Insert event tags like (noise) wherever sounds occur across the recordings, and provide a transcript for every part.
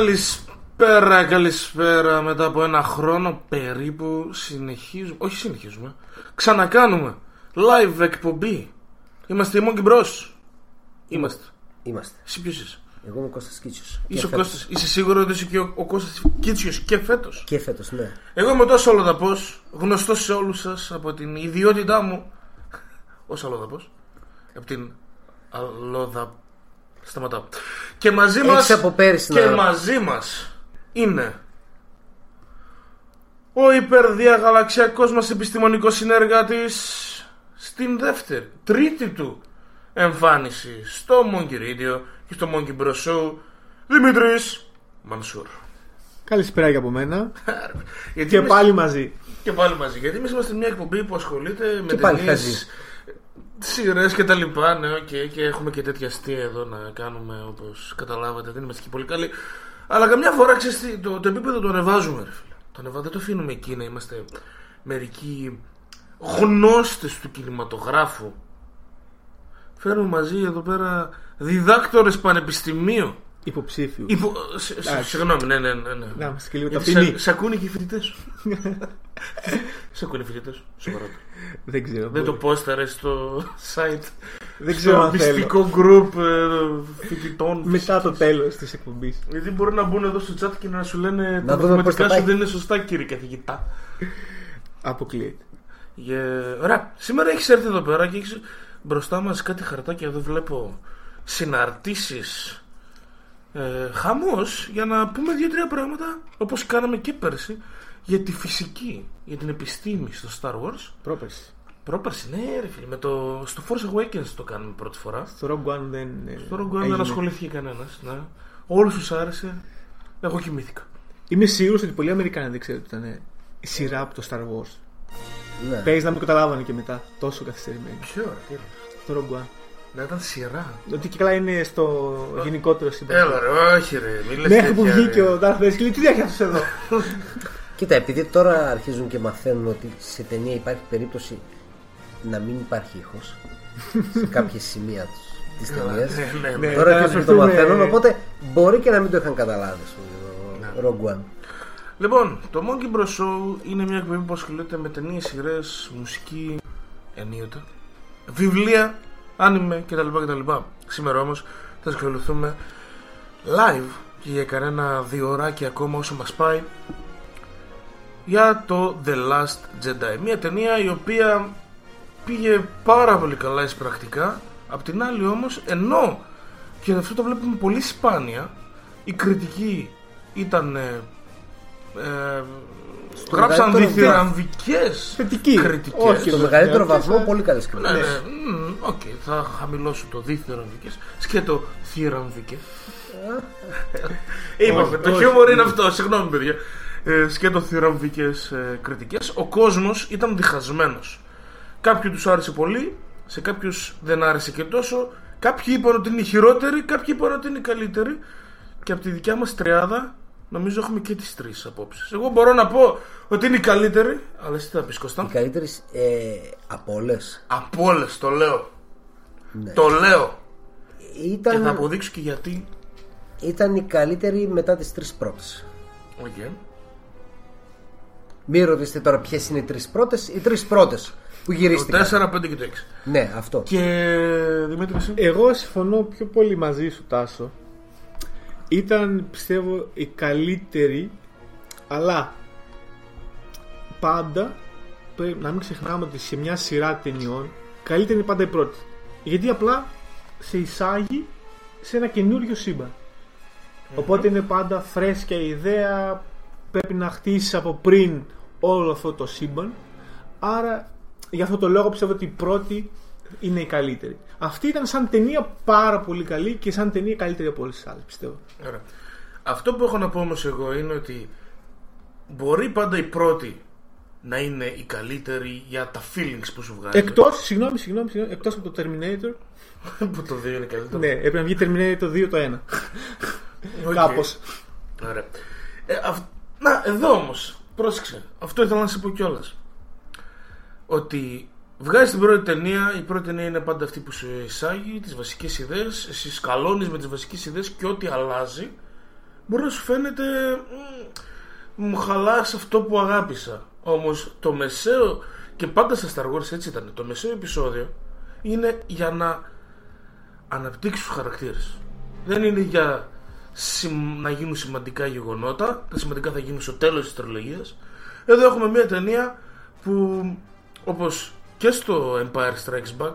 Καλησπέρα, καλησπέρα. Μετά από ένα χρόνο περίπου συνεχίζουμε. Όχι συνεχίζουμε. Ξανακάνουμε. Live εκπομπή. Είμαστε οι Monkey Bros. Είμαστε. Είμαστε. Εσύ ποιος είσαι; Εγώ είμαι ο Κώστας Κίτσιος. Είσαι, Και ο φέτος. Κώστας. είσαι σίγουρο ότι είσαι και ο, ο Κώστας Κίτσιος και φέτος; Και φέτος, ναι. Εγώ είμαι τόσος αλλοδαπός, γνωστός σε όλους σας από την ιδιότητά μου ως αλλοδαπός. Από την αλλοδα... Σταματάω. Και μαζί Έχεις μας... από πέρυσι και να- μαζί μας είναι ο υπερδιαγαλαξιακός μας επιστημονικός συνεργάτης στην δεύτερη, τρίτη του εμφάνιση στο Monkey Radio και στο Monkey Bros Show Δημήτρης Μανσούρ. Καλησπέρα και από μένα. (laughs) Γιατί Και εμείς- πάλι μαζί. και πάλι μαζί. Γιατί εμείς είμαστε μια εκπομπή που ασχολείται με πάλι ταινίες, χαζή. Σειρές και τα λοιπά. Ναι, οκ, και έχουμε και τέτοια αστεία εδώ να κάνουμε όπως καταλάβατε. Δεν είμαστε και πολύ καλοί. Αλλά καμιά φορά ξέρεις τι, το, το επίπεδο το ανεβάζουμε, ρε φίλε. Το ανεβα... Δεν το αφήνουμε εκεί να είμαστε μερικοί γνώστες του κινηματογράφου. Φέρνουμε μαζί εδώ πέρα διδάκτορες πανεπιστημίου. Υποψήφιου. Υπο... σε- σε- Συγγνώμη, ναι, ναι, ναι. ναι. Να είμαστε και λίγο Γιατί ταπεινοί. σε, σε ακούνε και οι φοιτητές σου. (laughs) σε ακούνε οι φοιτητές σου. Σοβαρά. Δεν ξέρω. Δεν το μπορεί. πόσταρε στο site. Δεν ξέρω στο αν θέλω. μυστικό group ε, φοιτητών. Μετά το τέλος της εκπομπής. Γιατί μπορεί να μπουν εδώ στο chat και να σου λένε τα δούμε πώς μαθηματικά θα σου πάει. δεν είναι σωστά, κύριε καθηγητά. Αποκλείεται. Yeah. Ωραία. Σήμερα έχεις έρθει εδώ πέρα και έχεις μπροστά μας κάτι χαρτάκια. Εδώ βλέπω συναρτήσεις. Ε, χαμός για να πούμε δύο-τρία πράγματα όπως κάναμε και πέρσι για τη φυσική, για την επιστήμη στο Star Wars Πρόπερση. Πρόπερση, ναι, ρε φίλε. Με το... Στο Force Awakens το κάνουμε πρώτη φορά. Στο Rogue One δεν. ε, Στο Rogue One δεν έγινε. ασχολήθηκε κανένας. Ναι. Όλους τους άρεσε. Εγώ κοιμήθηκα. Είμαι σίγουρος ότι πολλοί Αμερικάνοι δεν ξέρουν ότι ήταν η σειρά από το Star Wars. ναι. Παίζει να μην το καταλάβανε και μετά. Τόσο καθυστερημένοι. Ποιο, ρε, τι Στο Rogue One. Να ήταν σειρά. Ότι και καλά είναι στο γενικότερο σύμπαν. Έλα, ρε, όχι, ρε. Μη λες Μέχρι που τέτοια, βγήκε ρε. ο Darth Vader και λέει τι διάχυσε εδώ; (laughs) Κοίτα, επειδή τώρα αρχίζουν και μαθαίνουν ότι σε ταινία υπάρχει περίπτωση να μην υπάρχει ήχος σε (laughs) κάποια σημεία της, της ταινίας. Ναι, ναι, ναι. Ναι. Τώρα θα αρχίζουν και το αναφερθούμε- μαθαίνουν, οπότε μπορεί και να μην το είχαν καταλάβει στο Rogue One. Λοιπόν, το Monkey Bros. Show είναι μια εκπομπή που ασχολείται με ταινίες, σειρές, μουσική, ενίοτε, βιβλία, άνιμε κτλ. κτλ. Σήμερα όμως θα ασχοληθούμε live και για κανένα διωράκι ακόμα όσο μας πάει για το The Last Jedi. Μια ταινία η οποία πήγε πάρα πολύ καλά εισπρακτικά. Απ' την άλλη όμως, ενώ και αυτό το βλέπουμε πολύ σπάνια, η κριτική ήταν ε, ε, γράψαν μεγαλύτερο διθυραμβικές Θετική. κριτικές. Όχι, Στο ναι, μεγαλύτερο ναι, βαθμό ναι. πολύ καλές Ναι, κριτικές. ναι, μμ, οκ, θα χαμηλώσω το διθυραμβικές σκέτο θυραμβικές. Είπαμε, το όχι. χιούμορ είναι αυτό, συγγνώμη παιδιά. Ε, σκέτο θυραμβικές ε, κριτικές. Ο κόσμος ήταν διχασμένος. Κάποιοι τους άρεσε πολύ, σε κάποιους δεν άρεσε και τόσο. Κάποιοι είπαν ότι είναι η χειρότερη, κάποιοι είπαν ότι είναι η καλύτερη. Και από τη δικιά μας τριάδα, νομίζω έχουμε και τις τρεις απόψεις. Εγώ μπορώ να πω ότι είναι η καλύτερη, αλλά εσύ τι θα πεις Κώστα. Οι καλύτερες ε, από όλες Από όλες, το λέω. Ναι. Το λέω. Και θα ήταν, αποδείξω και γιατί. ήταν η καλύτερη μετά τις τρεις πρώτες. Οκ. Μην ρωτήσετε τώρα ποιες είναι οι τρεις πρώτες. Οι τρεις πρώτες που Το γυρίστηκαν. 4, 5 και το 6. Ναι, αυτό. Και Δημήτρη, εσύ; Εγώ συμφωνώ πιο πολύ μαζί σου Τάσο Ήταν πιστεύω η καλύτερη Αλλά Πάντα Πρέπει να μην ξεχνάμε ότι σε μια σειρά ταινιών Καλύτερη είναι πάντα η πρώτη. Γιατί απλά σε εισάγει Σε ένα καινούριο σύμπαν. Οπότε είναι πάντα φρέσκια η ιδέα Πρέπει να χτίσεις από πριν Όλο αυτό το σύμπαν. Άρα για αυτό το λόγο πιστεύω ότι η πρώτη είναι η καλύτερη. Αυτή ήταν σαν ταινία πάρα πολύ καλή και σαν ταινία καλύτερη από όλες τις άλλες, πιστεύω. Ωραία. Αυτό που έχω να πω όμως εγώ είναι ότι μπορεί πάντα η πρώτη να είναι η καλύτερη για τα feelings που σου βγάζει. Εκτός, συγγνώμη, συγγνώμη, συγγνώμη εκτός από το Terminator. (laughs) που το 2 είναι καλύτερο. Ναι, έπρεπε να βγει Terminator το 2 το 1. Οκ. Κάπως. Ωραία. Ε, αυ- Να, εδώ όμως. Πρόσεξε. Αυτό ήθελα να σε πω κιόλας. Ότι βγάζει την πρώτη ταινία, η πρώτη ταινία είναι πάντα αυτή που σου εισάγει τις βασικές ιδέες. Εσύ σκαλώνεις με τις βασικές ιδέες και ό,τι αλλάζει μπορεί να σου φαίνεται «Μμ, μου χαλάς αυτό που αγάπησα. Όμως το μεσαίο και πάντα στα Star Wars έτσι ήταν. Το μεσαίο επεισόδιο είναι για να αναπτύξεις τους χαρακτήρες. Δεν είναι για σημ- να γίνουν σημαντικά γεγονότα. Τα σημαντικά θα γίνουν στο τέλος της τριλογίας. Εδώ έχουμε μια ταινία που όπως και στο Empire Strikes Back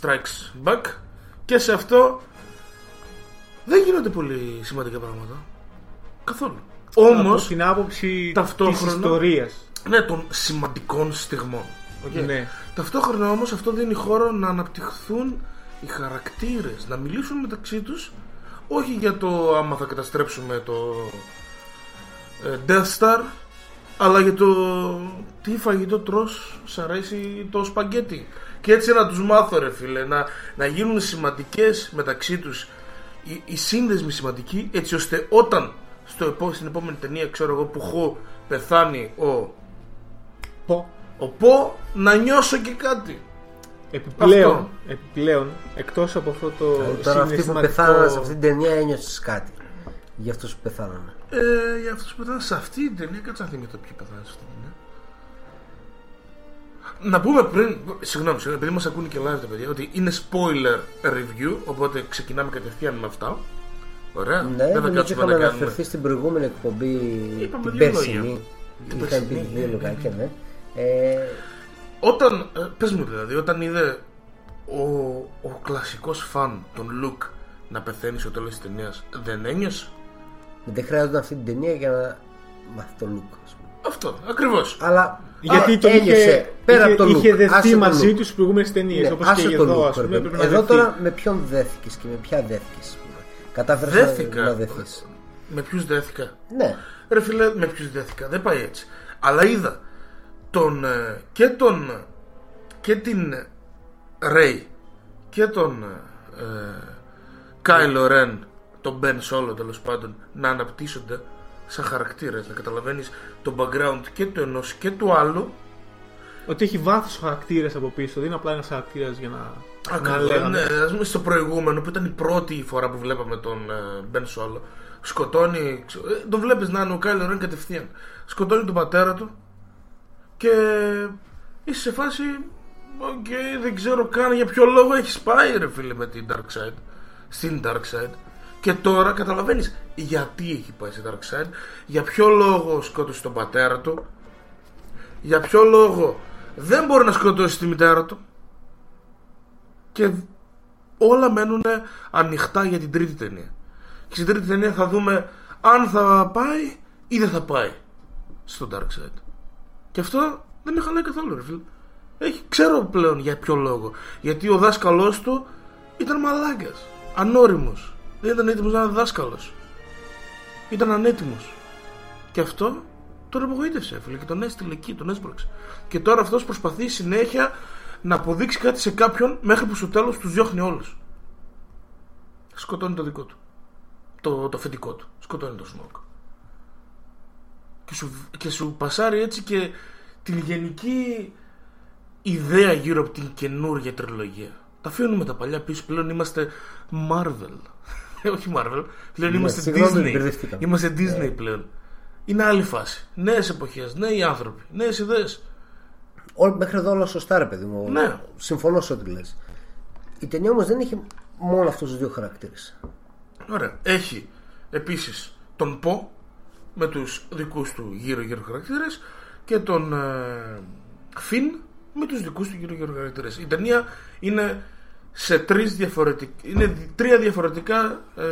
Strikes Back και σε αυτό δεν γίνονται πολύ σημαντικά πράγματα. Καθόλου. Από Όμως, την άποψη ταυτόχρονα- της ιστορίας. ναι, των σημαντικών στιγμών. Οκ. Ναι. Ταυτόχρονα όμως αυτό δίνει χώρο να αναπτυχθούν οι χαρακτήρες, να μιλήσουν μεταξύ τους όχι για το άμα θα καταστρέψουμε το ε, Death Star αλλά για το τι φαγητό τρως, σ' αρέσει το σπαγκέτι. Και έτσι να τους μάθω ρε φίλε, να, να γίνουν σημαντικές μεταξύ τους οι, οι σύνδεσμοι σημαντικοί έτσι ώστε όταν στο, επό- στην επόμενη ταινία ξέρω εγώ που έχω πεθάνει ο, Πω. ο Πο να νιώσω και κάτι. Επιπλέον, Αυτό. επιπλέον, εκτός από αυτό το Δηλαδή, τώρα αυτοί που συναισθηματικό- πεθάνανε σε αυτή την ταινία ένιωσες κάτι. Για αυτούς που πεθάνανε. Ε, για αυτούς που πεθάνε σε αυτή την ταινία, κάτσε να θυμηθώ ποιοι πεθάνε σε αυτή την ταινία. Να πούμε πριν, συγγνώμη, συγγνώμη, επειδή μας ακούνε και live τα παιδιά, ότι είναι spoiler review, οπότε ξεκινάμε κατευθείαν με αυτά. Ωραία. Ναι, Δεν θα νομίζω κάτσουμε είχαμε να κάνουμε. αναφερθεί στην προηγούμενη εκπομπή Είπαμε την δύο περσινή. λόγια. Την Είχαμε πει περσινή, δύο ναι, λογάκια, ναι. ναι. Ε, Όταν, ε, πες μου δηλαδή, όταν είδε ο, ο κλασικός φαν τον Luke να πεθαίνει στο τέλος της ταινίας, δεν ένιωσε; Δεν χρειάζονταν αυτή την ταινία για να μάθει το look. ας πούμε. Αυτό, ακριβώς. Αλλά Γιατί α, το ένιωσε είχε, πέρα είχε, από το look. είχε δεθεί άσε το μαζί look. τους στις προηγούμενες ταινίες. Ναι, Όπως άσε και το εδώ, look, ας πούμε, ρε παιδί. έπρεπε να Εδώ δεθεί. τώρα με ποιον δέθηκες και με ποια δέθηκες. Κατάφερες Δέθηκα. να, να δεθείς. Με ποιους δέθηκα; Ναι. Ρε φίλε, με ποιους δέθηκα; Δεν πάει έτσι. Αλλά είδα τον, ε, και τον και την Ρέι και τον ε, Κάιλο Ρεν τον Μπεν Σόλο τέλος πάντων να αναπτύσσονται σαν χαρακτήρες να καταλαβαίνεις το background και του ενός και του άλλου Ότι έχει βάθος χαρακτήρε από πίσω. Δεν είναι απλά ένας χαρακτήρας για να. να Ακριβώς, λέγαμε. ναι, ας πούμε στο προηγούμενο που ήταν η πρώτη φορά που βλέπαμε τον Μπεν Σόλο. Σκοτώνει. ξε- ε, Τον βλέπεις να είναι ο Κάιλο Ρεν κατευθείαν. Σκοτώνει τον πατέρα του και είσαι σε φάση. Οκ, δεν ξέρω καν για ποιο λόγο έχει πάει ρε φίλε με την Dark Side. Στην Dark Side. Και τώρα καταλαβαίνεις γιατί έχει πάει στην Dark Side, για ποιο λόγο σκότωσε τον πατέρα του, για ποιο λόγο δεν μπορεί να σκοτώσει τη μητέρα του και όλα μένουν ανοιχτά για την τρίτη ταινία. Και στην τρίτη ταινία θα δούμε αν θα πάει ή δεν θα πάει στο Dark Side. Και αυτό δεν με χαλάει καθόλου, ρε φίλε. Έχει, ξέρω πλέον για ποιο λόγο. Γιατί ο δάσκαλός του ήταν μαλάγκας, ανώριμος. Δεν ήταν έτοιμος να είναι δάσκαλος. Ήταν ανέτοιμος. Και αυτό τον απογοήτευσε, φίλε, και τον έστειλε εκεί, τον έσπρωξε. Και τώρα αυτός προσπαθεί συνέχεια να αποδείξει κάτι σε κάποιον μέχρι που στο τέλος τους διώχνει όλους. Σκοτώνει το δικό του. Το, το αφεντικό του. Σκοτώνει το Σμόκ. Και σου, και σου πασάρει έτσι και την γενική ιδέα γύρω από την καινούργια τριλογία. Τα αφήνουμε τα παλιά πίσω. Πλέον είμαστε Marvel. Ε, Όχι Marvel. Πλέον Ναι, είμαστε συγγνώμη, Disney. μπερδευτήκαμε. Είμαστε Disney πλέον. Είναι άλλη φάση. Νέες εποχές, νέοι άνθρωποι, νέες ιδέες. Όλοι μέχρι εδώ όλα σωστά, ρε παιδί μου. Ναι. Συμφωνώ σε ό,τι λες. Η ταινία όμως δεν είχε μόνο αυτούς τους δύο χαρακτήρες. Ωραία. Έχει επίσης τον Πο με τους δικούς του γύρω-γύρω χαρακτήρες και τον ε, Φιν με τους δικούς του γύρω-γύρω χαρακτήρες. Η ταινία είναι σε τρεις διαφορετικ... είναι δι- τρία διαφορετικά ε,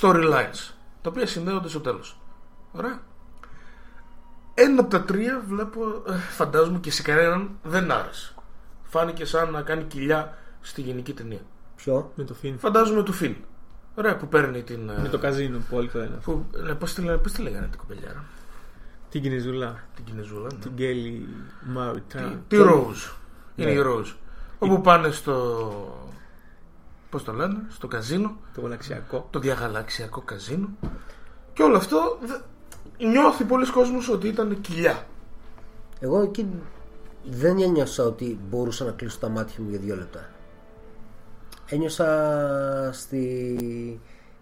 storylines τα οποία συνδέονται στο τέλος. Ωραία. Ένα από τα τρία βλέπω, ε, φαντάζομαι και σε κανέναν δεν άρεσε. Φάνηκε σαν να κάνει κοιλιά στη γενική ταινία. Ποιο; Με το Φιν. Φαντάζομαι του Φιν. Ωραία, που παίρνει την. ε, Με το καζίνο που όλοι το ένα. Που, ναι, πώς, τη, λέ- πώς τη λέγανε την κοπελιάρα. Την Κινεζούλα. Την Κινεζούλα. Ναι. Την Γκέλι Μάριτα. Τη, τη Rose. Είναι Ναι. η Rose. Όπου πάνε στο. Πώς το λένε, στο καζίνο. Το γαλαξιακό. Το διαγαλαξιακό καζίνο. Και όλο αυτό δε- νιώθει πολλοί κόσμος ότι ήταν κοιλιά. Εγώ εκεί δεν ένιωσα ότι μπορούσα να κλείσω τα μάτια μου για δύο λεπτά. Ένιωσα στη...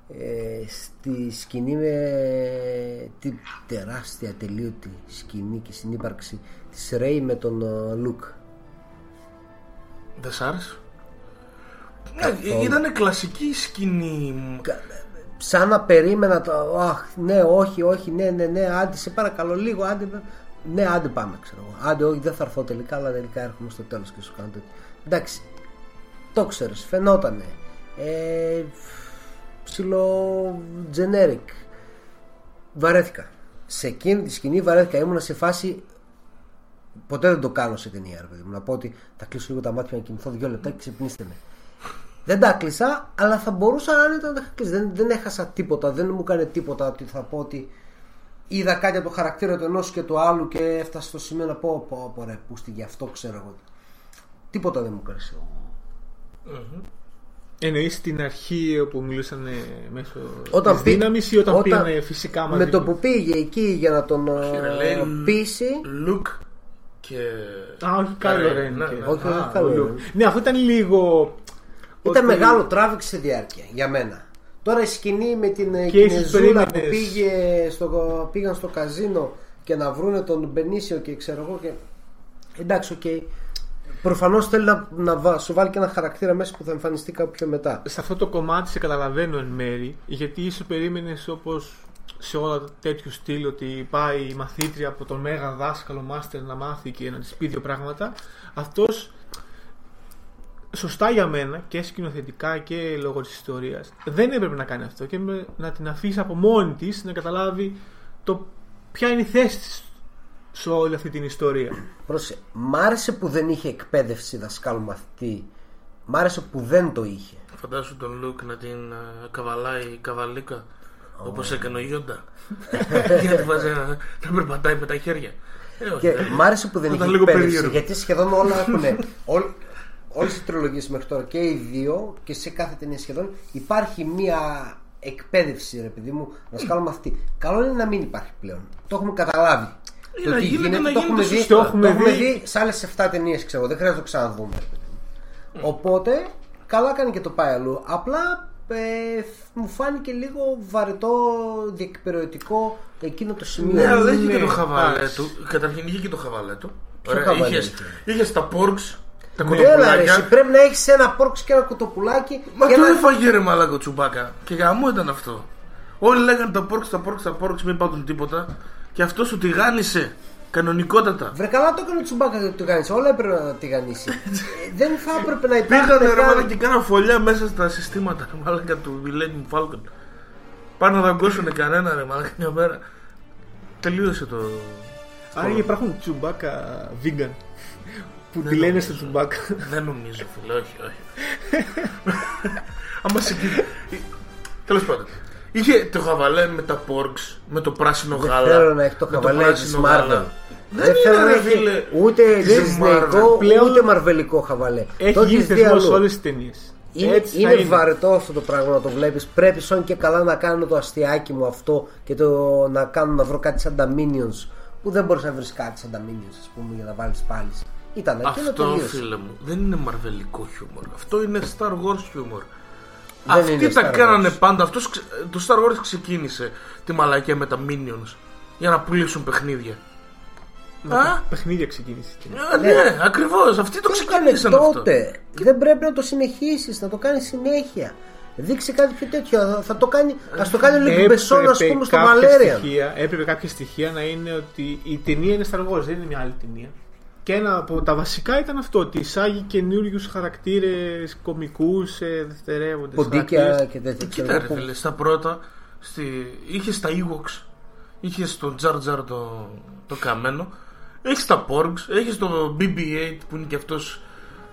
ε, στη σκηνή με την τεράστια τελείωτη σκηνή και συνύπαρξη της Ρέι με τον ε, Λουκ. Δεν σ' άρεσε; Καθόλου. Ήταν κλασική σκηνή. Σαν να περίμενα το. Αχ, ναι, όχι, όχι, ναι, ναι, ναι, άντε, σε παρακαλώ λίγο, άντε. Ναι, άντε πάμε, ξέρω εγώ. Άντε, όχι, δεν θα έρθω τελικά, αλλά τελικά έρχομαι στο τέλος και σου κάνω τέτοιο. Εντάξει, το ξέρεις, φαινότανε. Ε, ψιλο generic. Βαρέθηκα. Σε εκείνη τη σκηνή βαρέθηκα. Ήμουνα σε φάση. Ποτέ δεν το κάνω σε ταινία, ρε παιδί μου. Να πω ότι θα κλείσω λίγο τα μάτια να κοιμηθώ δύο λεπτά και ξυπνήστε με. Δεν τα κλείσα, αλλά θα μπορούσα άνετα να τα είχα κλείσει. Δεν, δεν έχασα τίποτα, δεν μου έκανε τίποτα ότι θα πω ότι είδα κάτι από το χαρακτήρα του ενός και του άλλου και έφτασα στο σημείο να πω: Πω, πω ρε, πούστη, γι' αυτό ξέρω εγώ. Τίποτα δεν μου έκανε. Εννοείς στην αρχή όπου μιλούσαν μέσω Όταν της πή- δύναμης ή όταν, όταν- πήγανε φυσικά μαζί Με το τους; που πήγε εκεί για να τον Όχι, ρε, ε, λέει, πείσει. Λουκ και. Α, όχι καλό Ναι, ρε. ναι, και- ναι. Όχι, Α, όχι καλό ο Ren. Luke. Ναι, αυτό ήταν λίγο. Ήταν ότι- μεγάλο τράβηξε σε διάρκεια για μένα. Τώρα η σκηνή με την ε, Και ίσως Κινεζούλα που περίμενες. πήγε στο, πήγαν στο καζίνο και να βρούνε τον Μπενίσιο και ξέρω εγώ και... Εντάξει, οκ. Προφανώς θέλει να, να βα- σου βάλει και ένα χαρακτήρα μέσα που θα εμφανιστεί κάπου πιο μετά. σε αυτό το κομμάτι σε καταλαβαίνω εν μέρει, γιατί ίσως περίμενες όπως σε όλα τέτοιου στυλ ότι πάει η μαθήτρια από τον μέγα δάσκαλο μάστερ να μάθει και να της πει δύο πράγματα. Αυτός σωστά για μένα και σκηνοθετικά και λόγω της ιστορίας δεν έπρεπε να κάνει αυτό και με- να την αφήσει από μόνη της να καταλάβει το ποια είναι η θέση της σε όλη αυτή την ιστορία. Πρόσεχε, μ' άρεσε που δεν είχε εκπαίδευση δασκάλου μαθητή. Μ' άρεσε που δεν το είχε. Φαντάσου τον Λουκ να την ε, καβαλάει η καβαλίκα όπως έκανε ο Γιόντα. (laughs) Γιατί βάζει να, να περπατάει με τα χέρια. Ε, όχι, Και δεν- μ' άρεσε που δεν Ήταν είχε λίγο εκπαίδευση. περίεργο. Γιατί σχεδόν όλα (laughs) έχουν. Όλες οι τριλογίες μέχρι τώρα και οι δύο και σε κάθε ταινία σχεδόν υπάρχει μία εκπαίδευση, ρε παιδί μου, δασκάλου μαθητή. Καλό είναι να μην υπάρχει πλέον. Το έχουμε καταλάβει. Ή να γίνεται, να το έχουμε γίνεται δει, σωστά. το Το έχουμε έχουμε δει. δει σε άλλες 7 ταινίες, ξέρω. Δεν χρειάζεται να το ξαναδούμε. ρε παιδί μου. Οπότε, καλά κάνει και το πάει αλλού. Απλά ε, μου φάνηκε λίγο βαρετό, διεκπαιρεωτικό εκείνο το σημείο. Ναι, αλλά είχε Ναι, και το χαβαλέ άρεσε. του. Καταρχήν είχε και το χαβαλέ του. Ποιο χαβαλέ είχες, είχε; είχες τα πόρξ, τα Έλα, ρε, εσύ κοτοπουλάκια. πρέπει να έχεις ένα πόρξ και ένα κουτοπουλάκι. Μα και το ένα... έφαγε ρε μαλάκο τσουμπάκα. Και γαμό ήταν αυτό. Όλοι λέγανε τα πόρξ, τα πόρξ, τα πόρξ, μην πάτουν τίποτα. Και αυτό σου τηγάνισε. Κανονικότατα. Βρε καλά το έκανε ο Τσουμπάκα και το κάνει. Όλα έπρεπε να τηγανίσει. Ε, (laughs) Δεν θα έπρεπε να υπάρχει. Πήγανε ρε καν- μαλάκα και κάναν φωλιά μέσα στα συστήματα ρε μαλάκα του Millennium Falcon. Πάνε να δαγκώσουν κανένα ρε μαλάκα μια μέρα. Τελείωσε το. Άρα υπάρχουν τσουμπάκα vegan που Δεν τη λένε νομίζω. στο τσουμπάκα. Δεν νομίζω, φίλε, όχι, όχι. Άμα σε Τέλος πάντων. Είχε το χαβαλέ με τα πόρξ, με το πράσινο Δεν γάλα. θέλω να έχει το με χαβαλέ της πράσινο Marvel. γάλα. Δεν Δεν θέλω είναι, να ρε έχει φίλε. ούτε της δυσνεϊκό Marvel. Πλέον- ούτε μαρβελικό χαβαλέ. Έχει Το γίνει έχεις δει θεσμό αλλού. σε όλες τις ταινίες. Είναι, είναι, βαρετό αυτό το πράγμα να το βλέπεις. Πρέπει σαν και καλά να κάνω το αστιάκι μου αυτό και το να κάνω να βρω κάτι σαν τα minions. Που δεν μπορείς να βρεις κάτι σαν τα minions, ας πούμε, για να βάλεις πάλι. Ήταν εκείνο Αυτό, τελείωσε. φίλε μου, δεν είναι μαρβελικό χιούμορ. Αυτό είναι Star Wars χιούμορ. Δεν Αυτοί είναι τα Star κάνανε Wars. πάντα. Αυτός, ξε- το Star Wars ξεκίνησε τη μαλακία με τα Minions για να πουλήσουν παιχνίδια. Α, Παιχνίδια ξεκίνησε. α, ναι, ακριβώς. Αυτοί το Το έκανε ξεκίνησαν αυτό. τότε; Δεν πρέπει να το συνεχίσεις, να το κάνει συνέχεια. Δείξε κάτι πιο τέτοιο. Θα- Θα το κάνει, ας το κάνει ο Λίγκ Μπεσόν, ας πούμε, στο κάποια Valerian. στοιχεία, έπρεπε κάποια στοιχεία να είναι ότι η ταινία είναι Star Wars, δεν είναι μια άλλη ταινία. Και ένα από τα βασικά ήταν αυτό, ότι εισάγει καινούριους χαρακτήρες, κομικούς, δευτερεύοντες. Ποντίκια και τέτοια. ξέρω Κοίτα ρε εγώ, που- φίλε, στα πρώτα στη... είχες τα Ewoks, είχες τον Jar Jar το, το καμένο, έχεις τα Porgs, έχεις το BB-8 που είναι και αυτός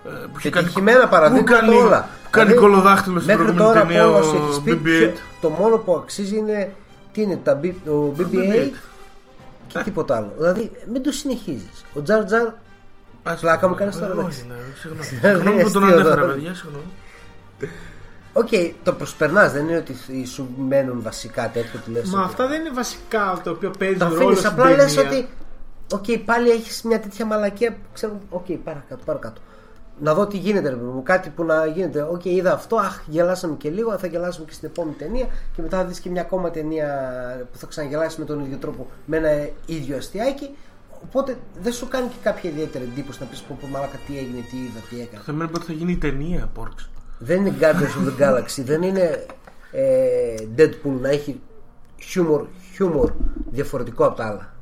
ε, που είχε κάνει- Πετυχημένα που παραδείγματα κάνει, όλα. που κάνει Δηλαδή, κολοδάχτυλο στην Μέχρι προηγούμενη τώρα ταινία από όλα ο σου έχεις πει, BB-8. ποιο- το μόνο που αξίζει είναι τι είναι τα B- ο BB-8 BB-8. και τίποτα άλλο. Δηλαδή μην το συνεχίζεις. Ο Jar Jar Ας Πλάκα μου το- κάνεις τώρα, ε, εντάξει. όχι, ναι, συγγνώμη. Δεν (laughs) Συγγνώμη είναι που τον αστείο ανέφερα τώρα. παιδιά, συγγνώμη. Οκ, το προσπερνάς, δεν είναι ότι σου μένουν βασικά τέτοιο που λες Μα ότι- αυτά δεν είναι βασικά το οποίο παίζει Τα ρόλο αφήνεις. στην Απλά λες ταινία. ότι. Οκ, πάλι έχεις μια τέτοια μαλακία. που Ξέρω, οκ, παρακάτω, παρακάτω. να δω τι γίνεται, ρε παιδί μου. Κάτι που να γίνεται. Οκ, είδα αυτό. Αχ, γελάσαμε και λίγο. Θα γελάσουμε και στην επόμενη ταινία. Και μετά θα δεις και μια ακόμα ταινία που θα ξαναγελάσεις με τον ίδιο τρόπο. Με ένα ίδιο αστειάκι. Οπότε δεν σου κάνει και κάποια ιδιαίτερη εντύπωση να πεις πω, πω μαλάκα τι έγινε, τι είδα, τι έκανα. Θα μένει ότι θα γίνει η ταινία Porgs. Δεν είναι Guardians of the Galaxy, δεν είναι ε, Deadpool να έχει χιούμορ, χιούμορ διαφορετικό από τα άλλα.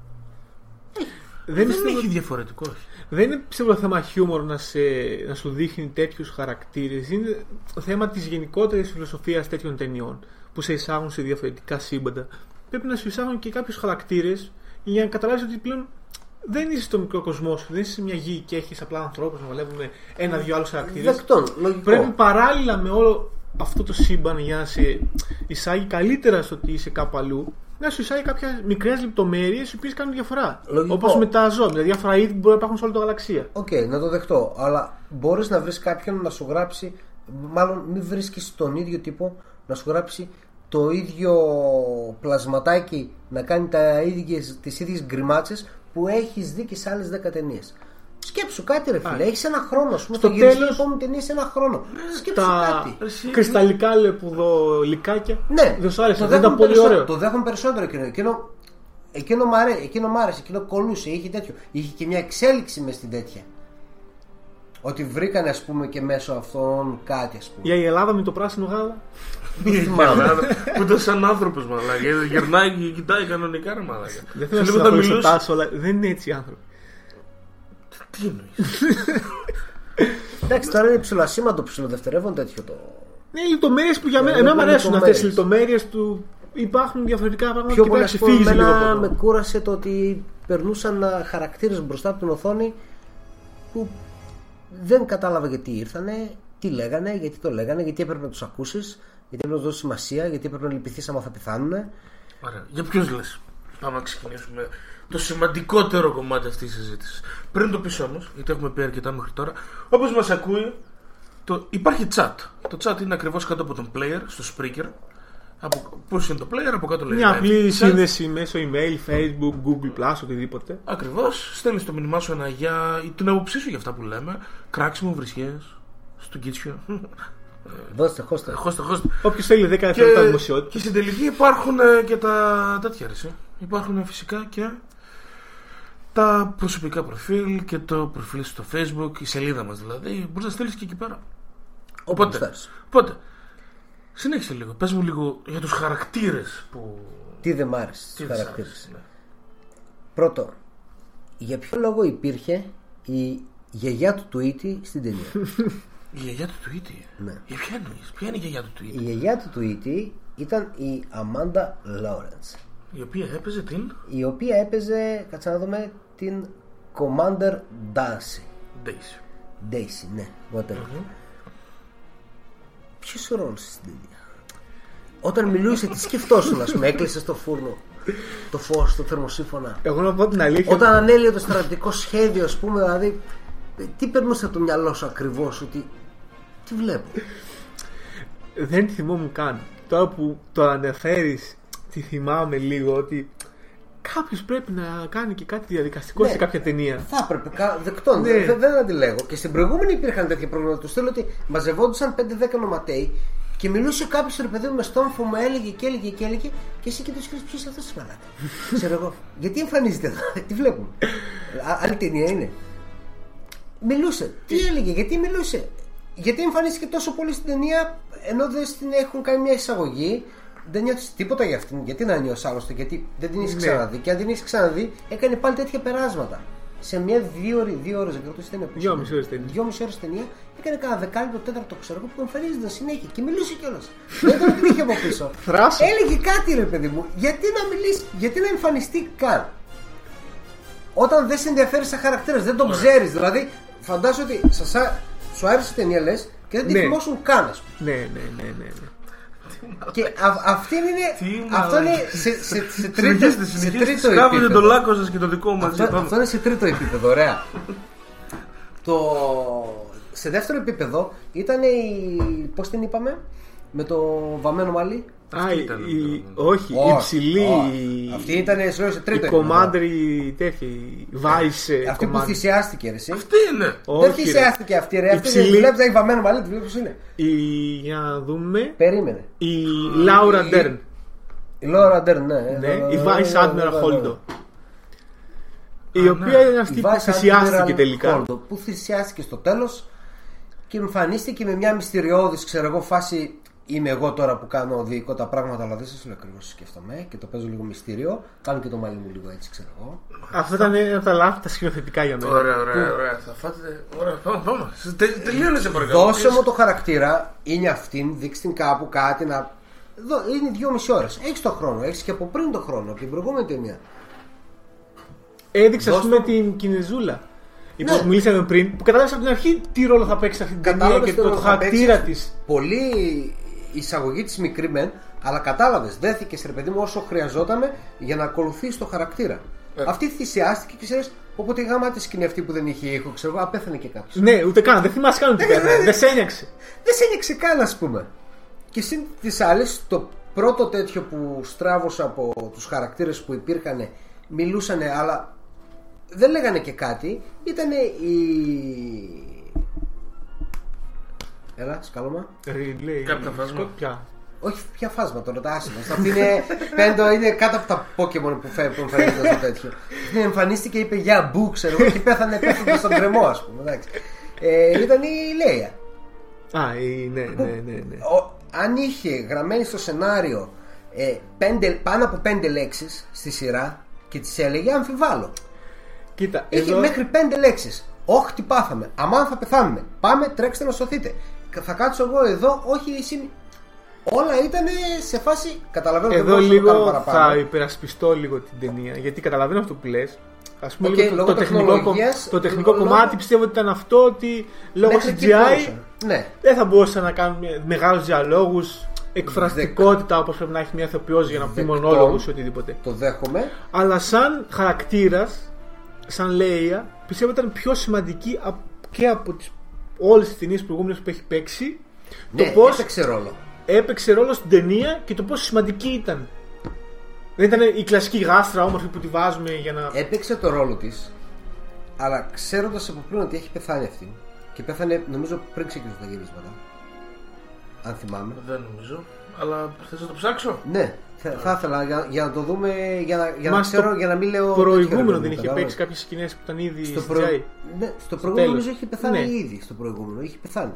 Δεν, Δεν πιστεύω- έχει διαφορετικό. όχι. δεν είναι πιστεύω θέμα χιούμορ να, σε, να σου δείχνει τέτοιους χαρακτήρες. Είναι θέμα της γενικότερης φιλοσοφίας τέτοιων ταινιών που σε εισάγουν σε διαφορετικά σύμπαντα. Πρέπει να σου εισάγουν και κάποιους χαρακτήρες για να καταλάβεις ότι πλέον δεν είσαι στο μικρό κοσμός σου. Δεν είσαι σε μια γη και έχεις απλά ανθρώπους να βλέπουμε ένα-δυο άλλους χαρακτήρες. Δεκτόν, λογικό. Πρέπει παράλληλα με όλο αυτό το σύμπαν για να σε εισάγει καλύτερα στο ότι είσαι κάπου αλλού, να σου εισάγει κάποιες μικρές λεπτομέρειες οι οποίες κάνουν διαφορά. Λογικό. Όπως με τα ζώα, με διάφορα είδη που μπορεί να υπάρχουν σε όλη τη γαλαξία. Οκ, να το δεχτώ. Αλλά μπορείς να βρεις κάποιον να σου γράψει, μάλλον μην βρίσκεις τον ίδιο τύπο να σου γράψει το ίδιο πλασματάκι να κάνει τα ίδιες, τις ίδιες γκριμάτσες που έχεις δει και σε άλλες 10 ταινίες. Σκέψου κάτι ρε φίλε, έχεις ένα χρόνο, ας πούμε, στο θα γυρίσεις την τέλος- επόμενη ταινία σε ένα χρόνο. Σκέψου τα κάτι. Εσύ- κρυσταλλικά λεπουδο λικάκια. Ναι, δεν σου άρεσε. το Δεν ήταν δέχομαι πολύ περισσότερο- ωραίο. Το δέχομαι περισσότερο εκείνο. Εκείνο, εκείνο, μ' αρέ- εκείνο μ' άρεσε, εκείνο κολούσε, είχε τέτοιο. Είχε και μια εξέλιξη μες στην τέτοια. Ότι βρήκανε ας πούμε και μέσω αυτών κάτι ας πούμε. Για η Ελλάδα με το πράσινο γάλα. Η θυμάμαι. Ελλάδα Που ήταν σαν άνθρωπος μαλάκα. Γερνάει και κοιτάει κανονικά ρε μαλάκα. Δεν Σε θέλω να λίγο θα σταθώ στο μιλούσες. τάσο, αλλά δεν είναι έτσι οι άνθρωποι. Τι εννοείς. (laughs) Εντάξει, τώρα είναι ψηλοασήμαντο, ψηλοδευτερεύον τέτοιο το. Είναι λεπτομέρειε που για μένα. είναι Εμένα μου αρέσουν αυτές οι λεπτομέρειες. λεπτομέρειε του. Υπάρχουν διαφορετικά πράγματα Πιο και πολύ πρέπει ας να πούμε, ξεφύγει λίγο εμένα από με αυτό. κούρασε το ότι περνούσαν χαρακτήρες μπροστά από την οθόνη που δεν κατάλαβα γιατί ήρθανε, τι λέγανε, γιατί το λέγανε, γιατί έπρεπε να τους ακούσεις, γιατί έπρεπε να του δώσει σημασία, γιατί έπρεπε να λυπηθείς άμα θα πεθάνουν. Ωραία. Για ποιους λες. Πάμε να ξεκινήσουμε το σημαντικότερο κομμάτι αυτής της συζήτησης. Πριν το πεις όμως, γιατί έχουμε πει αρκετά μέχρι τώρα, όπως μας ακούει, το... υπάρχει chat. Το chat είναι ακριβώς κάτω από τον player, στο speaker. Από... Πώς είναι το player, από κάτω λέει. Μια live απλή chat. σύνδεση μέσω email, facebook, google, plus, οτιδήποτε. Ακριβώς. Στέλνεις το μήνυμά σου ένα για την άποψή σου για αυτά που λέμε. Κράξιμο, βρισιές, στο κίτσιο. Δώστε, χώστε. Χώστε, χώστε. Όποιος θέλει 10 Και, δευτερόλεπτα δημοσιότητα. και στην τελική υπάρχουν ε, και τα τέτοια ρε, εσύ. Υπάρχουν ε, φυσικά και τα προσωπικά προφίλ και το προφίλ στο facebook, η σελίδα μας δηλαδή. Μπορείς να στείλεις και εκεί πέρα. Όποτε Οπότε, θες. οπότε, συνέχισε λίγο. Πες μου λίγο για τους χαρακτήρες που... Τι δεν μ' άρεσε Τι στους δεν σ' χαρακτήρες. άρεσε, ναι. Πρώτο, για ποιο λόγο υπήρχε η γιαγιά του Tweety στην ταινία; (laughs) Η γιαγιά του Tweety. Ναι. Για ποια εννοείς, ποια είναι η γιαγιά του η Tweety. γιαγιά του Tweety ήταν η Αμάντα Lawrence. Η οποία έπαιζε την; Η οποία έπαιζε, κάτσε να δούμε, την Commander Darcy. Daisy. Daisy, ναι, whatever. Ποιος ο ρόλο στην ταινία; Όταν μιλούσε, τι σκεφτόσουν, ας πούμε, έκλεισε στο φούρνο το φως, το θερμοσύφωνα. Εγώ να πω την αλήθεια. Όταν ανέλυε το στρατιωτικό σχέδιο, ας πούμε, δηλαδή, τι περνούσε από το μυαλό σου ακριβώς, ότι. Τι βλέπω. Δεν τη θυμόμουν καν. Τώρα που το αναφέρεις, τη θυμάμαι λίγο ότι κάποιος πρέπει να κάνει και κάτι διαδικαστικό Ναι. σε κάποια ταινία. Θα έπρεπε, κα- δεκτών, Ναι. δεν, δεν αντιλέγω. Και στην προηγούμενη υπήρχαν τέτοια προβλήματα. Τους στέλνω ότι μαζευόντουσαν 5-10 νοματέοι και μιλούσε κάποιος ρε παιδί μου με στόμφο μου έλεγε και έλεγε και έλεγε και εσύ και του ξέρει ποιος είναι αυτός της μαλάκας. (laughs) Ξέρω εγώ. Γιατί εμφανίζεται εδώ, τι βλέπουμε. Α, άλλη ταινία είναι. Μιλούσε. Τι έλεγε, γιατί μιλούσε. Γιατί εμφανίστηκε τόσο πολύ στην ταινία ενώ δεν στην έχουν κάνει μια εισαγωγή. Δεν νιώθεις τίποτα για αυτήν. Γιατί να νιώσεις άλλωστε, γιατί δεν την έχεις Ναι. ξαναδεί. Και αν την έχεις ξαναδεί, έκανε πάλι τέτοια περάσματα. Σε μια δύο ώρες, δύο ώρες δεν κρατούσε ταινία. πόσο Δυόμιση είναι. ώρες ταινία. Δυόμιση ώρες ταινία, έκανε κανένα δεκάλεπτο, τέταρτο ξέρω εγώ που εμφανίζονταν συνέχεια και μιλούσε κιόλας. δεν ήταν την είχε από πίσω. (laughs) Θράσο. Έλεγε κάτι ρε παιδί μου, γιατί να μιλήσει, γιατί να εμφανιστεί καν. Όταν δεν σε ενδιαφέρει σαν χαρακτήρας, δεν τον ξέρεις. Δηλαδή, φαντάζομαι ότι σας, α- σου άρεσε η ταινία λες και δεν τη Ναι. θυμόσουν καν, ας πούμε. Ναι, ναι, ναι, ναι. ναι. Και α, αυτή είναι, Τι αυτό είναι μαλάκα. σε, σε, σε, τρίτο, Συνεχίστε, σε συνεχίστε. τρίτο Σκάβετε επίπεδο. το λάκκο σας και το δικό μας. Αυτό, αυτό είναι σε τρίτο επίπεδο, ωραία. το... Σε δεύτερο επίπεδο ήταν η. Πώς την είπαμε, Με το βαμμένο μαλλί. Α, Αυτή η- ήταν, η- το- όχι, η Όχι, υψηλή. όχι. Αυτή ήταν σε Η τρίτο commander η τέτοια. Η vice επίπεδο. Αυτή που commander. θυσιάστηκε, ρε. εσύ. Αυτή είναι. Δεν Όχι, ρε. θυσιάστηκε αυτή, ρε. Αυτή Υψηλή. δεν βλέπεις να έχει βαμμένο μαλλί, τη βλέπεις πώς είναι. Η, για να δούμε. Περίμενε. Η Laura η- Dern. Η Λόρα Ντέρν, ναι. Ναι, Ε, η ε, Vice ε, Admiral ε, ε, Holdo. Η Α, οποία ναι. είναι Η αυτή που Vice θυσιάστηκε Admiral τελικά. Holdo, που θυσιάστηκε στο τέλος και εμφανίστηκε με μια μυστηριώδης, ξέρω εγώ, φάση. Είμαι εγώ τώρα που κάνω διοικό τα πράγματα, αλλά δεν σας λέω ακριβώς σκέφτομαι και το παίζω λίγο μυστήριο. Κάνω και το μαλλί μου λίγο έτσι, ξέρω εγώ. Αυτό ήταν ένα από τα λάθη τα σκηνοθετικά για μένα. Ωραία, ωραία, ωραία. Θα φάτε. Ωραία, πάμε, πάμε. Τε, τελείωνες σε παρακαλώ. Δώσε Ποιες- μου το χαρακτήρα, είναι αυτήν, δείξτε την κάπου κάτι να. Δω, είναι δυόμιση ώρες. Έχεις το χρόνο, έχεις και από πριν το χρόνο, από την προηγούμενη ταινία. Έδειξε, ας Δώσ' πούμε, το. την Κινεζούλα. Η Ναι. που μιλήσαμε πριν, που κατάλαβες από την αρχή τι ρόλο θα παίξει σε αυτή την ταινία Κατάλαβες και τι το, ρόλο το θα χαρακτήρα της. παίξει. Πολύ εισαγωγή της μικρή μεν, αλλά κατάλαβες, δέθηκες ρε παιδί μου όσο χρειαζόταν για να ακολουθήσει το χαρακτήρα. Ε. Αυτή θυσιάστηκε και ξέρεις, οπότε η γάμα της σκηνή αυτή που δεν είχε ήχο, ξέρω εγώ, απέθανε και κάποιος. Ναι, ούτε καν, δεν θυμάσαι καν ότι πέθανε. Δεν σε ένιωξε. Δεν σε ένιξε καν, ας πούμε. Και συν της άλλης, το πρώτο τέτοιο που στράβωσα από τους χαρακτήρες που υπήρχαν, μιλούσαν, αλλά δεν λέγανε και κάτι. Ήταν η. Έλα, σκάλωμα. Λέει, Κάποια φάσμα. Ποια; Όχι, ποια φάσμα τώρα, τα άσχημα. Αυτή είναι, πέντο, είναι κάτω από τα Pokémon που φεύγουν που εμφανίζονται στο τέτοιο. Ναι, εμφανίστηκε και είπε για μπου, ξέρω εγώ, και πέθανε πέθανε στον κρεμό, ας πούμε. εντάξει. Ε, ήταν η Λέια. Α, η- ναι, ναι, ναι. ναι. Ο- αν είχε γραμμένη στο σενάριο ε, πέντε, πάνω από πέντε λέξεις στη σειρά και τις έλεγε, αμφιβάλλω. Κοίτα, Είχε εδώ. μέχρι πέντε λέξεις. Όχι τι πάθαμε. Αμάν θα πεθάνουμε. Πάμε, τρέξτε να σωθείτε. Κα- Θα κάτσω εγώ εδώ, όχι εσύ. Όλα ήταν σε φάση. Καταλαβαίνω δεν Εδώ μπορούσα να το κάνω λίγο παραπάνω. θα υπερασπιστώ λίγο την ταινία γιατί καταλαβαίνω αυτό που λες. Α πούμε, Οκ, λίγο το, λόγω το τεχνικό, κο- τεχνολογίας, το τεχνικό λόγω- κομμάτι πιστεύω ότι ήταν αυτό ότι λόγω Μέχρι εκεί CGI μπορούσαν. Ναι. δεν θα μπορούσαν να κάνουν μεγάλους διαλόγους, εκφραστικότητα όπως πρέπει να έχει μια ηθοποιός για να πει Δεκτό. μονόλογο ή οτιδήποτε. Το δέχομαι. Αλλά σαν χαρακτήρας, σαν Λέια, πιστεύω ήταν πιο σημαντική απ- και από τις, όλες τις ταινίες προηγούμενες που έχει παίξει. Ναι, το πώς έπαιξε ρόλο. έπαιξε ρόλο στην ταινία και το πόσο σημαντική ήταν. Δεν ήταν η κλασική γάστρα όμορφη που τη βάζουμε για να. Έπαιξε το ρόλο της, αλλά ξέροντας από πριν ότι έχει πεθάνει αυτή. Και πέθανε, νομίζω, πριν ξεκινήσουν τα γυρίσματα. Αν θυμάμαι. Δεν νομίζω. Αλλά θες να το ψάξω; Ναι, θα, θα ήθελα για, για να το δούμε, για να, για να Μα ξέρω, στο για να μην λέω. προηγούμενο τέτοιο, ρε δεν παιδί είχε μου, παίξει κατάλαβες. κάποιες σκηνές που ήταν ήδη Στο, στο προ... CGI. ναι, στο προηγούμενο τέλος. νομίζω είχε πεθάνει Ναι. ήδη. Στο προηγούμενο είχε πεθάνει.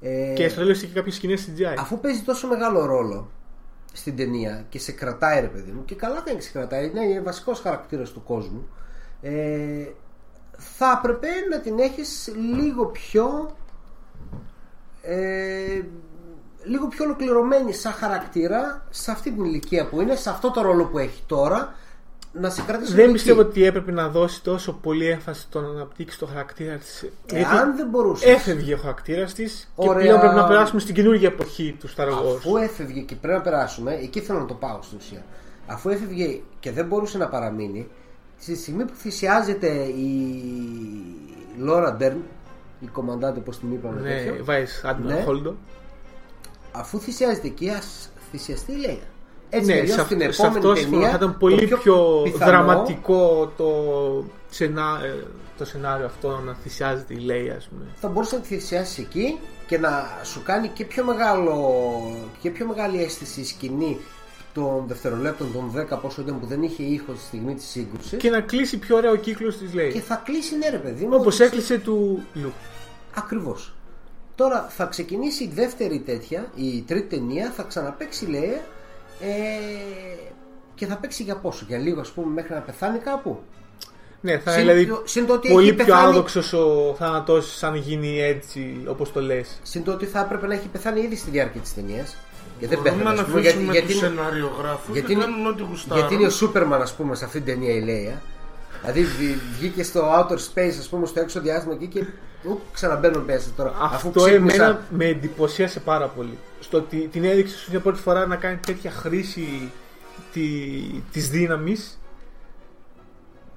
Ε, Και στο τέλο είχε κάποιες σκηνές CGI. Αφού παίζει τόσο μεγάλο ρόλο στην ταινία και σε κρατάει ρε παιδί μου και καλά κάνει και σε κρατάει, ναι, είναι βασικός χαρακτήρας του κόσμου ε, θα έπρεπε να την έχεις λίγο πιο ε, λίγο πιο ολοκληρωμένη σαν χαρακτήρα σε αυτή την ηλικία που είναι, σε αυτό το ρόλο που έχει τώρα να σε κρατήσει Δεν λίγο πιστεύω εκεί. ότι έπρεπε να δώσει τόσο πολύ έμφαση στο να αναπτύξει το χαρακτήρα της. Εάν δεν μπορούσες έφευγε ο χαρακτήρας της και Ωραία. πλέον πρέπει να περάσουμε στην καινούργια εποχή του Star Wars. Αφού έφευγε και πρέπει να περάσουμε, εκεί θέλω να το πάω στην ουσία. Αφού έφευγε και δεν μπορούσε να παραμείνει, στη στιγμή που θυσιάζεται η Λόρα Ντέρν, η κομμαντάτε, όπως την είπαμε, Ναι, τέτοιο, Vice Admiral Ναι. Holdo. Αφού θυσιάζεται εκεί, ας θυσιαστεί η Λέια. Έτσι Ναι, κι αλλιώς σε, στην αυτό, σε επόμενη αυτός συμφωνώ. ταινία, Θα ήταν το πολύ πιο, πιθανό, δραματικό το, σενά, ε, το σενάριο αυτό να θυσιάζεται η Λέια, ας πούμε. θα μπορούσε να τη θυσιάσει εκεί και να σου κάνει και πιο, μεγάλο, και πιο μεγάλη αίσθηση η σκηνή των δευτερολέπτων των 10 πόσο ήταν που δεν είχε ήχος στη στιγμή της σύγκρουσης Και να κλείσει πιο ωραίο κύκλος της και Λέια. θα κλείσει ναι ρε παιδί μου Όπως έκλεισε του Λουκ. Ακριβώς Τώρα θα ξεκινήσει η δεύτερη τέτοια Η τρίτη ταινία θα ξαναπαίξει λέει ε, Και θα παίξει για πόσο Για λίγο ας πούμε μέχρι να πεθάνει κάπου Ναι, θα Συν είναι δηλαδή το- συν το ότι πολύ έχει πιο πεθάνει- άδοξος ο θάνατός αν γίνει έτσι όπως το λες. Συν το ότι θα έπρεπε να έχει πεθάνει ήδη στη διάρκεια της ταινίας Και δεν Μπορούμε πέθανε να ας πούμε, γιατί, αφήσουμε γιατί, τους είναι- σεναριογράφους γιατί και είναι- κάνουν ό,τι γουστάρουν. γιατί είναι ο Σούπερμαν ας πούμε σε αυτή την ταινία η Λέια Δηλαδή βγ- βγήκε στο outer space ας πούμε στο έξω διάστημα εκεί και ουπ, ξαναμπαίνουν μέσα τώρα Αφού Αυτό ξύπνησα- εμένα με εντυπωσίασε πάρα πολύ. Στο ότι την έδειξε για πρώτη φορά να κάνει τέτοια χρήση τη, της δύναμης.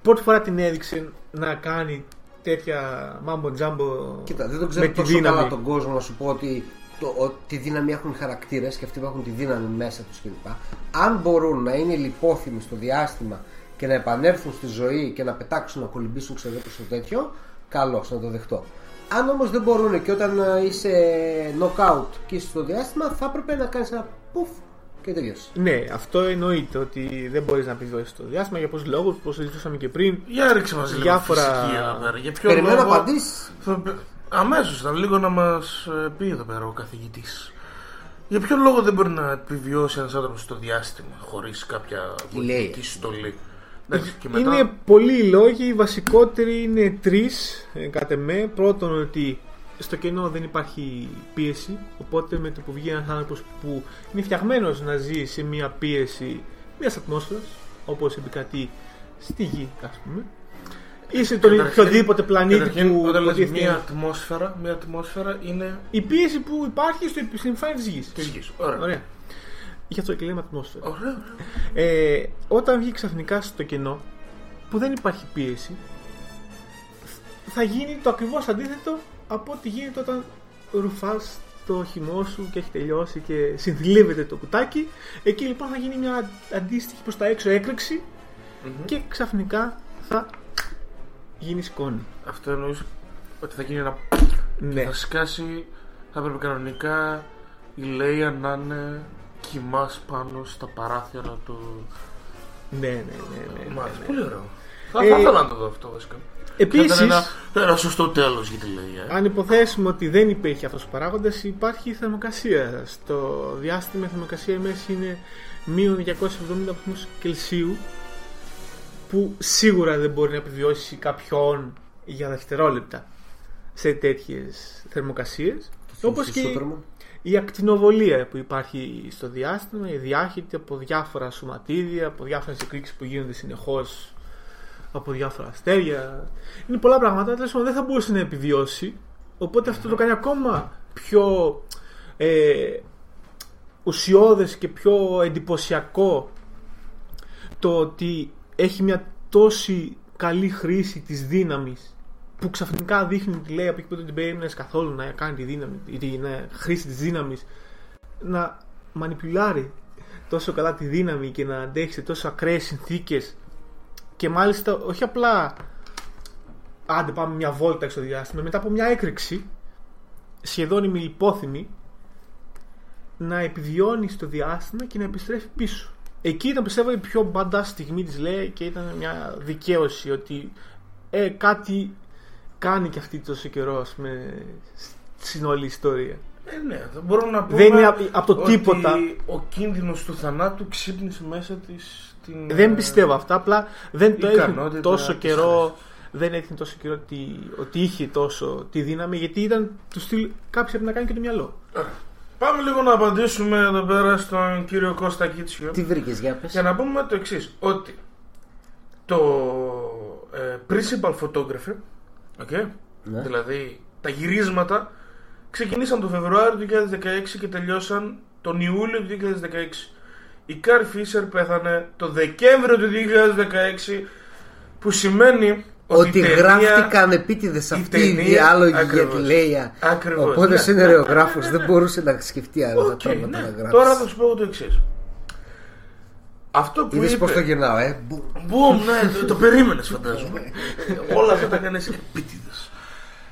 Πρώτη φορά την έδειξε να κάνει τέτοια μάμπο τζάμπο Κοίτα, δεν το ξέρω με τη τόσο δύναμη. καλά τον κόσμο να σου πω ότι το, ότι τη δύναμη έχουν οι χαρακτήρες και αυτοί που έχουν τη δύναμη μέσα τους κλπ. Αν μπορούν να είναι λιπόθυμοι στο διάστημα και να επανέλθουν στη ζωή και να πετάξουν, να κολυμπήσουν ξέρω προς το τέτοιο, καλώς να το δεχτώ. Αν όμως δεν μπορούν και όταν ε, είσαι knockout και είσαι στο διάστημα, θα έπρεπε να κάνεις ένα πουφ και τελείωσε. Ναι, αυτό εννοείται ότι δεν μπορείς να επιβιώσει το διάστημα για πολλούς λόγους, όπως συζητούσαμε και πριν. Για ρίξε μας λίγο Διάφορα- φυσική εδώ πέρα. Για ποιο Περιμένω λόγο... απαντήσεις. Αμέσως, θα λίγο να μας πει εδώ πέρα ο καθηγητής. Για ποιο λόγο δεν μπορεί να επιβιώσει ένας άνθρωπος στο διάστημα χωρίς κάποια λέει; βοηθητική στολή; Εντάξει, και μετά... Είναι πολλοί οι λόγοι. Οι βασικότεροι είναι τρεις, κατ' εμέ. Πρώτον, ότι στο κενό δεν υπάρχει πίεση. Οπότε με το που βγει ένας άνθρωπος που είναι φτιαγμένος να ζει σε μια πίεση μιας ατμόσφαιρας, όπως επικρατεί στη γη, ας πούμε. Ή σε τον Καταρχήν- οποιοδήποτε πλανήτη Καταρχήν, που όταν λες υποτίθεται- μια ατμόσφαιρα, μια ατμόσφαιρα είναι Η πίεση που υπάρχει στο στην εμφάνιση της γης. της γης. Ωραία. Ωραία. Γι' αυτό και λέμε ατμόσφαιρας. Ωραία. Ε, όταν βγει ξαφνικά στο κενό που δεν υπάρχει πίεση, θα γίνει το ακριβώς αντίθετο από ό,τι γίνεται όταν ρουφάς το χυμό σου και έχει τελειώσει και συνθλίβεται το κουτάκι. Εκεί λοιπόν θα γίνει μια αντίστοιχη προς τα έξω έκρηξη και ξαφνικά θα γίνει σκόνη. Αυτό εννοείς ότι θα γίνει ένα. Ναι. Θα σκάσει. Θα έπρεπε κανονικά η Λέια να είναι κοιμάς πάνω στα παράθυρα του. Ναι, ναι, ναι. ναι, Μάλιστα. ναι. Πολύ ωραίο. Θα, Ε, θα ήθελα να το δω αυτό βασικά. Θα Επίσης, ήταν ένα, ένα σωστό τέλος για τη Λέια. ε. Αν υποθέσουμε ότι δεν υπήρχε αυτός ο παράγοντας, υπάρχει η θερμοκρασία. Στο διάστημα η θερμοκρασία μέση είναι μείον 270 βαθμούς Κελσίου, που σίγουρα δεν μπορεί να επιβιώσει κάποιον για δευτερόλεπτα σε τέτοιες θερμοκρασίες. Όπως και η- η ακτινοβολία που υπάρχει στο διάστημα, η διάχυτη από διάφορα σωματίδια, από διάφορες εκρήξεις που γίνονται συνεχώς από διάφορα αστέρια. Είναι πολλά πράγματα, τέλος πάντων, δεν θα μπορούσε να επιβιώσει. Οπότε αυτό το κάνει ακόμα πιο ε, ουσιώδες και πιο εντυπωσιακό το ότι έχει μια τόση καλή χρήση της δύναμης που ξαφνικά δείχνει τη λέει από εκεί που δεν την περίμενε καθόλου να κάνει τη δύναμη, ή την ε, χρήση της δύναμης να μανιπουλάρει τόσο καλά τη δύναμη και να αντέχει σε τόσο ακραίες συνθήκες και μάλιστα όχι απλά άντε πάμε μια βόλτα στο διάστημα μετά από μια έκρηξη σχεδόν ημιλιπόθυμη να επιβιώνει στο διάστημα και να επιστρέφει πίσω. Εκεί ήταν πιστεύω η πιο μπαντά στιγμή της λέει και ήταν μια δικαίωση ότι ε, κάτι κάνει και αυτή τόσο καιρό ας πούμε στην όλη ιστορία. Ε, ναι, δεν μπορώ να πω. Δεν είναι απ- απ' το ότι τίποτα. Ο κίνδυνος του θανάτου ξύπνησε μέσα της. Την... Δεν πιστεύω αυτά, απλά δεν το έδειχνε ικανότητα τόσο της καιρό. χρήσης. Δεν έδειχνε τόσο καιρό ότι, ότι είχε τόσο τη δύναμη, γιατί ήταν του στυλ. Κάποιο έπρεπε να κάνει και το μυαλό. Πάμε λίγο να απαντήσουμε εδώ πέρα στον κύριο Κώστα Κίτσιο. Τι βρήκες για πες. Για να πούμε το εξής, ότι το ε, principal photography, okay, Ναι. δηλαδή τα γυρίσματα, ξεκινήσαν το Φεβρουάριο του 2016 και τελειώσαν τον Ιούλιο του 2016. Η Κάρι Φίσερ πέθανε το Δεκέμβριο του 2016, που σημαίνει ότι, Ότι η ταινία- γράφτηκαν επίτηδες αυτοί οι ταινία- διάλογοι για ακριβώς. τη Λέια. Ακριβώς, Οπότε ναι. ο σεναριογράφος δεν μπορούσε να σκεφτεί άλλα Οκ, πράγματα ναι. να γράψει. Τώρα θα σου πω το εξής. Αυτό που Είδες είπε... πώς το γυρνάω, ε; Μπου. Μπουμ, ναι, το, το περίμενες, φαντάζομαι. Όλα αυτά τα έκανε επίτηδες.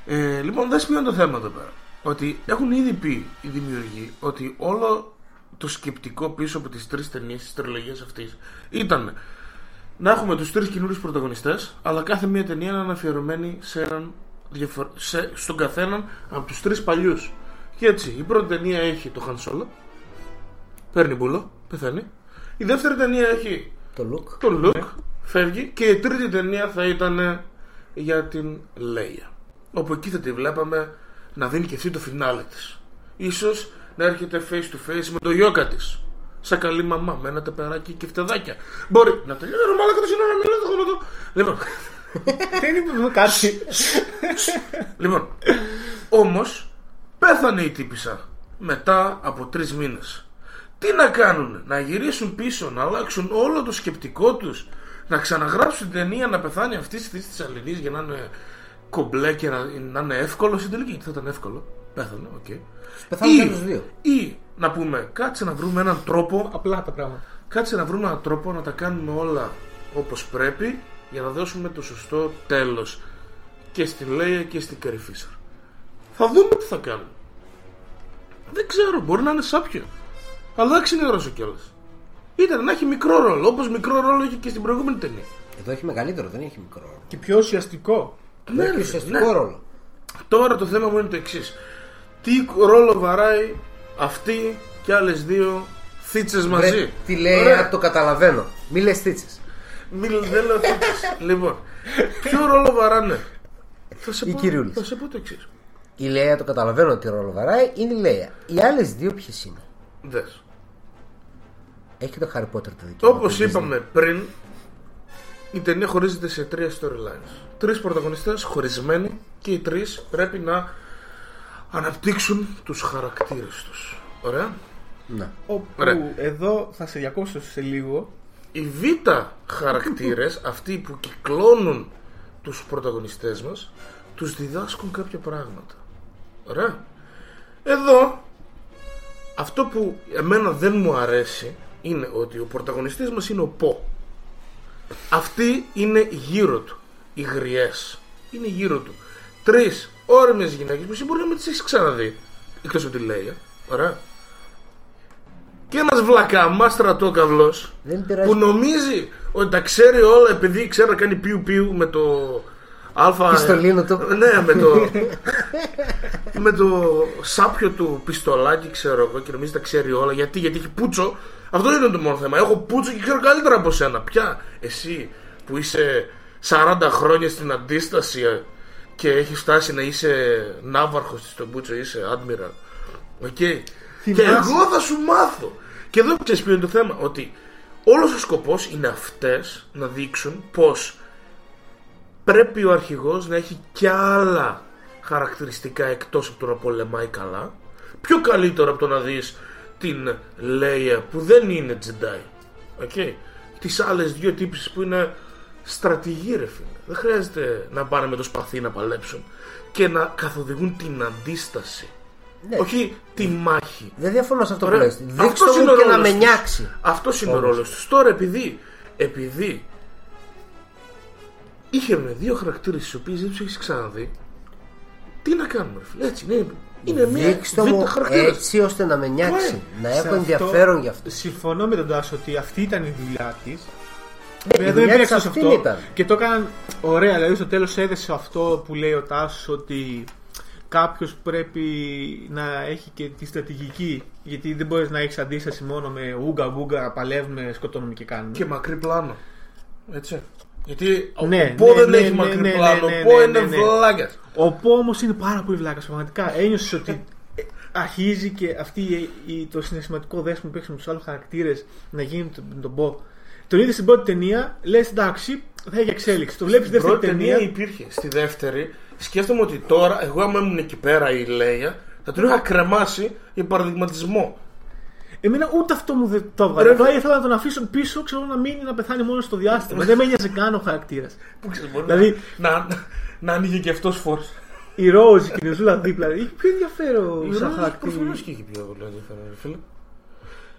Ε, λοιπόν, δεν σημαίνει το θέμα εδώ πέρα. Ότι έχουν ήδη πει οι δημιουργοί ότι όλο το σκεπτικό πίσω από τις τρεις ταινίες τη τριλογία αυτής ήταν να έχουμε τους τρεις καινούριους πρωταγωνιστές, αλλά κάθε μία ταινία να είναι αφιερωμένη σε έναν διαφορ... σε... στον καθέναν από τους τρεις παλιούς. Και έτσι, η πρώτη ταινία έχει το Han Solo, παίρνει μπουλο, πεθαίνει. Η δεύτερη ταινία έχει Το look. το Luke φεύγει και η τρίτη ταινία θα ήταν για την Λέια. Όπου εκεί θα τη βλέπαμε να δίνει και αυτή το φινάλε της. Ίσως να έρχεται face to face με το γιόκα της. Σαν καλή μαμά, με ένα τεπεράκι και φτεδάκια. Μπορεί να τελειώσει ρε μάλακα το σύνορα, μιλάω το χρόνο του. Λοιπόν, (laughs) Δεν είπε κάτι. λοιπόν όμως πέθανε η τύπισσα μετά από τρεις μήνες. Τι να κάνουν, να γυρίσουν πίσω, να αλλάξουν όλο το σκεπτικό τους, να ξαναγράψουν την ταινία, να πεθάνει αυτή στη θέση της αλληνής για να είναι κομπλέ και να, να είναι εύκολο στην τελική. Γιατί θα ήταν εύκολο. Πέθανε, οκ. Πεθάνουν Ή- και τους δύο. Ή να πούμε, κάτσε να βρούμε έναν τρόπο Απλά τα πράγματα. Κάτσε να βρούμε έναν τρόπο να τα κάνουμε όλα όπως πρέπει για να δώσουμε το σωστό τέλος και στη Λέια και στη Carrie Fisher. Θα δούμε τι θα κάνουμε. Δεν ξέρω, μπορεί να είναι σάπιο. Αλλά δεν ξενερώσω κιόλας. Ήταν να έχει μικρό ρόλο, όπως μικρό ρόλο είχε και στην προηγούμενη ταινία. Εδώ έχει μεγαλύτερο, δεν έχει μικρό ρόλο. Και πιο ουσιαστικό. Ναι, έχει ναι, ουσιαστικό ναι. ρόλο. Τώρα το θέμα μου είναι το εξής. Τι ρόλο βαράει αυτή και άλλες δύο θίτσες μαζί; Βρε, τι λέει, Ωραία. το καταλαβαίνω. Μη λες τίτσες. Μη δεν λέω θίτσες. (laughs) λοιπόν, ποιο ρόλο βαράνε; Θα σε, Η πω, Κυριούλης. θα σε πω το εξής. Η Λέια το καταλαβαίνω τι ρόλο βαράει, είναι η Λέια. Οι άλλες δύο ποιες είναι; Δες. Έχει και το Harry Potter το δικαίωμα. Όπως του Disney. είπαμε πριν, η ταινία χωρίζεται σε τρία storylines. Τρεις πρωταγωνιστές χωρισμένοι και οι τρεις πρέπει να αναπτύξουν τους χαρακτήρες τους. Ωραία. Ναι. Όπου Ωραία. εδώ θα σε διακόψω σε λίγο. Οι β' χαρακτήρες, αυτοί που κυκλώνουν τους πρωταγωνιστές μας, τους διδάσκουν κάποια πράγματα. Ωραία. Εδώ, αυτό που εμένα δεν μου αρέσει είναι ότι ο πρωταγωνιστής μας είναι ο Πο. Αυτοί είναι γύρω του. Οι γριές. Είναι γύρω του. Τρεις όριμες γυναίκες που εσύ μπορεί να μην τις έχεις ξαναδεί. Εκτός από τη Λέια. Ωραία. Και ένας βλακαμάς στρατόκαυλος Δεν πειράζει. που νομίζει ότι τα ξέρει όλα επειδή ξέρει να κάνει πιου πιου με το αλφα Πιστολίνο του. ναι με το με το σάπιο του πιστολάκι ξέρω εγώ και νομίζεις τα ξέρει όλα γιατί, γιατί έχει πούτσο αυτό είναι το μόνο θέμα έχω πούτσο και ξέρω καλύτερα από σένα πια εσύ που είσαι 40 χρόνια στην αντίσταση και έχεις φτάσει να είσαι ναύαρχος στον πούτσο είσαι admiral OK. Και Θυμάσαι- εγώ θα σου μάθω. Και εδώ ξέρεις ποιο είναι το θέμα. Ότι όλος ο σκοπός είναι αυτές να δείξουν πως πρέπει ο αρχηγός να έχει κι άλλα χαρακτηριστικά εκτός από το να πολεμάει καλά. Πιο καλύτερο από το να δεις την Λέια που δεν είναι Jedi. Okay. Τις άλλες δύο τύπισσες που είναι στρατηγοί ρε φίλε. Δεν χρειάζεται να πάνε με το σπαθί να παλέψουν και να καθοδηγούν την αντίσταση. Ναι. Όχι τη μάχη. Δεν διαφωνώ σε αυτό που Ωραία. λες. Δείξτε Αυτός είναι μου ο και να ρόλος με τους. νιάξεις. Αυτός είναι ο Όμως. ρόλος τους. Τώρα επειδή, επειδή είχε δύο χαρακτήρες τι οποίε δεν τους έχεις ξαναδεί, τι να κάνουμε, ρε φίλε. Έτσι είναι. Είναι μια Δείξτε β' μου χαρακτήρας. έτσι ώστε να με νιάξει. Ναι. Να Σε έχω αυτό ενδιαφέρον γι' αυτό. Συμφωνώ με τον Τάσο ότι αυτή ήταν η δουλειά της. η δεν δουλειά είναι της εκτός αυτήν αυτό. ήταν. Και το έκαναν ωραία. Δηλαδή στο τέλος έδεσε αυτό που λέει ο Τάσος ότι κάποιος πρέπει να έχει και τη στρατηγική. Γιατί δεν μπορείς να έχεις αντίσταση μόνο με ούγκα βούγκα, παλεύουμε, σκοτώνουμε και κάνουμε. Και μακρύ πλάνο. Έτσι. Γιατί ο Ναι, Πο ναι, δεν ναι, έχει ναι, μακρύ ναι, πλάνο. ναι, Ο Πο ναι, είναι ναι, ναι. βλάκα. Ο Πο όμως είναι πάρα πολύ βλάκας. Πραγματικά ένιωσες ότι ε, αρχίζει και αυτή η, η- το συναισθηματικό δέσμο που έχεις με τους άλλους χαρακτήρες να γίνει τον, τον Πο. Τον είδες στην πρώτη ταινία, λες εντάξει, θα έχει εξέλιξη. Το βλέπεις στην Στην δεύτερη πρώτη ταινία. ταινία υπήρχε. Στη δεύτερη σκέφτομαι ότι τώρα, εγώ άμα ήμουν εκεί πέρα η Λέια, θα τον είχα κρεμάσει για παραδειγματισμό. Εμένα ούτε αυτό μου δεν το έβγαλε. Ρε, Απλά ήθελα να τον αφήσω πίσω, ξέρω να μείνει να πεθάνει μόνος στο διάστημα. δεν με ένοιαζε καν ο χαρακτήρας. Που ξέρεις, μπορεί Δηλαδή- να, να, να άνοιγε και αυτός φόρο. Η Ρόζ και η Νεζούλα δίπλα. Είχε πιο ενδιαφέρον σαν χαρακτήρας. Προφανώ και έχει πιο πολύ ενδιαφέρον, ρε φίλε.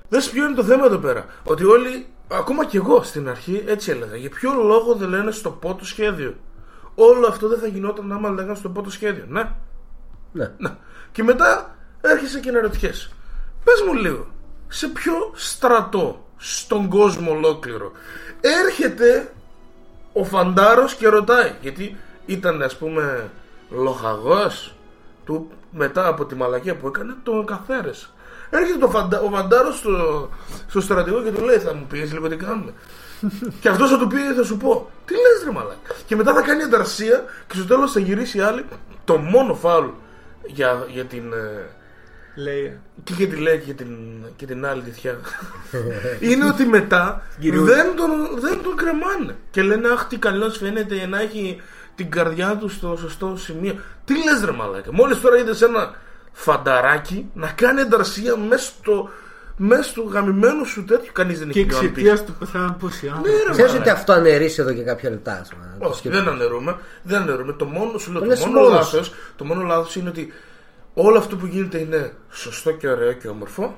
Δεν ποιο είναι το θέμα εδώ πέρα. Ότι όλοι, ακόμα και εγώ στην αρχή, έτσι έλεγα. Για ποιο λόγο δεν λένε στο πότο σχέδιο. Όλο αυτό δεν θα γινόταν άμα λέγανε στο πότο σχέδιο. Ναι. Ναι. Να. Και μετά έρχεσαι και αναρωτιέσαι. Πες μου λίγο, σε ποιο στρατό στον κόσμο ολόκληρο έρχεται ο Φαντάρος και ρωτάει. Γιατί ήταν ας πούμε λοχαγός του μετά από τη μαλακία που έκανε τον καθαίρεσε. Έρχεται το φαντα... ο Φαντάρος στο... στο στρατηγό και του λέει θα μου πεις λίγο τι κάνουμε. (laughs) και αυτός θα του πει θα σου πω τι λες ρε μαλάκα. Και μετά θα κάνει ανταρσία και στο τέλος θα γυρίσει η άλλη το μόνο φάουλ για, για την... ε, Λέει. και για τη λέει και για την, και την άλλη τυθιά (laughs) είναι ότι μετά Γυρίζουν. δεν τον, δεν τον κρεμάνε και λένε αχ τι καλός φαίνεται να έχει την καρδιά του στο σωστό σημείο τι λες ρε μαλάκα μόλις τώρα είδες ένα φανταράκι να κάνει ενταρσία μέσα στο, μέσα στο γαμημένο σου τέτοιο κανείς δεν Και έχει κάνει εξαιτίας του πεθάνουν πόσοι άνθρωποι. Ναι, ρε, Ξέρεις μαλάκα. ότι αυτό αναιρίσει εδώ και κάποια λεπτά. ας πούμε, να το Όχι, σκεφτείς. δεν αναιρούμε. Δεν αναιρούμε. Το μόνο, σου λέω, Το το λες μόνο μόνος λάθος, το μόνο λάθος είναι ότι όλο αυτό που γίνεται είναι σωστό και ωραίο και όμορφο.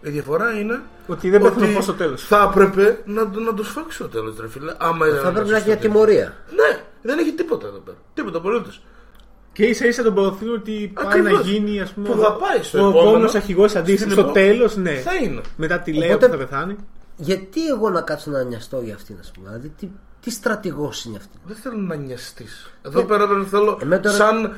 Η διαφορά είναι Ότι δεν πέφτουν πώ στο τέλος. θα έπρεπε να, το- να το σφάξει στο τέλος, ρε φίλε. Άμα Θα πρέπει να έχει μια τιμωρία. Ναι, δεν έχει τίποτα εδώ πέρα. Τίποτα απολύτως. Και ίσα ίσα τον προωθούν ότι πάει Ακριβώς. να γίνει ας πούμε, Που θα πάει στο ο επόμενο. επόμενος αρχηγός αντίστοιχος. Στην Στο επο- τέλος, ναι. Θα είναι. Μετά τη λέει Οπότε- που θα πεθάνει. Γιατί εγώ να κάτσω να νοιαστώ για αυτήν, ας πούμε; Δηλαδή, τι, τι στρατηγός είναι αυτή; Δεν θέλω να νοιαστείς. Εδώ πέρα δεν θέλω Εμένα τώρα- σαν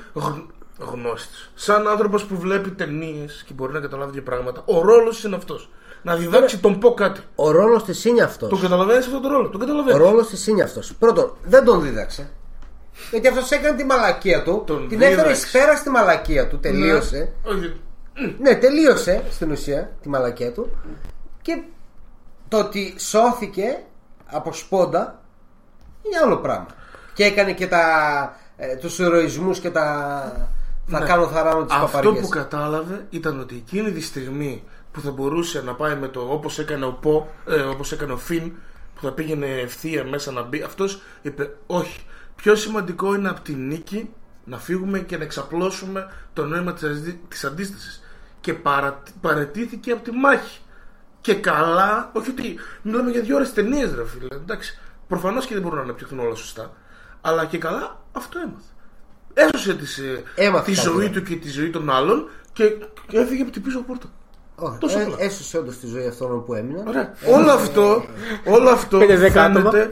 γνώστης. Σαν άνθρωπος που βλέπει ταινίες και μπορεί να καταλάβει δύο πράγματα. Ο ρόλος είναι αυτός. Να διδάξει τον πω κάτι. Ο ρόλος της είναι αυτός. Τον καταλαβαίνεις αυτόν τον ρόλο. Τον Ο καταλαβαίνει. ρόλος της είναι αυτός. Πρώτον, δεν τον δίδαξε. Γιατί αυτός έκανε τη μαλακία του. Τον την έφερε δίδαξε. εις πέρας στη μαλακία του. Τελείωσε. Όχι. Ναι, τελείωσε στην ουσία τη μαλακία του. Και το ότι σώθηκε από σπόντα είναι άλλο πράγμα. Και έκανε και τα, ε, τους ηρωισμούς και τα θα Ναι. κάνω θαράνω τις Αυτό παπαριές. που κατάλαβε ήταν ότι εκείνη τη στιγμή που θα μπορούσε να πάει με το όπως έκανε ο Πο, ε, όπως έκανε ο Φιν, που θα πήγαινε ευθεία μέσα να μπει, αυτός είπε όχι. Πιο σημαντικό είναι από τη νίκη να φύγουμε και να εξαπλώσουμε το νόημα της, ασδί- της αντίστασης. Και παρα, παρετήθηκε από τη μάχη. Και καλά, όχι ότι μιλάμε για δύο ώρες ταινίες ρε φίλε, εντάξει. Προφανώς και δεν μπορούν να αναπτυχθούν όλα σωστά. Αλλά και καλά αυτό έμαθε. Έσωσε τις, ε, Έμαθε τη κάτι, ζωή ε. του και τη ζωή των άλλων και, και έφυγε από την πίσω πόρτα. Όχι, Τόσο ε, απλά. έσωσε όντως τη ζωή αυτών που έμειναν. Ωραία. όλο αυτό, όλο αυτό Πέντε, δέκα άτομα. φαίνεται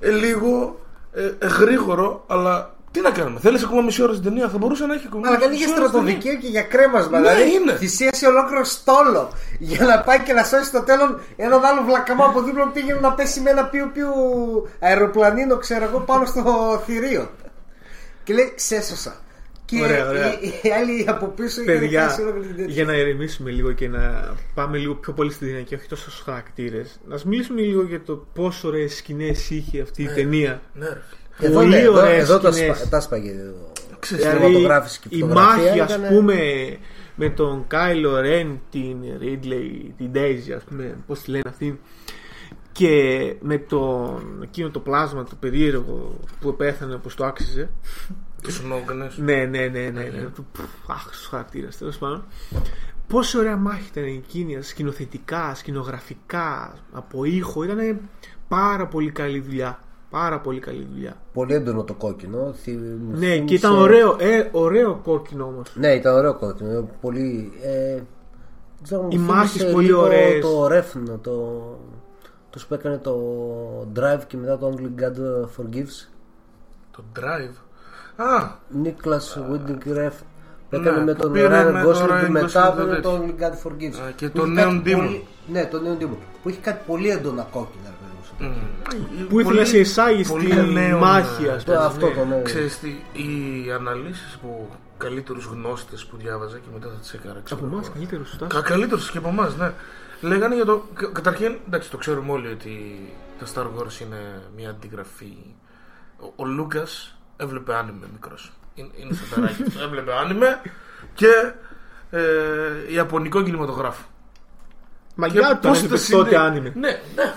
ε, λίγο ε, ε, γρήγορο, αλλά τι να κάνουμε. Θέλεις ακόμα μισή ώρα στην ταινία, θα μπορούσε να έχει ακόμα. Αλλά κάνει μισή για ώρα στην ταινία. στρατοδικείο και για κρέμασμα. Ναι, δηλαδή είναι. θυσίασε ολόκληρο στόλο για να πάει και να σώσει στο τέλος έναν άλλο βλακαμά από δίπλα που πήγαινε να πέσει με ένα πιου πιου αεροπλανίνο, ξέρω εγώ, πάνω στο θηρίο. Και λέει, ξέσωσα. Και Ωραία, ωραία. οι, οι άλλοι από πίσω είχαν Παιδιά, χάσει ολόκληρη την τέτοια. για να ηρεμήσουμε λίγο και να πάμε λίγο πιο πολύ στη ταινία και όχι τόσο στους χαρακτήρες, να μιλήσουμε λίγο για το πόσο ωραίες σκηνές είχε αυτή η ταινία. Ναι, ρε φίλε. Εδώ, πολύ ναι, εδώ, ωραίες εδώ τα, σκηνές. σπα, τα σπαγε εδώ. Ξέρεις, Δηλαδή, Δηλαδή, Κινηματογράφηση και η φωτογραφία μάχη, ας ήτανε- πούμε, με τον Κάιλο Ρεν, την Ridley, την Daisy, ας πούμε, πώς τη λένε αυτή, και με τον, εκείνο το πλάσμα, το περίεργο που πέθανε όπως το άξιζε. Τους σνόγκανε. Ναι, ναι, ναι, ναι, ναι. Του- πφ, Αχ, στους χαρακτήρες, τέλος πάντων. Πόσο ωραία μάχη ήταν εκείνη, σκηνοθετικά, σκηνογραφικά, από ήχο, ήταν πάρα πολύ καλή δουλειά. Πάρα πολύ καλή δουλειά. Πολύ έντονο το κόκκινο. Θυ- μου Ναι, θύμισε- και ήταν ωραίο, ε, ωραίο κόκκινο όμως. Ναι, ήταν ωραίο κόκκινο. Πολύ. Ε, δεν ξέρω, μου Οι θύμισε μάχες πολύ λίγο ωραίες. Το Refn, το. Το που έκανε το Drive και μετά το Only God Forgives. Το drive; Α, Nicholas Winding Refn. Που Ναι, έκανε με που τον πήρε Ryan με τον Gosling Ryan και μετά Gosling το έκανε το τέτοιο. Only God Forgives. Α, και Που το είχε Neon κάτι Demon. πολύ- Ναι, το Neon Demon. Που είχε κάτι πολύ έντονα κόκκινα. ρε παιδί μου. Που ήθελες να σε εισάγεις πολύ στη νέο, μάχη, ναι. ας Το πούμε. αυτό το ναι. Ξέρεις τι, οι αναλύσεις που καλύτερους γνώστες που διάβαζα και μετά θα τις έκανα. ξέρω Από εμάς εγώ. καλύτερο σου Κα, καλύτερους και από εμάς, ναι. Λέγανε για το. κα- Καταρχήν, εντάξει, το ξέρουμε όλοι ότι τα Star Wars είναι μια αντιγραφή. Ο, ο Λούκας έβλεπε άνιμε μικρός. Είναι, είναι στο τεράκι αυτό. Έβλεπε άνιμε και ε, Ιαπωνικό κινηματογράφο. Μαγιά του πώς ήταν τα τότε συνδέει- άνιμε. Ναι, ναι.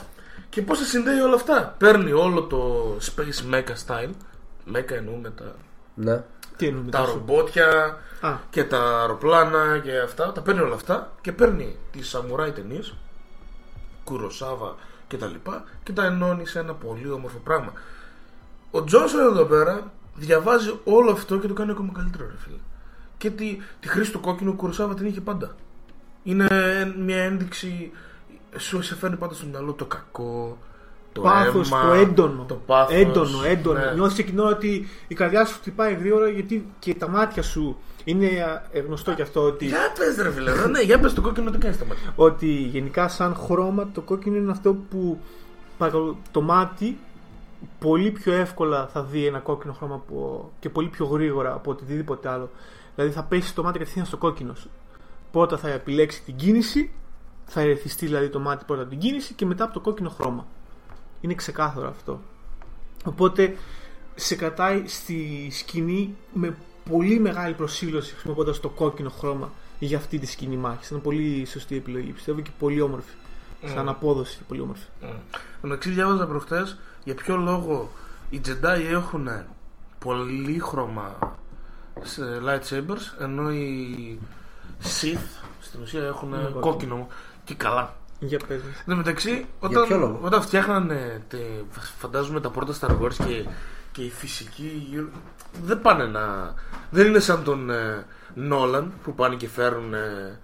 Και πώς τα συνδέει όλα αυτά. Παίρνει όλο το Space Mecha style. Mecha εννοούμε τα, Ναι. Τι εννοούμε τα τόσο. ρομπότια Α, και τα αεροπλάνα και αυτά. Τα παίρνει όλα αυτά και παίρνει τι σαμουράι ταινίες, Κουροσάβα και τα λοιπά και τα ενώνει σε ένα πολύ όμορφο πράγμα. Ο Τζόνσον εδώ πέρα διαβάζει όλο αυτό και το κάνει ακόμα καλύτερο, ρε φίλε. Και τη, τη χρήση του κόκκινου ο Κουροσάβα την είχε πάντα. Είναι μια ένδειξη. Σου σε φέρνει πάντα στο μυαλό το κακό, το πάθος, αίμα, το έντονο. Το πάθος, έντονο, έντονο. ναι. Νιώθεις εκείνο ότι η καρδιά σου χτυπάει γρήγορα γιατί και τα μάτια σου είναι ε, γνωστό και αυτό ότι, Για πες ρε φίλε, ναι, για πες το κόκκινο τι κάνεις στα μάτια. ότι γενικά σαν χρώμα το κόκκινο είναι αυτό που παρακαλώ, το μάτι πολύ πιο εύκολα θα δει ένα κόκκινο χρώμα από, και πολύ πιο γρήγορα από οτιδήποτε άλλο. Δηλαδή θα πέσει το μάτι κατευθείαν στο κόκκινο. Πρώτα θα επιλέξει την κίνηση, θα ερεθιστεί δηλαδή το μάτι πρώτα από την κίνηση και μετά από το κόκκινο χρώμα. Είναι ξεκάθαρο αυτό. Οπότε σε κρατάει στη σκηνή με πολύ μεγάλη προσήλωση χρησιμοποιώντας το κόκκινο χρώμα για αυτή τη σκηνή μάχης. Ήταν πολύ σωστή επιλογή. Πιστεύω και πολύ όμορφη. Σαν απόδοση πολύ όμορφη. Εντάξει, διάβαζα προχτές για ποιο λόγο οι Jedi έχουν πολύχρωμα σε lightsabers ενώ οι Sith στην ουσία έχουν Είναι κόκκινο. κόκκινο και καλά. Για πες μας. Εν τω μεταξύ, ποιο λόγο; όταν, όταν φτιάχνανε τε, φαντάζομαι τα πρώτα Star Wars και, και οι φυσικοί γύρω- δεν πάνε να. Δεν είναι σαν τον ε, Νόλαν που πάνε και φέρουν ε,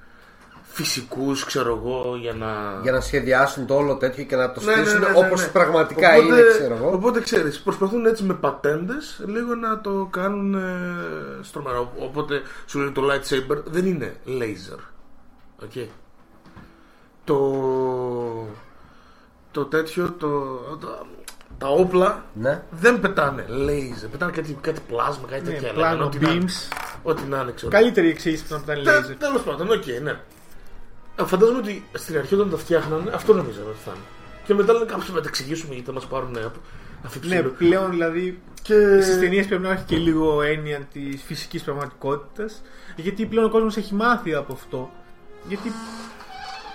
φυσικούς ξέρω εγώ για να. Για να σχεδιάσουν το όλο τέτοιο και να το Ναι, ναι, στήσουν ναι, ναι, όπως ναι. πραγματικά Οπότε- είναι, ξέρω εγώ. Οπότε ξέρεις, προσπαθούν έτσι με πατέντες λίγο να το κάνουν ε, στρωμένο. Οπότε σου λέει το lightsaber δεν είναι laser. OK. Το, το τέτοιο, το, το- τα όπλα Ναι. δεν πετάνε laser. Πετάνε κάτι, κάτι πλάσμα, κάτι Ναι, τέτοια. πλάνο, λέγανε, ό,τι να είναι. beams. Ό,τι να είναι, ξέρω. Καλύτερη εξήγηση που να πετάνε Τε- laser. Τέλος πάντων, οκ, ναι. Ε, Φαντάζομαι ότι στην αρχή όταν τα φτιάχνανε, αυτό νομίζαμε ότι θα είναι. Και μετά λένε κάποιοι να τα εξηγήσουμε γιατί θα μας πάρουν από Ναι, αφ' υψηλού. πλέον δηλαδή Και... Στις ταινίες πρέπει να έχει και λίγο έννοια της φυσικής πραγματικότητας. Γιατί πλέον ο κόσμος έχει μάθει από αυτό. Γιατί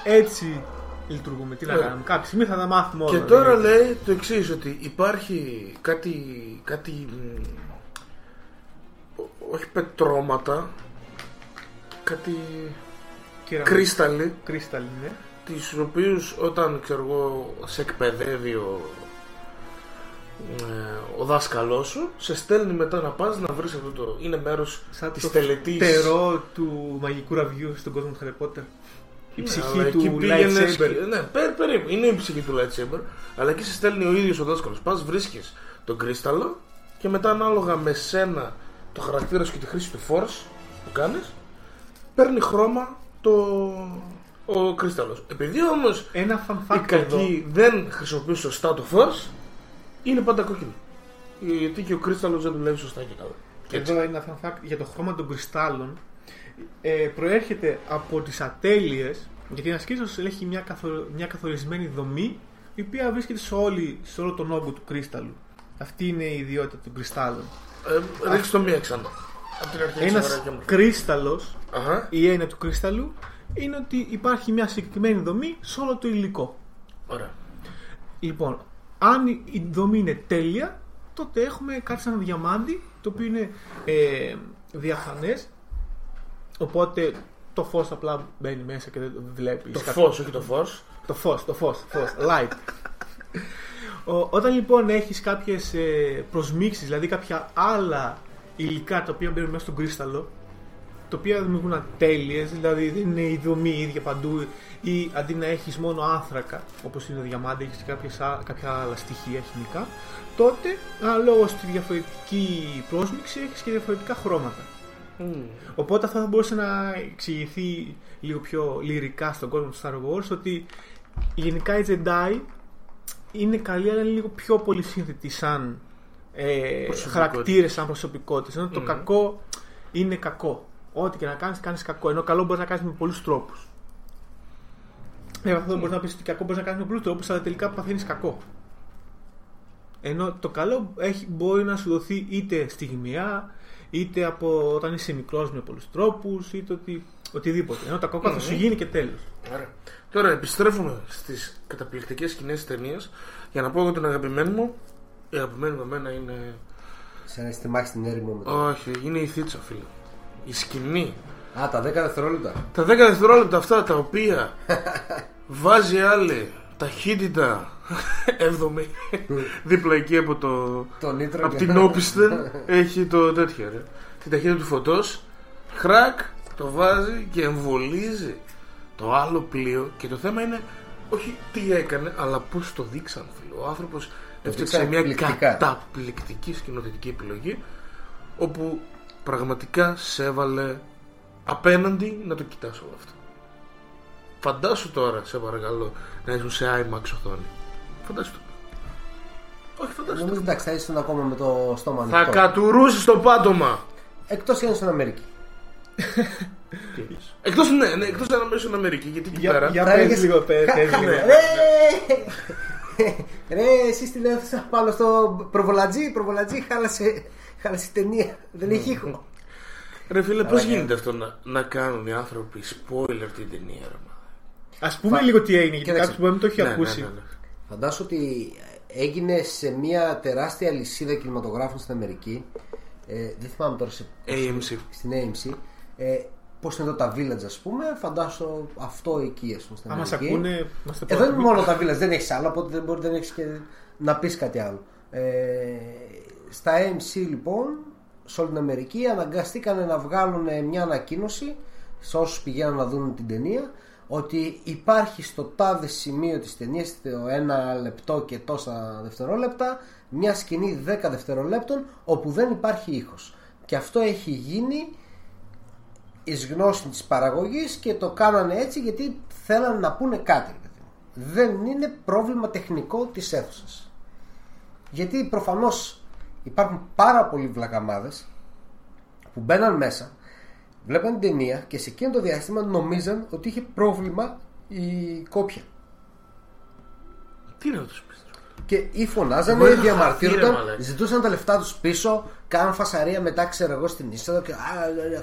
έτσι λειτουργούμε. Τι να Ναι. κάνουμε. Κάποια στιγμή θα τα μάθουμε όλα. Και τώρα δηλαδή. λέει το εξής, ότι υπάρχει κάτι. κάτι μ, ό- όχι πετρώματα, κάτι Κύρα- κρίσταλοι, Κρίσταλοι, ναι. τις οποίους όταν ξέρω εγώ σε εκπαιδεύει ο, ε, ο δάσκαλός σου, σε στέλνει μετά να πας να βρεις αυτό το... είναι μέρος Σαν της το τελετής. φτερό του μαγικού ραβιού στον κόσμο του Harry Potter. Η Ναι, ψυχή αλλά εκεί του πήγαινες lightsaber. και- Ναι, πέ- περίπου. Είναι η ψυχή του lightsaber. Αλλά εκεί σε στέλνει ο ίδιος ο δάσκαλος. Πας, βρίσκεις τον κρίσταλο και μετά ανάλογα με σένα το χαρακτήρας σου και τη χρήση του force που κάνεις, παίρνει χρώμα το... ο κρίσταλος. Επειδή όμως Ένα fun οι fact εδώ. κακοί δεν χρησιμοποιούν σωστά το force, είναι πάντα κόκκινο. Γιατί και ο κρίσταλος δεν δουλεύει σωστά και καλά. Και εδώ ένα fun fact για το χρώμα των κρυστάλλων. Ε, προέρχεται από τις ατέλειες γιατί ένας κρίσταλος έχει μια, καθο- μια καθορισμένη δομή η οποία βρίσκεται σε, όλη, σε όλο τον όγκο του κρίσταλου. Αυτή είναι η ιδιότητα των κρυστάλλων. Ε, ρίξτε το μία ξανά. Από την αρχή Ένας ξεβαράκια μου. κρίσταλος, Αχα. η έννοια του κρίσταλου, είναι ότι υπάρχει μια συγκεκριμένη δομή σε όλο το υλικό. Ωραία. Λοιπόν, αν η- η δομή είναι τέλεια, τότε έχουμε κάτι σαν ένα διαμάντι, το οποίο είναι ε, διαφανές, οπότε το φως απλά μπαίνει μέσα και δεν το βλέπεις. Το Κάτι- φως, όχι το φως. Το φως, το φως, φως, light. Ο, όταν λοιπόν έχεις κάποιες ε, προσμίξεις, δηλαδή κάποια άλλα υλικά τα οποία μπαίνουν μέσα στον κρίσταλο, τα οποία δημιουργούν ατέλειες, δηλαδή δεν είναι η δομή η ίδια παντού ή αντί να έχεις μόνο άνθρακα, όπως είναι το διαμάντι, έχεις κάποιες, α- κάποια άλλα στοιχεία χημικά, τότε αναλόγως στη διαφορετική πρόσμιξη έχεις και διαφορετικά χρώματα. Οπότε αυτό θα μπορούσε να εξηγηθεί λίγο πιο λυρικά στον κόσμο του Star Wars ότι γενικά οι Jedi είναι καλοί αλλά είναι λίγο πιο πολύ σύνθετοι σαν ε, Προσωπικότητες. χαρακτήρες, σαν προσωπικότητες. Ενώ το Μμμ. κακό είναι κακό. Ό,τι και να κάνεις, κάνεις κακό. Ενώ καλό μπορείς να κάνεις με πολλούς τρόπους. Ε, αυτό μπορείς να πεις ότι κακό μπορείς να κάνεις με πολλούς τρόπους, αλλά τελικά παθαίνεις κακό. Ενώ το καλό έχει, μπορεί να σου δοθεί είτε στιγμιαία, είτε από όταν είσαι μικρός με πολλούς τρόπους, είτε οτι, οτιδήποτε. Ενώ το κακό θα σου γίνει και τέλος. Ωραία. Τώρα επιστρέφουμε στις καταπληκτικές σκηνές τη ταινίας για να πω εγώ τον αγαπημένο μου. Η αγαπημένη μου εμένα είναι. Σαν να στη μάχη στην έρημο με το. Όχι, είναι η θίτσα, φίλε. Η σκηνή. Α, τα 10 δευτερόλεπτα. Τα 10 δευτερόλεπτα αυτά τα οποία (laughs) βάζει άλλη ταχύτητα 7η δίπλα εκεί από το. Το νήτρο από και- την όπισθεν (laughs) έχει το τέτοιο ρε. Την ταχύτητα του φωτός Χρακ το βάζει και εμβολίζει το άλλο πλοίο και το θέμα είναι όχι τι έκανε αλλά πώς το δείξαν φίλε. Ο άνθρωπος έφτιαξε δείξαν μια εκπληκτικά. καταπληκτική σκηνοθετική επιλογή όπου πραγματικά σε έβαλε απέναντι να το κοιτάς όλο αυτό. Φαντάσου τώρα, σε παρακαλώ, να ήσουν σε IMAX οθόνη. Φαντάσου το. Όχι, φαντάσου το. Νομίζω εντάξει, θα ήσουν ακόμα με το στόμα Θα ανοιχτό. κατουρούσε το πάτωμα. Εκτός αν στην Αμερική. Εκτός, ναι, ναι, εκτός αν μέσα στην Αμερική, γιατί εκεί Για, πέρα... για Θα πες έλεγες- λίγο, πες, Κα- πες κα- (laughs) λίγο. ναι. Ρε! Ρε, εσύ στην αίθουσα πάνω στο προβολατζή, προβολατζή, χάλασε, χάλασε η ταινία. Δεν έχει ήχο. Ρε φίλε, πώς Αλλά, γίνεται αυτό να, να κάνουν οι άνθρωποι spoiler την ταινία, ρε μα. Ας πούμε Φα- λίγο τι έγινε, γιατί Κοίταξε. κάποιος μπορεί να μην το έχει Ναι, ναι, ακούσει. Ναι, ναι. Φαντάσου ότι έγινε σε μια τεράστια λυσίδα κινηματογράφων στην Αμερική Ε, δεν θυμάμαι τώρα σε, AMC. στην AMC. Ε, Πώς είναι εδώ τα village, ας πούμε, φαντάσου αυτό εκεί, ας πούμε. Στην Αν μα Αμερική. ακούνε, είμαστε Εδώ είναι πρώτοι. μόνο τα village, δεν έχεις άλλο, οπότε δεν μπορεί δεν έχεις και να πεις κάτι άλλο. Ε, στα AMC λοιπόν, σε όλη την Αμερική, αναγκαστήκαν να βγάλουν μια ανακοίνωση σε όσους πηγαίνουν να δουν την ταινία ότι υπάρχει στο τάδε σημείο της ταινίας το ένα λεπτό και τόσα δευτερόλεπτα μια σκηνή 10 δευτερολέπτων όπου δεν υπάρχει ήχος και αυτό έχει γίνει εις γνώση της παραγωγής και το κάνανε έτσι γιατί θέλανε να πούνε κάτι. ρε παιδί μου. Δεν είναι πρόβλημα τεχνικό της αίθουσας. Γιατί προφανώς υπάρχουν πάρα πολλοί βλακαμάδες που μπαίναν μέσα, βλέπαν την ταινία και σε εκείνο το διάστημα νομίζαν ότι είχε πρόβλημα η κόπια. Τι είναι αυτό που πεις. Και ή φωνάζανε, Εγώ είχα διαμαρτύρονταν, χαθεί, ρε μαλάκα. ζητούσαν τα λεφτά τους πίσω, κάναν φασαρία μετά, ξέρω εγώ, στην είσοδο και α,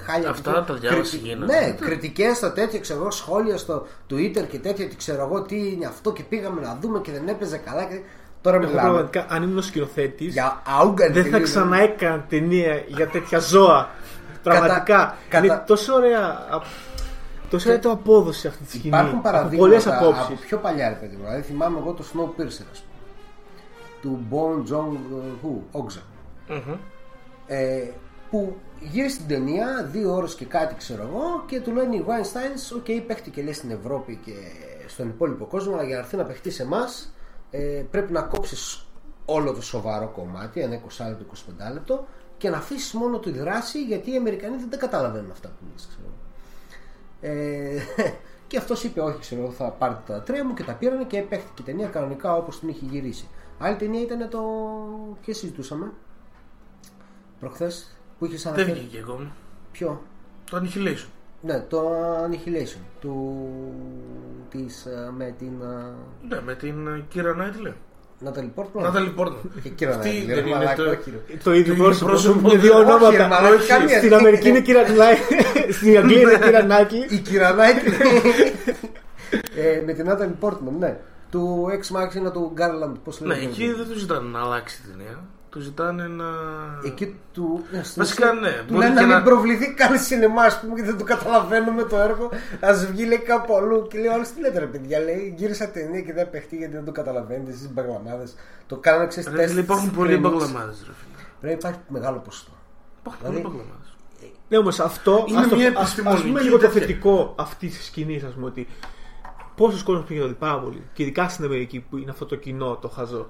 χάλια. Αυτά τέτοια. τα διάβασα Κριτικ- γίνανε. Ναι, κριτικές στα τέτοια, ξέρω εγώ, σχόλια στο Twitter και τέτοια, ότι ξέρω εγώ τι είναι αυτό και πήγαμε να δούμε και δεν έπαιζε καλά. Και... Τώρα Εγώ μιλάμε πραγματικά, αν ήμουν ο σκηνοθέτης, για άουγκαν. δεν θα ξαναέκανα ταινία για τέτοια ζώα. Πραγματικά. κατα- Είναι τόσο ωραία. α- Τόσο ωραία το απόδοση αυτή τη σκηνή. Υπάρχουν από πολλές παραδείγματα από απόψει. πιο παλιά, ρε παιδί μου. Δηλαδή θυμάμαι εγώ το Snowpiercer, ας πούμε. Του Bon Jong Hu, Ogza. ε, που γύρισε την ταινία δύο ώρες και κάτι ξέρω εγώ και του λένε οι Weinsteins OK παίχτηκε λέει στην Ευρώπη και στον υπόλοιπο κόσμο αλλά για να έρθει να παιχτεί σε εμάς ε, πρέπει να κόψεις όλο το σοβαρό κομμάτι ένα 20 λεπτό, 25 λεπτό και να αφήσεις μόνο τη δράση γιατί οι Αμερικανοί δεν τα καταλαβαίνουν αυτά που λες ξέρω εγώ. Ε, (laughs) και αυτός είπε: Όχι, ξέρω εγώ, θα πάρετε τα τρία μου και τα πήρανε και παίχτηκε η ταινία κανονικά όπως την είχε γυρίσει. Άλλη ταινία ήταν το. Ποια συζητούσαμε προχθές που είχε Δεν αναφέρει. βγήκε ακόμα. Ποιο; Το Annihilation. Ναι, το Annihilation του, της, ε, με την Ναι, με την ε, Κύρα Νάιτλε. Νάταλι Πόρτμαν. Νάταλι Πόρτμαν. Και κύρα Αυτή Νάταλι, δεν ρε είναι μαλάκα, το- όχι, ρε. Το ίδιο Το ίδιο πρόσωπο. πρόσωπο. Είναι δύο Όχι, ρε ονόματα. μαλάκα, Όχι, καμία Στην σχέση. Αμερική είναι κύρα Νάιτλι. (laughs) Στην Αγγλία είναι κύρα Νάιτλι. Η κύρα Νάιτλι. ε, με την Νάταλι Πόρτμαν, ναι. Του Ex Machina του Garland, πώς Ναι, λέγεται. εκεί δεν τους ζητάνε να αλλάξει την ταινία. Τους ζητάνε να. Εκεί του. ναι, στην Βασικά, ουσία, ναι, Του μπορεί λένε και να μην να- προβληθεί καν σινεμά, ας πούμε, και δεν το καταλαβαίνουμε το έργο. Α βγει λέει κάπου αλλού. Και λέει: Όλε τι λέτε, ρε παιδιά. Λέει: Γύρισα ταινία και δεν παιχτεί γιατί δεν το καταλαβαίνετε. Εσείς μπαγλαμάδε. Το κάνανε ξέρεις Ρε, φίλε, υπάρχουν πολλοί μπαγλαμάδε. Πρέπει να υπάρχει μεγάλο ποσοστό. Υπάρχουν πολλοί Δηλαδή- μπαγλαμάδε. Ναι, όμως αυτό. Είναι ας το- μια ας- επιστημονική ας πούμε λίγο το τέτοια. θετικό αυτής της σκηνής, ας πούμε, ότι πόσος κόσμος πήγε να δει πάρα πολύ. Και ειδικά στην Αμερική που είναι αυτό το κοινό, το χαζό.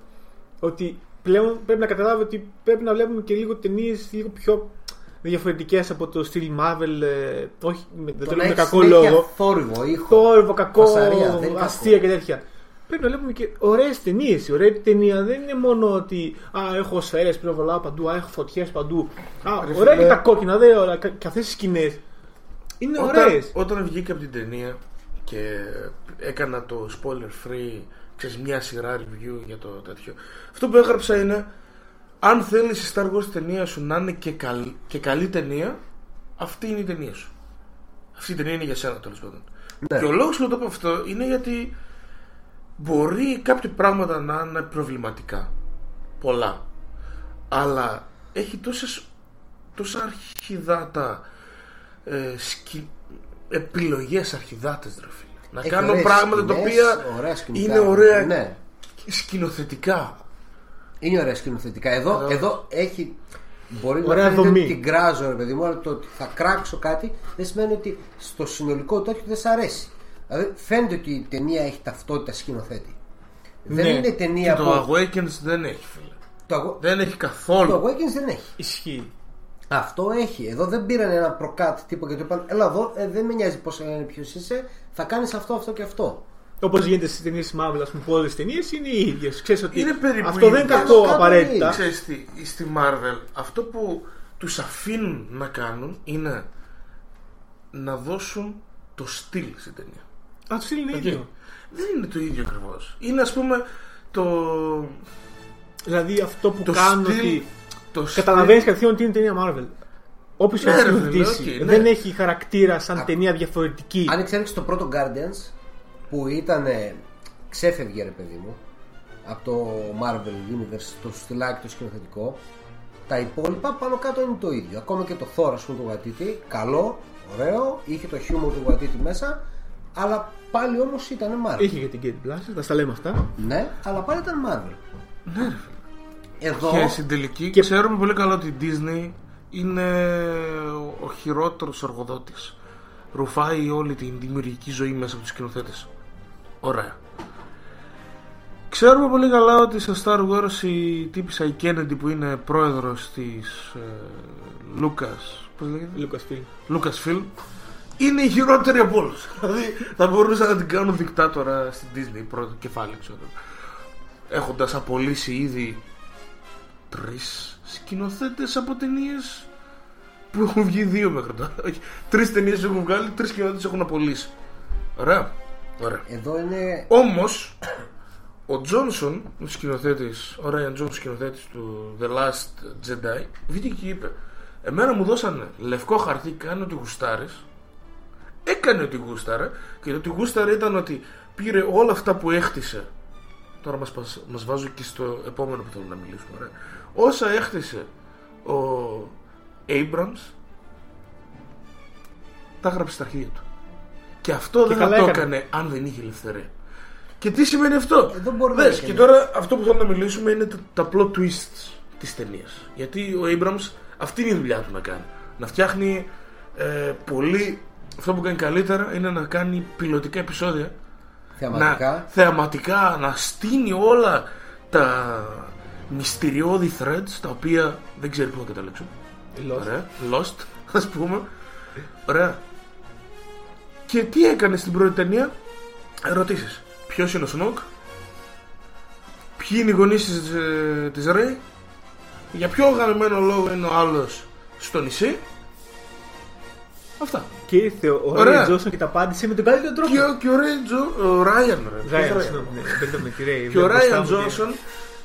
Ότι πλέον πρέπει να καταλάβει ότι πρέπει να βλέπουμε και λίγο ταινίες λίγο πιο διαφορετικές από το στυλ Marvel. ε, όχι, με- δεν το λέω με κακό λόγο. Θόρυβο, ήχο. Θόρυβο, κακό, Φασαρία, δεν είναι αστεία κακό. και τέτοια. Πρέπει να βλέπουμε και ωραίες ταινίες. Η ωραία ταινία δεν είναι μόνο ότι Α, έχω σφαίρε πυροβολάω παντού, Α, έχω φωτιές παντού. Α, Ρε ωραία φίλε. και τα κόκκινα, δε όλα. κα- Και αυτές οι σκηνές είναι ωραίες. Όταν, όταν βγήκα από την ταινία και έκανα το spoiler free, ξέρεις, μια σειρά review για το τέτοιο. Αυτό που έγραψα είναι αν θέλεις η Star Wars ταινία σου να είναι και, καλή, και καλή ταινία, αυτή είναι η ταινία σου. Αυτή η ταινία είναι για σένα τέλος πάντων. Ναι. Και ο λόγος που το πω αυτό είναι γιατί μπορεί κάποια πράγματα να είναι προβληματικά. Πολλά. Αλλά έχει τόσες, τόσα αρχιδάτα ε, σκι, επιλογές αρχιδάτες ρε φίλε. Να Έχει κάνω ωραίες πράγματα τα σκηνές, οποία ωραία σκηνικά. είναι ωραία Ναι. σκηνοθετικά. Είναι ωραία σκηνοθετικά. Εδώ, Εδώ. εδώ έχει. Μπορεί Ωραία να φαίνεται δομή. ότι την κράζω, ρε παιδί μου, αλλά το ότι θα κράξω κάτι δεν σημαίνει ότι στο συνολικό τέτοιο δεν σ' αρέσει. Δηλαδή φαίνεται ότι η ταινία έχει ταυτότητα σκηνοθέτη. Δεν Ναι. είναι ταινία Και που. το Awakens δεν έχει φίλε. Το, αγω- Δεν έχει το καθόλου. Awakens δεν έχει. Ισχύει. Αυτό έχει. Εδώ δεν πήραν ένα προκάτ τύπο και του είπαν Ελά εδώ, ε, δεν με νοιάζει πώς είναι ποιος είσαι, θα κάνεις αυτό, αυτό και αυτό. Όπως γίνεται στις ταινίες Marvel, ας πούμε, που όλες τι ταινίες είναι οι ίδιες. Ξέρεις ότι Είναι περίπου αυτό δεν είναι ίδιες. κακό Κάτω απαραίτητα. είναι. Ξέρεις τι, στη Marvel αυτό που τους αφήνουν να κάνουν είναι να δώσουν το στυλ στην ταινία. Α, του είναι Οκ. ίδιο. Δεν είναι το ίδιο ακριβώς. Είναι ας πούμε το. Δηλαδή αυτό που το κάνουν στυλ- ότι. Το στυλ- Καταλαβαίνει κατευθείαν ότι είναι ταινία Marvel. Όποιος Ναι, και να ρε, συζητήσει, φίλε, οκ, ναι. δεν έχει χαρακτήρα σαν ταινία διαφορετική. Αν εξαιρέσεις το πρώτο Guardians που ήταν. ε, ξέφευγε ρε παιδί μου από το Marvel Universe, το στυλάκι το σκηνοθετικό. Τα υπόλοιπα πάνω κάτω είναι το ίδιο. Ακόμα και το Thor, ας πούμε, του Βαϊτίτι, καλό, ωραίο, είχε το χιούμορ του Βατίτη μέσα, αλλά πάλι όμως ήταν Marvel. Είχε και την Kate Blanchett, θα στα λέμε αυτά. Ναι, αλλά πάλι ήταν Marvel. Ναι, ρε φίλε. Εδώ. Και στην τελική Και- ξέρουμε πολύ καλά ότι η Disney είναι ο χειρότερος εργοδότης. Ρουφάει όλη την δημιουργική ζωή μέσα από τους σκηνοθέτες. Ωραία. Ξέρουμε πολύ καλά ότι στο Star Wars η τύπησα η Kennedy που είναι πρόεδρος της ε, Lucas, πώς λέγεται, Lucasfilm. Lucasfilm είναι η χειρότερη από όλους. (laughs) δηλαδή θα μπορούσαν να την κάνουν δικτάτορα στην Disney, πρώτο κεφάλι ξέρω. Έχοντας απολύσει ήδη τρεις σκηνοθέτες από ταινίες που έχουν βγει δύο μέχρι τώρα. Όχι, τρεις ταινίες έχουν βγάλει, τρεις σκηνοθέτες έχουν απολύσει. Ωραία. Ωραία. Εδώ είναι. Όμως, ο Τζόνσον, ο σκηνοθέτης, ο Ράιαν Τζόνσον, σκηνοθέτης του The Last Jedi, βγήκε και είπε Εμένα μου δώσανε λευκό χαρτί, κάνε ό,τι γουστάρεις. Έκανε ό,τι γούσταρε και το ότι γούσταρε ήταν ότι πήρε όλα αυτά που έχτισε. Τώρα μας, πας- μας βάζω και στο επόμενο που θέλω να μιλήσουμε. Ωραία. Όσα έχτισε ο Abrams, τα έγραψε στα αρχεία του. Και αυτό δεν θα καλά το έκανε. έκανε αν δεν είχε ελευθερία. Και τι σημαίνει αυτό; Εδώ μπορεί να Δες, έχει και ένα. τώρα αυτό που θέλω να μιλήσουμε είναι τα, τα plot twists της ταινίας. Γιατί ο Abrams αυτή είναι η δουλειά του να κάνει. Να φτιάχνει ε, πολύ... Αυτό που κάνει καλύτερα είναι να κάνει πιλωτικά επεισόδια. Θεαματικά. Να, θεαματικά, να στείνει όλα τα μυστηριώδη threads τα οποία δεν ξέρει πού να καταλήξουν. Lost. Ωραία. Lost, (laughs) ας πούμε. Ωραία. Και τι έκανε στην πρώτη ταινία; Ερωτήσεις. Ποιος είναι ο Σνόκ. Ποιοι είναι οι γονείς της, ε, της Ρέι. Για ποιο οργανωμένο λόγο είναι ο άλλος στο νησί; Αυτά. Και ήρθε ο Ωραία. Ράιν Τζόνσον και τα απάντησε με τον καλύτερο τρόπο. Και ο, και ο Ρέιτζο, ο Ράιαν, ρε. Ποιος Ράιαν, Ράιαν; συγγνώμη, ναι, μπερδεύω με τη Ρέι. Και ο μπροστά Ράιαν μου και- Τζόνσον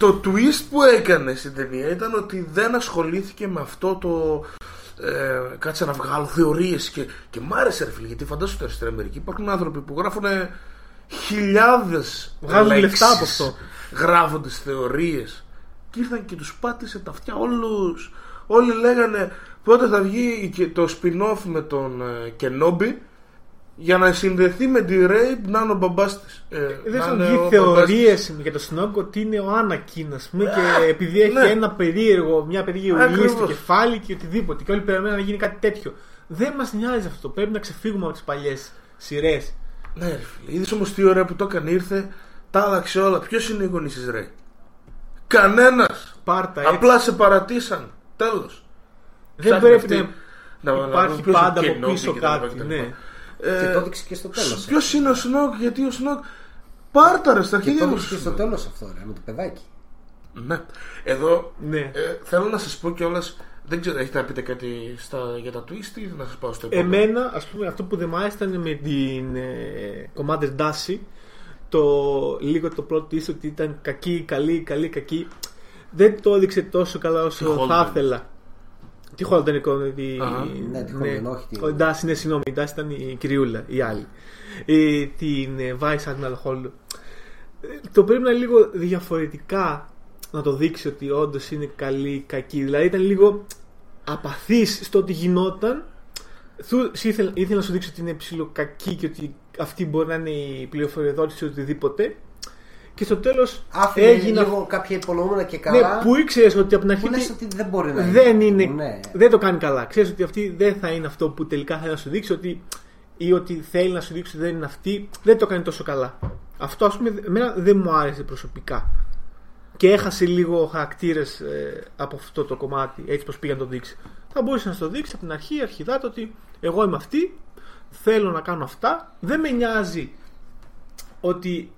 το twist που έκανε στην ταινία ήταν ότι δεν ασχολήθηκε με αυτό το ε, κάτσε να βγάλω θεωρίες και, και μ' άρεσε ρε φίλε γιατί φαντάσου τώρα στην Αμερική υπάρχουν άνθρωποι που γράφουν χιλιάδες Βγάζουν λεφτά από αυτό. γράφοντα θεωρίες και ήρθαν και τους πάτησε τα αυτιά όλους. Όλοι λέγανε πότε θα βγει και το spin-off με τον ε, Κενόμπι για να συνδεθεί με τη Ρέι να είναι ο μπαμπάς της. Ε, Δεν να έχουν είναι βγει ο μπαμπάς της. θεωρίες για τον Σνόγκ ότι είναι ο Άνακιν, α πούμε, και επειδή έχει ναι. ένα περίεργο, μια περίεργη ουλή στο Ακριβώς. κεφάλι και οτιδήποτε. Και όλοι περιμένουν να γίνει κάτι τέτοιο. Δεν μας νοιάζει αυτό. Πρέπει να ξεφύγουμε από τις παλιές σειρές. Ναι, ρε φίλε. Είδες όμως τι ωραία που το έκανε. Ήρθε, τα άλλαξε όλα. Ποιος είναι οι γονείς της Ρέι. Κανένας. Πάρτα έτσι. Απλά σε παρατήσαν. Τέλος. Δεν πρέπει να να υπάρχει πάντα από πίσω κάτι. Ναι. Και το έδειξε και στο τέλος. Ποιος Ε, είναι ο Σνόκ, γιατί ο Σνόκ. Πάρτα ρε στα Και το αρχίδια έδειξε και στο τέλος αυτό, ρε, με το παιδάκι. Ναι. Εδώ Ναι. ε, θέλω να σας πω κιόλας. Δεν ξέρω, έχετε να πείτε κάτι στα, για τα twist ή να σας πάω στο επόμενο; Εμένα, ας πούμε, αυτό που δεν μ' άρεσε ήταν με την ε, Commander Dashi το λίγο το plot twist ότι ήταν κακή, καλή, καλή, κακή. Δεν το έδειξε τόσο καλά όσο Τη θα Holden. ήθελα. Τι Holden είναι η... Αχα. Ναι, τη Holden, όχι τη- Ο Dashi, ναι, συγγνώμη, η Dashi ήταν η κυριούλα, η άλλη. Ε, την ε, Vice Admiral Holden. Ε, Το πρέπει να είναι λίγο διαφορετικά να το δείξει ότι όντως είναι καλή, κακή. Δηλαδή ήταν λίγο απαθής στο ότι γινόταν Θου- σου ήθελα, ήθελα να σου δείξω ότι είναι ψηλό κακή και ότι αυτή μπορεί να είναι η πληροφοριοδότηση οτιδήποτε. Και στο τέλος Άφηνε έγινα. λίγο κάποια υπονοούμενα και Ναι, καλά. που ήξερες ότι από την αρχή. που λες ότι ότι δεν μπορεί να δεν είναι. είναι. Ναι. Δεν το κάνει καλά. Ξέρεις ότι αυτή δεν θα είναι αυτό που τελικά θέλει να σου δείξει ότι, ή ότι θέλει να σου δείξει ότι δεν είναι αυτή. Δεν το κάνει τόσο καλά. Αυτό ας πούμε εμένα δεν μου άρεσε προσωπικά. Και έχασε λίγο χαρακτήρες από αυτό το κομμάτι, έτσι πως πήγε να το δείξει. Θα μπορούσε να σου το δείξει από την αρχή, αρχιδάτο ότι εγώ είμαι αυτή, θέλω να κάνω αυτά, δεν με νοιάζει ότι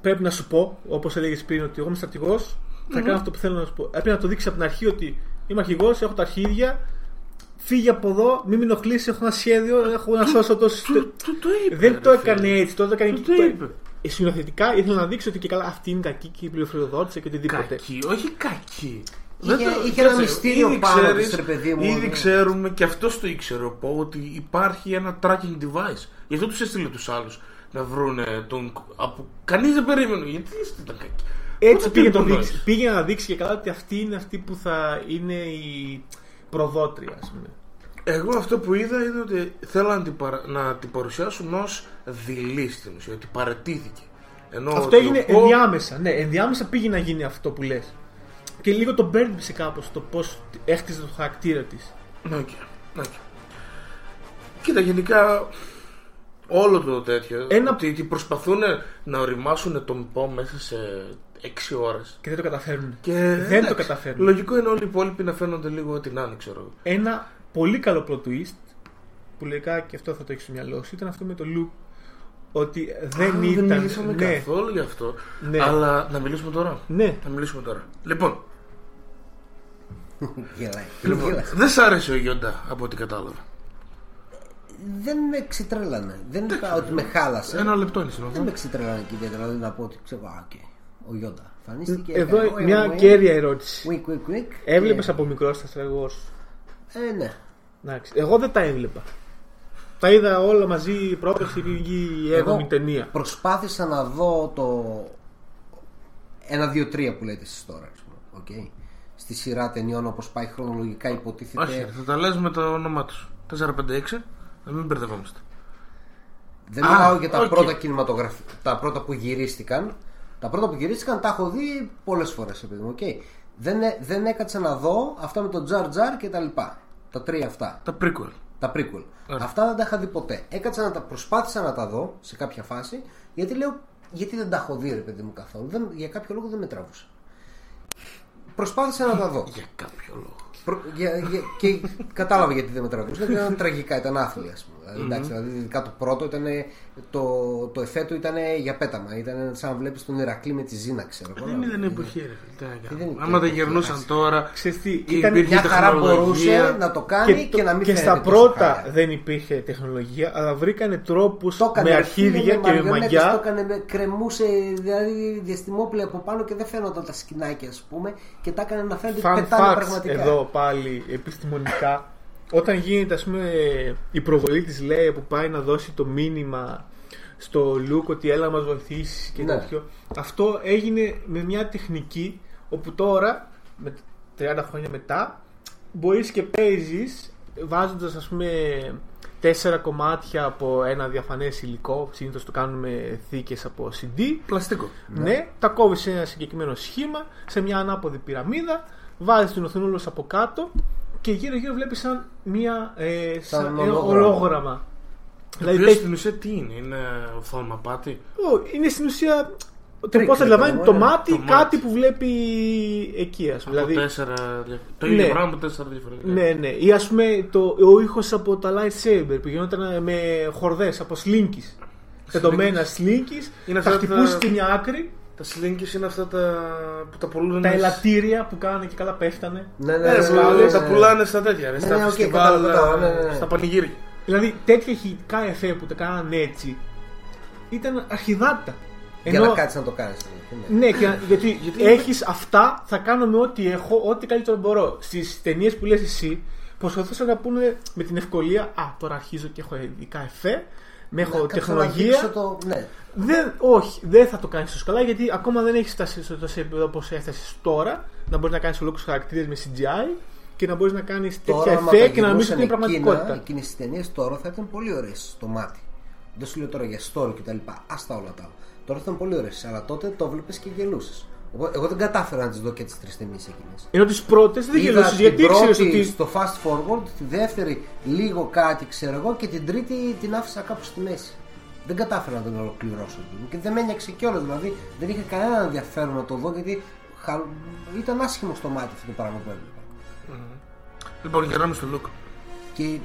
πρέπει να σου πω, όπως έλεγες πριν, ότι εγώ είμαι στρατηγός, θα κάνω αυτό που θέλω να σου πω. Πρέπει να το δείξεις από την αρχή ότι είμαι αρχηγός, έχω τα αρχίδια, φύγε από εδώ, μην με ενοχλήσει, έχω ένα σχέδιο, έχω να σώσω τόσο. Του, του το είπε. Δεν ρε το φίλε. έκανε έτσι, το έκανε Του και το είπε. Ε, Συνοθετικά ήθελα να δείξω ότι και καλά αυτή είναι κακή και η πληροφοριοδότηση και οτιδήποτε. Κακή, όχι κακή. Είχε- Δεν το- είχε ένα κάτσε, μυστήριο ήδη πάνω ξέρεις- της, ρε παιδί μου, Ήδη ναι. ξέρουμε και αυτός το ήξερε ο Πο ότι υπάρχει ένα tracking device. Γι' αυτό τους έστειλε τους άλλους να βρουν τον. Από... Κανείς δεν περίμενε. Γιατί ήταν κακή; Έτσι Ούτε πήγε, τι το υπονοείς. δείξει, πήγε να δείξει και καλά ότι αυτή είναι αυτή που θα είναι η προδότρια, ας πούμε. Εγώ αυτό που είδα είναι ότι θέλαν να την, παρα... να την παρουσιάσουν ως δειλή στην ουσία, ότι παραιτήθηκε. Ενώ Αυτό ότι έγινε ο Πο- ενδιάμεσα. Ναι, ενδιάμεσα πήγε να γίνει αυτό που λες. Και λίγο τον μπέρδεψε κάπως το πώς έχτιζε το χαρακτήρα της. Ναι, OK, OK. Κοίτα, γενικά όλο το τέτοιο. Ένα- Ότι, ότι προσπαθούν να ωριμάσουν τον Πο μέσα σε 6 ώρες. Και δεν το καταφέρνουν. Και Δεν εντάξει, το καταφέρνουν. Λογικό είναι όλοι οι υπόλοιποι να φαίνονται λίγο ό,τι να είναι, ξέρω εγώ. Ένα πολύ καλό plot twist που λογικά και αυτό θα το έχεις στο μυαλό σου ήταν αυτό με το Luke. Ότι δεν Α, ήταν. Δεν μιλήσαμε ναι, καθόλου γι' αυτό. Ναι. Αλλά να μιλήσουμε τώρα. ναι. Να μιλήσουμε τώρα. Λοιπόν, (laughs) Γελάει. λοιπόν Γελάει. δεν σ' άρεσε ο Γιόντα από ό,τι κατάλαβα. Δεν με ξετρέλανε. Δεν είπα ότι με χάλασε. Ένα λεπτό είναι Δεν συνολικά. με ξετρέλανε και ιδιαίτερα. Δηλαδή να πω ότι ξέρω, α, οκ, ο Γιόντα. Φανίστηκε. Εδώ έκανε, μια «Ωε, ωε, κέρια ερώτηση. Quick, quick, quick. Έβλεπε Και- από μικρό τα Star Wars. Ε, ναι. Εντάξει. Εγώ δεν τα έβλεπα. Τα είδα όλα μαζί πρώτα στη βγει η 7η ταινία. προσπάθησα να δω το. Ένα, δύο, τρία που λέτε εσείς τώρα, ας πούμε. οκ. Στη σειρά ταινιών όπω πάει χρονολογικά υποτίθεται. Όχι, θα τα λες με το όνομά του. 4-5-6, να μην μπερδευόμαστε. Δεν Α, μιλάω για τα οκ. πρώτα κινηματογραφικά. Τα πρώτα που γυρίστηκαν. Τα πρώτα που γυρίστηκαν τα έχω δει πολλές φορές, επειδή μου. οκ. Δεν, έ- δεν έκατσα να δω αυτά με τον Τζαρ Τζαρ και τα λοιπά. Τα τρία αυτά. Τα prequel. Τα prequel. Ωραία. Αυτά δεν τα είχα δει ποτέ. Έκατσα να τα προσπάθησα να τα δω σε κάποια φάση γιατί λέω γιατί δεν τα έχω δει ρε παιδί μου καθόλου. Δεν, για κάποιο λόγο δεν με τραβούσε. Προσπάθησα να τα δω. Για κάποιο λόγο. Προ- για- για- και κατάλαβα γιατί δεν με τραβούσε. Ήταν τραγικά, ήταν άθλια. ας πούμε. Δηλαδή, εντάξει, δηλαδή, ειδικά το πρώτο ήταν. Το, το εφέ του ήταν για πέταμα. Ήταν σαν να βλέπεις τον Ηρακλή με τη Ζήνα, ξέρω εγώ. Δεν ήταν εποχή, ρε φίλε. τι να δεν κάνουμε. είναι Άμα τα εποχή, γερνούσαν εντάξει. τώρα. Ξέρεις τι, και ήταν υπήρχε Μια χαρά τεχνολογία. μπορούσε να το κάνει και, το- να μην και φαίνεται στα τόσο πρώτα χάλια. δεν υπήρχε τεχνολογία, αλλά βρήκανε τρόπους Το έκανε με ρε φίλε, αρχίδια με και με μαριονέτες, Το μαγιά. έκανε με κρεμούσε δηλαδή διαστημόπλαια από πάνω και δεν φαίνονταν τα σκηνάκια, ας πούμε, και τα έκανε να φαίνεται ότι Fun πετάνε facts πραγματικά. εδώ πάλι επιστημονικά. Όταν γίνεται ας πούμε η προβολή της λέει που πάει να δώσει το μήνυμα στο Λουκ ότι έλα να μας βοηθήσεις και Ναι. τέτοιο αυτό έγινε με μια τεχνική όπου τώρα με 30 χρόνια μετά μπορείς και παίζεις βάζοντας ας πούμε τέσσερα κομμάτια από ένα διαφανές υλικό συνήθως το κάνουμε θήκες από CD Πλαστικό. ναι. τα κόβεις σε ένα συγκεκριμένο σχήμα, σε μια ανάποδη πυραμίδα, βάζεις την οθονούλα από κάτω και γύρω-γύρω βλέπεις σαν μια. Ε, σαν ένα ολόγραμμα. ολόγραμμα. Δηλαδή, Δηλαδή, τε- στην ουσία τι είναι, είναι οθόνμαπάτι. Ω, είναι στην ουσία το Τρίξε, πώ αντιλαμβάνει ρε, το ναι. μάτι Το μάτι. κάτι που βλέπει εκεί, ας πούμε. Από Δηλαδή, τέσσερα. δια- Το ίδιο Ναι. πράγμα από τέσσερα διαφορετικά. ναι, ναι. Ή ας πούμε το, ο ήχος από τα lightsaber που γινόταν με χορδές από σλίνκις. Τεντωμένα slinkies, Είναι θα αυτά τα- χτυπούσε στη μια άκρη, Τα slinkies είναι αυτά τα που τα πουλούν. τα στις- ελαττήρια που κάνανε και καλά πέφτανε. Ναι, ναι, Ε, ναι, που ναι, ναι, τα ναι. πουλάνε στα τέτοια, ρε, στα ναι, οκ, φεστιβάλ, κατάλαβα, κατάλαβα, ναι, ναι, ναι. στα πανηγύρια. Δηλαδή τέτοια ηχητικά εφέ που τα κάνανε έτσι ήταν αρχιδάτα. Για να κάτσεις να το κάνεις. Ναι, και, να- (clears throat) γιατί, Γιατί- έχεις αυτά, θα κάνω με ό,τι έχω, ό,τι καλύτερο μπορώ. Στις ταινίες που λες εσύ, προσπαθούσαν να πούνε με την ευκολία, Α, τώρα αρχίζω και έχω ειδικά εφέ, με έχω τεχνολογία. Το... Ναι. Δεν, όχι, δεν θα το κάνεις τόσο καλά γιατί ακόμα δεν έχεις φτάσει στο τόσο επίπεδο όπως έφτασες τώρα. Να μπορείς να κάνεις ολόκληρου χαρακτήρες με CGI και να μπορείς να κάνεις τέτοια Τώρα, άμα εφέ τα και να νομίζει ότι είναι γυρνούσαν πραγματικότητα. Εκείνες τις ταινίες τώρα θα ήταν πολύ ωραίες στο μάτι. Δεν σου λέω τώρα για story κτλ. Άστα όλα τα άλλα. Τώρα θα ήταν πολύ ωραίες. Αλλά τότε το βλέπεις και γελούσες. Εγώ δεν κατάφερα να τις δω και τις τρεις ταινίες εκείνες. Ενώ τις πρώτες δεν Είδα γελούσες την γιατί ήξερες πρώτη ότι. στο fast forward, τη δεύτερη λίγο κάτι ξέρω εγώ και την τρίτη την άφησα κάπου στη μέση. Δεν κατάφερα να την ολοκληρώσω. δηλαδή. Και δεν με ένιωξε κιόλας. Δηλαδή δεν είχα κανένα ενδιαφέρον να το δω γιατί χα- ήταν άσχημο στο μάτι αυτό το πράγμα που έβλεπα. Λοιπόν, γυρνάμε στο look. Και.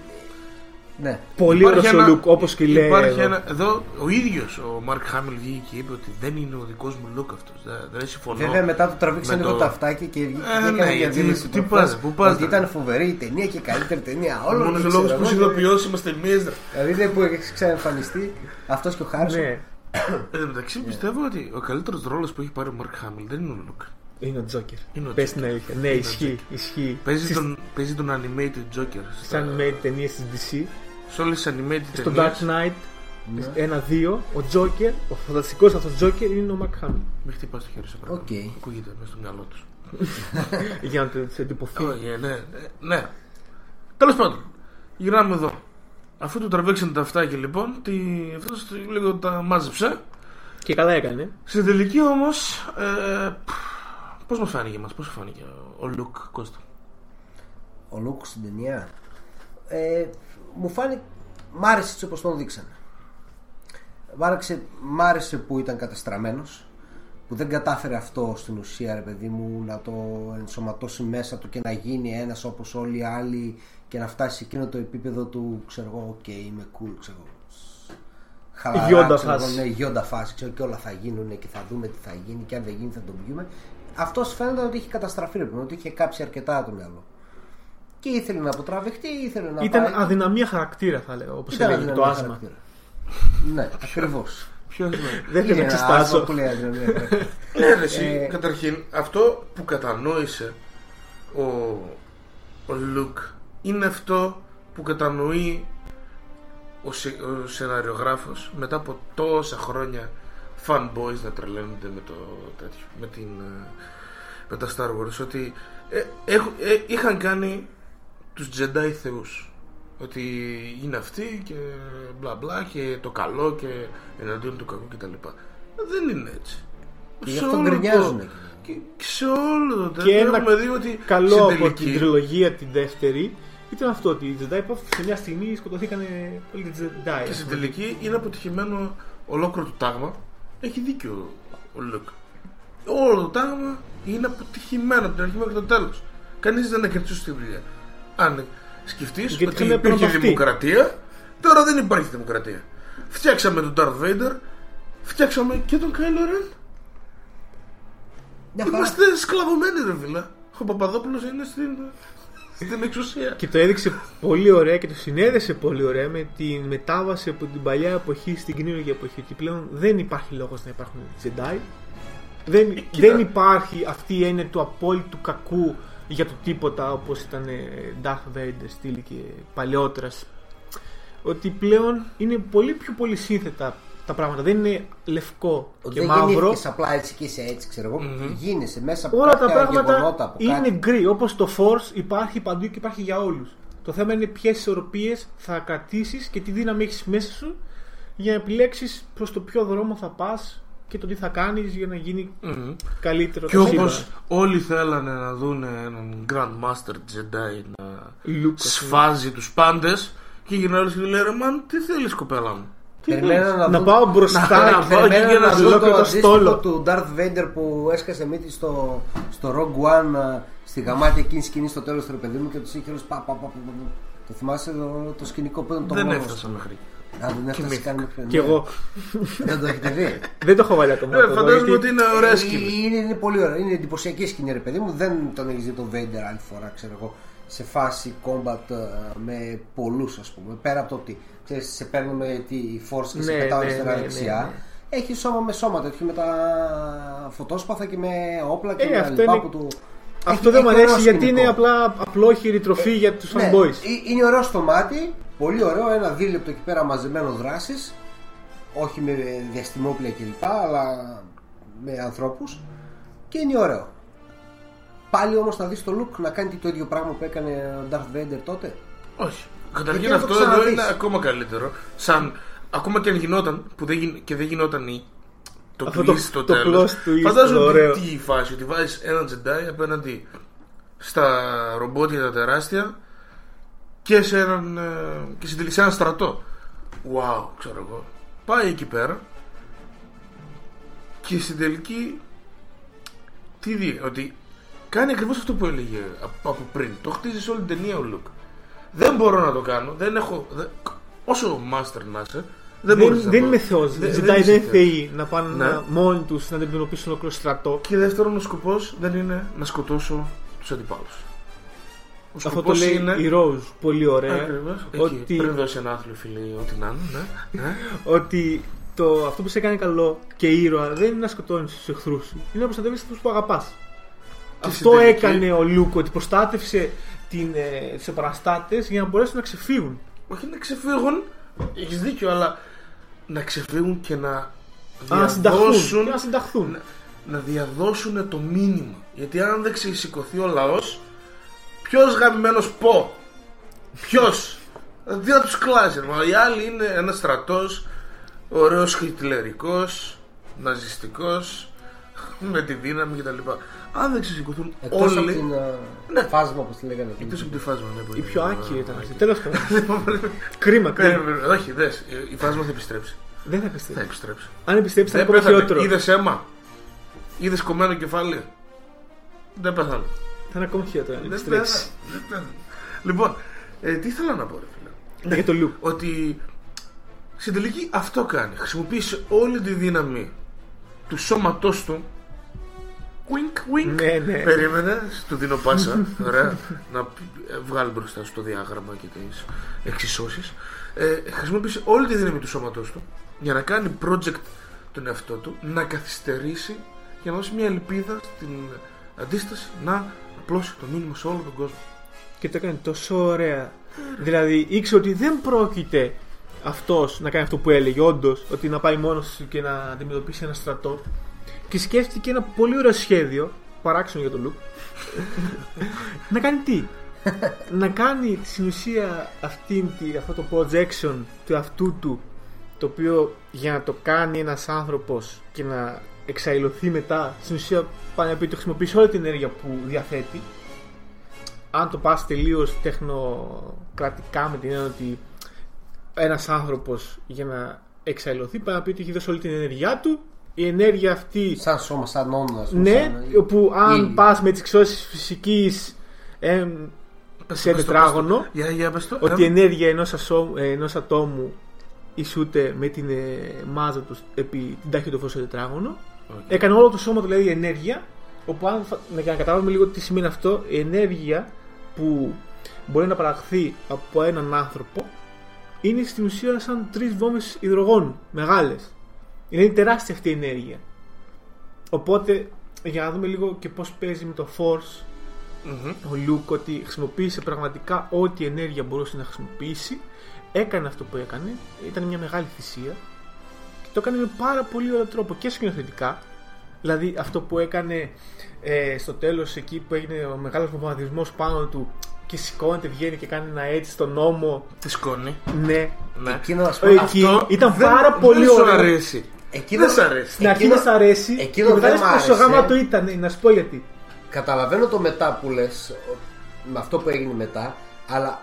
Ναι. Πολύ Υπάρχει ωραίος ένα- look όπως και λέει. Υπάρχει εδώ. ένα, εδώ ο ίδιος ο Μαρκ Χάμιλ βγήκε και είπε ότι δεν είναι ο δικός μου look αυτός. Δεν, δεν συμφωνώ. Βέβαια μετά το τραβήξαν με λίγο το- τα αυτάκια και βγήκε Ε, και έκανε ναι, μια γιατί- δήλωση τι προχθές πας, πού πας, Ότι ρε. ήταν φοβερή η ταινία και καλύτερη ταινία όλων. Μόνος και ο λόγος ξέρω που εγώ, ηθοποιό είμαστε εμείς. Δηλαδή δεν που έχεις ξαναεμφανιστεί αυτός και ο Χάρισον. Ναι, (coughs) Εν τω μεταξύ πιστεύω ότι ο καλύτερος ρόλος που έχει πάρει ο Μαρκ Χάμιλ δεν είναι ο Λουκ. είναι ο Τζόκερ. Είναι ο Πες Joker. την αλήθεια. Ναι, Είναι ο ισχύει. ισχύει. Παίζει Στις- τον, παίζει τον animated Joker. Σαν στα- με ταινίες της DC. Σε όλες τις animated Στο ταινίες. Dark Knight. Ναι. Ένα-δύο. Ο Τζόκερ, ο φανταστικός αυτός Τζόκερ είναι ο Μαρκ Χάμιλ. Μην χτυπάς το χέρι σε πράγμα. Οκ. Ακούγεται μέσα στο μυαλό τους. (laughs) Για να το σε εντυπωθεί. Όχι, ναι, ναι. ναι. Τέλος πάντων, γυρνάμε εδώ. Αφού του τραβήξαν τα αυτάκια λοιπόν, τι... αυτό λίγο τα μάζεψε. Και καλά έκανε. Στην τελική όμως, ε, πώς μας φάνηκε μα, πώς φάνηκε ο Λουκ Κώστα; Ο Λουκ στην ταινία. Ε, μου φάνηκε. Μ' άρεσε έτσι όπως τον δείξανε. Μ' άρεσε, μ' άρεσε που ήταν κατεστραμμένος. Που δεν κατάφερε αυτό στην ουσία, ρε παιδί μου, να το ενσωματώσει μέσα του και να γίνει ένας όπως όλοι οι άλλοι και να φτάσει σε εκείνο το επίπεδο του, ξέρω εγώ, οκ, είμαι cool, ξέρω εγώ. Χαλαρά, Γιόντα ξέρω εγώ, φάση. Ναι, Γιόντα φάση, ξέρω και όλα θα γίνουν και θα δούμε τι θα γίνει και αν δεν γίνει θα τον πιούμε. Αυτός φαίνεται ότι είχε καταστραφεί, ρε παιδί μου, ότι είχε κάψει αρκετά το μυαλό. Και ήθελε να αποτραβηχτεί, ήθελε να Ήταν πάει. αδυναμία χαρακτήρα, θα λέω, όπως Ήταν έλεγε το αδυναμία άσμα. χαρακτήρα. ναι, ακριβώς. Ποιος είναι; (laughs) Δεν θέλω να ξεστάσω. που λέει αδυναμία χαρακτήρα. Ναι, ρε, εσύ, Ε, καταρχήν, αυτό που κατανόησε ο, ο Λουκ είναι αυτό που κατανοεί ο, σε, ο σεναριογράφος μετά από τόσα χρόνια fanboys να τρελαίνονται με το τέτοιο, με, την, ε, με τα Star Wars ότι ε, έχουν- ε, είχαν κάνει τους Jedi θεούς ότι είναι αυτοί και μπλα μπλα και το καλό και εναντίον του κακού κτλ. Δεν είναι έτσι. Και γι' Σε αυτό όλο γκρινιάζουν. το- Και, και σε όλο το Και τέτοιο ένα έχουμε δει ότι Καλό στην από τελική- την τριλογία την δεύτερη ήταν αυτό ότι οι Jedi που σε μια στιγμή σκοτωθήκαν όλοι οι Jedi. Και στην τελική είναι αποτυχημένο ολόκληρο το τάγμα. Έχει δίκιο ο Λουκ. Όλο το τάγμα είναι αποτυχημένο από την αρχή μέχρι το τέλος. Κανείς δεν έκανε σωστή δουλειά. Αν σκεφτείς Γιατί ότι είχαν υπήρχε προταχθεί. δημοκρατία, τώρα δεν υπάρχει δημοκρατία. Φτιάξαμε τον Darth Vader, φτιάξαμε και τον Kylo Ren. Μια χαρά. Είμαστε σκλαβωμένοι, ρε φίλε. Ο Παπαδόπουλος είναι στην, στην εξουσία. Και το έδειξε πολύ ωραία και το συνέδεσε πολύ ωραία με τη μετάβαση από την παλιά εποχή στην καινούργια εποχή. Ότι πλέον δεν υπάρχει λόγος να υπάρχουν Jedi. Δεν, κοίτα. δεν υπάρχει αυτή η έννοια του απόλυτου κακού για το τίποτα όπως ήταν ε, Darth Vader στήλη και παλαιότερα. Ότι πλέον είναι πολύ πιο πολύ σύνθετα τα πράγματα. Δεν είναι λευκό Ότι και δεν μαύρο. γεννήθηκες απλά έτσι και είσαι έτσι, ξέρω εγώ. Γίνεσαι μέσα από Όλα τα κάποια πράγματα γεγονότα, από είναι κάτι. γκρι. Όπως το Force υπάρχει παντού και υπάρχει για όλους. Το θέμα είναι ποιες ισορροπίες θα κρατήσεις και τι δύναμη έχεις μέσα σου για να επιλέξεις προς το ποιο δρόμο θα πας και το τι θα κάνεις για να γίνει Μμμ. καλύτερο Και το όπως σύμπαν. όλοι θέλανε να δουν έναν Grandmaster Jedi να Luke, ας σφάζει τους πάντες και γυρνάει όλο και του λέει ρε μαν, τι θέλεις κοπέλα μου; Τι Περιμένω θέλεις;» να, Να δουν- πάω μπροστά να- και να πάω Περιμένω και για να να δουν ολόκληρο το το αντίστοιχο στόλο. του Darth Vader που έσκασε μύτη στο, στο Rogue One α, στη γαμάτια εκείνη σκηνή στο τέλος του ρε παιδί μου και τους είχε όλους πα, πα, πα, πα, πα. Το θυμάσαι το, το σκηνικό που ήταν το Δεν μόνος; έφτασα μέχρι. εκεί. Α, δεν έφτασε Κοιμήθηκα. καν μέχρι Και εγώ Δεν το έχετε δει. δεν το έχω βάλει ακόμα. Ε, αυτό, φαντάζομαι γιατί ότι είναι ωραία σκηνή. Είναι, είναι πολύ ωραία. Είναι εντυπωσιακή σκηνή, ρε παιδί μου. Δεν τον έχεις δει τον Vader άλλη φορά, ξέρω εγώ, σε φάση combat ε, με πολλούς, ας πούμε. Πέρα από το ότι ξέρεις, σε παίρνουμε τη force και σε Ναι, πετάω ναι, αριστερά ναι, ναι, δεξιά. ναι. Έχει σώμα με σώμα τέτοιο με τα φωτόσπαθα και με όπλα και Ε, με τα αυτό λοιπά είναι- που του. Αυτό Έχει- δεν μου έχει ωραίο αρέσει γιατί σκηνικό. είναι απλά απλόχειρη τροφή για τους Ναι, fanboys. ε, είναι ωραίο στο μάτι, πολύ ωραίο, ένα δίλεπτο εκεί πέρα μαζεμένο δράσης. Όχι με διαστημόπλια κλπ, αλλά με ανθρώπους. Και είναι ωραίο. Πάλι όμως να δεις το look να κάνει το ίδιο πράγμα που έκανε ο Darth Vader τότε; Όχι. Καταρχήν Γιατί να το αυτό εδώ ξαναδείς; είναι ακόμα καλύτερο. Σαν ακόμα και αν γινόταν, που δεν γιν- και δεν γινόταν η, το Αυτό το- twist στο το τέλος. plot twist, Φαντάζομαι το ότι ωραίο. τι η φάση, ότι βάζεις έναν Jedi απέναντι στα ρομπότια τα τεράστια και σε έναν, ε, και στην τελική σε έναν στρατό. Wow, ξέρω εγώ. Πάει εκεί πέρα και στην τελική τι δει, ότι κάνει ακριβώς αυτό που έλεγε από, από πριν. Το χτίζεις σε όλη την ταινία ο Λουκ. Δεν μπορώ να το κάνω. Δεν έχω. δεν- όσο master να είσαι, δεν, μπορείς Δεν, να δεν το- είμαι θεός. Δεν- Δεν, δεν δεν είσαι είναι θεός. θεοί να πάνε Ναι. να- μόνοι τους να αντιμετωπίσουν ολόκληρο στρατό. Και δεύτερον, ο σκοπός δεν είναι να σκοτώσω τους αντιπάλους. Ο Αυτό το σκοπός λέει είναι. η Rose πολύ ωραία. Ακριβώς, εκεί, ότι- Πριν δώσει ένα άθλιο φίλοι, ό,τι να είναι. Ναι, ναι. (laughs) Ότι το, αυτό που σε κάνει καλό και ήρωα δεν είναι να σκοτώνεις τους εχθρούς σου. Είναι να προστατεύεις αυτού που αγαπάς. Αυτό στην τελική- έκανε ο Λουκ, ότι προστάτευσε την, ε, τους επαναστάτες για να μπορέσουν να ξεφύγουν. Όχι να ξεφύγουν, έχεις δίκιο, αλλά να ξεφύγουν και να να συνταχθούν. διαδώσουν, Και να συνταχθούν. να διαδώσουν το μήνυμα. Γιατί αν δεν ξεσηκωθεί ο λαός, ποιος γαμμένο πω, ποιος; Τι να τους κλάσει, μα οι άλλοι είναι ένας στρατός, ωραίος χιτλερικός, ναζιστικός, με τη δύναμη κτλ. Αν δεν ξεσηκωθούν Εκτός όλοι. από την ε, Ναι. φάσμα, όπως τη λέγανε. Εκτός από τη φάσμα, ναι, που Η είναι. πιο Ε, άκυρη ήταν ε, αυτή. Τέλος πάντων. (laughs) Κρίμα, ε, κρίμα. ε, Όχι, δες. Η φάσμα θα επιστρέψει. Δεν θα Θα επιστρέψει. επιστρέψει. Αν επιστρέψει θα Δεν είναι ακόμα πέθανε. χειρότερο. Είδες αίμα; Είδες κομμένο κεφάλι; Δεν πέθανε. Θα είναι ακόμα χειρότερο αν Δεν επιστρέψει. πέθανε. Δεν πέθανε. Λοιπόν, ε, τι ήθελα να πω, ρε φίλε. Για το loop. Ότι στην τελική αυτό κάνει. Χρησιμοποίησε όλη τη δύναμη του σώματός του. Wink, wink. Ναι, ναι. Περίμενε, του δίνω πάσα. Ωραία. να π- ε, βγάλει μπροστά σου το διάγραμμα και τις εξισώσεις. Ε, χρησιμοποίησε όλη τη δύναμη του σώματός του για να κάνει project τον εαυτό του, να καθυστερήσει για να δώσει μια ελπίδα στην αντίσταση να απλώσει το μήνυμα σε όλο τον κόσμο. Και το έκανε τόσο ωραία. Δηλαδή ήξερε ότι δεν πρόκειται αυτός να κάνει αυτό που έλεγε, όντως, ότι να πάει μόνος του και να αντιμετωπίσει ένα στρατό. Και σκέφτηκε ένα πολύ ωραίο σχέδιο, παράξενο για το look. (laughs) να κάνει τι; να κάνει στην ουσία αυτήν, τη- αυτό το projection του εαυτού του, το οποίο για να το κάνει ένας άνθρωπος και να εξαϊλωθεί μετά, στην ουσία πάει να πει ότι χρησιμοποιήσει όλη την ενέργεια που διαθέτει αν το πας τελείως τεχνοκρατικά με την έννοια ότι ένας άνθρωπος για να εξαϊλωθεί πάει να πει ότι έχει δώσει όλη την ενέργειά του η ενέργεια αυτή Σαν σώμα, σαν όνειρο. ας πούμε, ναι, σαν- όπου αν ήλιο. πας με τις εξισώσεις φυσικής εμ, σε Πες το, τετράγωνο πες το. Για, για πες το. ότι η Ε, ενέργεια ενός, ασώ, ε, ενός ατόμου ισούται με την ε, μάζα τους επί την ταχύτητα του φως σε τετράγωνο οκ. Έκανε όλο το σώμα του δηλαδή η ενέργεια. Όπου αν, φα- να- για να καταλάβουμε λίγο τι σημαίνει αυτό, η ενέργεια που μπορεί να παραχθεί από έναν άνθρωπο είναι στην ουσία σαν τρεις βόμβες υδρογόνου μεγάλες. Είναι τεράστια αυτή η ενέργεια. Οπότε για να δούμε λίγο και πώς παίζει με το force Μμμ. ο Λουκ ότι χρησιμοποίησε πραγματικά ό,τι ενέργεια μπορούσε να χρησιμοποιήσει. Έκανε αυτό που έκανε. Ήταν μια μεγάλη θυσία. Και το έκανε με πάρα πολύ ωραίο τρόπο και σκηνοθετικά. Δηλαδή αυτό που έκανε ε, στο τέλος εκεί που έγινε ο μεγάλος βομβαρδισμός πάνω του και σηκώνεται, βγαίνει και κάνει ένα έτσι στον νόμο. Τη σκόνη. Ναι. Ναι. Εκείνο, ας πούμε, Εκεί Αυτό ήταν δεν- πάρα πολύ δεν σου ωραίο. αρέσει. Εκείνο, Δεν σ' αρέσει. Στην αρχή Εκείνο- δεν σ' αρέσει. εκείνο και μετά δεν λες μ' πόσο άρεσε. γάμα το ήταν. Να σου πω γιατί. Καταλαβαίνω το μετά που λες, με αυτό που έγινε μετά, αλλά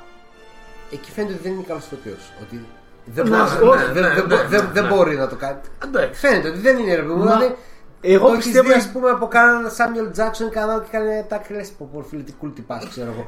εκεί φαίνεται ότι δεν είναι καλός ηθοποιός. Ότι δεν, Να, μπορεί, όχι, δεν, ναι, δεν, ναι, δεν, ναι, δεν ναι. μπορεί να το κάνει. Εντάξει. Φαίνεται ότι δεν είναι ρε παιδί μου. Μα, Δηλαδή, εγώ το έχεις πιστεύω- δει, ας πούμε, από κανέναν Samuel Jackson κανένα και κάνει τα κρυέ που προφιλετικού τυπάς, ξέρω εγώ.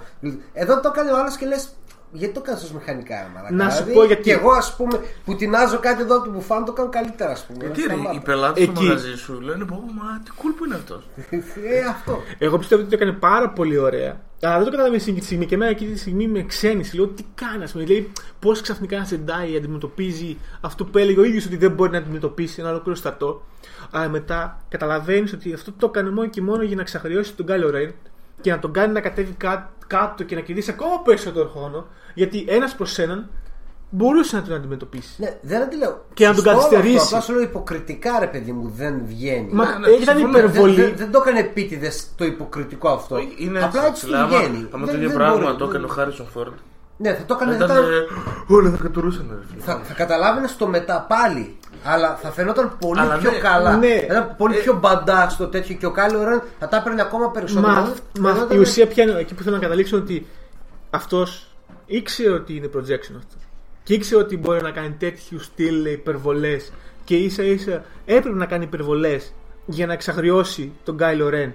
Εδώ το έκανε ο άλλος και λες, γιατί το κάνεις τόσο μεχανικά, ρε μαλάκα. Να σου Δηλαδή, πω γιατί. Και εγώ, ας πούμε, που τεινάζω κάτι εδώ από την μπουφάν, το κάνω καλύτερα, ας πούμε. Γιατί ρε, Σταμάτα. οι πελάτες στο Εκεί. μαγαζί σου λένε πω μα τι κούλ που είναι αυτός. Ε, αυτό. Εγώ πιστεύω ότι το έκανε πάρα πολύ ωραία. Αλλά δεν το κατάλαβε εκείνη τη στιγμή. Και εμένα εκείνη τη στιγμή με ξένησε. Λέω τι κάνεις, ας πούμε. Δηλαδή, πώς ξαφνικά ένα Σεντάι αντιμετωπίζει αυτό που έλεγε ο ίδιος ότι δεν μπορεί να αντιμετωπίσει ένα ολόκληρο στρατό. Αλλά μετά καταλαβαίνεις ότι αυτό το έκανε μόνο και μόνο για να ξαχριώσει τον Γκάλιο Ρέιν και να τον κάνει να κατέβει κά- κάτω και να κερδίσει ακόμα περισσότερο χρόνο. Γιατί ένας προς έναν μπορούσε να τον αντιμετωπίσει. Ναι, δεν τη λέω. Και να τον Σωστό καθυστερήσει. αυτό, Απλά σου λέω υποκριτικά, ρε παιδί μου, δεν βγαίνει. Μα Ναι, ναι, ήταν συμφωνώ. υπερβολή. Δεν, δεν, δεν το έκανε επίτηδες το υποκριτικό αυτό. Είναι Απλά έτσι δηλαδή, του άμα- βγαίνει. Άμα Δεν- το ίδιο δεν πράγμα μπορεί. το έκανε ο Χάρισον Φόρντ. Ναι, θα το έκανε. Ήταν. θα ήταν- Όλα θα κατουρούσαν, ρε φίλε. Θα, θα καταλάβαινες το μετά πάλι. Αλλά θα φαινόταν πολύ Αλλά πιο ναι, καλά. ναι. Θα ήταν πολύ Ε, πιο μπαντά στο τέτοιο και ο Κάλλιο Ρεν θα τα έπαιρνε ακόμα περισσότερο. Μα, Θα μα φαινόταν- η ουσία πια είναι εκεί που θέλω να καταλήξω ότι αυτός ήξερε ότι είναι projection αυτό. Και ήξερε ότι μπορεί να κάνει τέτοιου στυλ υπερβολές. Και ίσα ίσα έπρεπε να κάνει υπερβολές για να εξαγριώσει τον Γκάι Λορέν.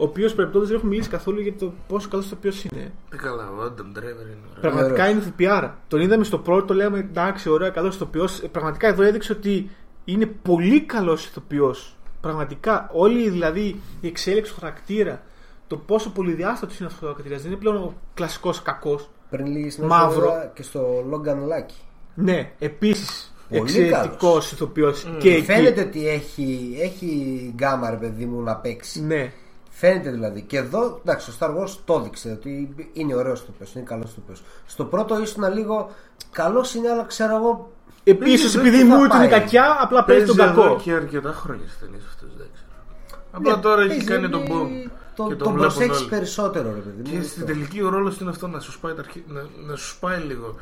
Ο οποίος περιπτώσει δεν έχουμε μιλήσει καθόλου για το πόσο καλός το οποίος είναι. Τι καλά, ο Άνταμ Ντρέβερ είναι ωραίος. Πραγματικά Ωραίος. είναι ηθοποιάρα. Τον είδαμε στο πρώτο, λέμε εντάξει, ωραία, καλός ηθοποιός. Πραγματικά εδώ έδειξε ότι είναι πολύ καλός ηθοποιός. Πραγματικά, όλη δηλαδή η εξέλιξη του χαρακτήρα, το πόσο πολυδιάστατος είναι αυτός ο χαρακτήρας, δεν είναι πλέον ο κλασικός κακός. Πριν λίγη Μαύρο. και στο Logan Lucky. Ναι, επίσης Πολύ εξαιρετικός καλός. ηθοποιός και εκεί. Φαίνεται ότι έχει, έχει γκάμα, ρε παιδί μου, να παίξει. Ναι, Φαίνεται δηλαδή. Και εδώ, εντάξει, ο Star Wars το έδειξε ότι είναι ωραίος το είναι καλός το Στο πρώτο ήσουν λίγο καλός είναι, αλλά ξέρω εγώ. Επίσης, Δεν επειδή θα μου είναι πάει. κακιά, απλά παίζει τον εδώ κακό. και αρκετά χρόνια στις ταινίες αυτές. δεν ξέρω. Απλά τώρα έχει Παίζει, κάνει τον ε, boom. Το, και τον τον βλέπουν προσέξει όλοι. περισσότερο, ρε παιδί. Και μου, στην αυτό. τελική ο ρόλος είναι αυτό να σου σπάει, τα αρχή, να, να σου σπάει λίγο.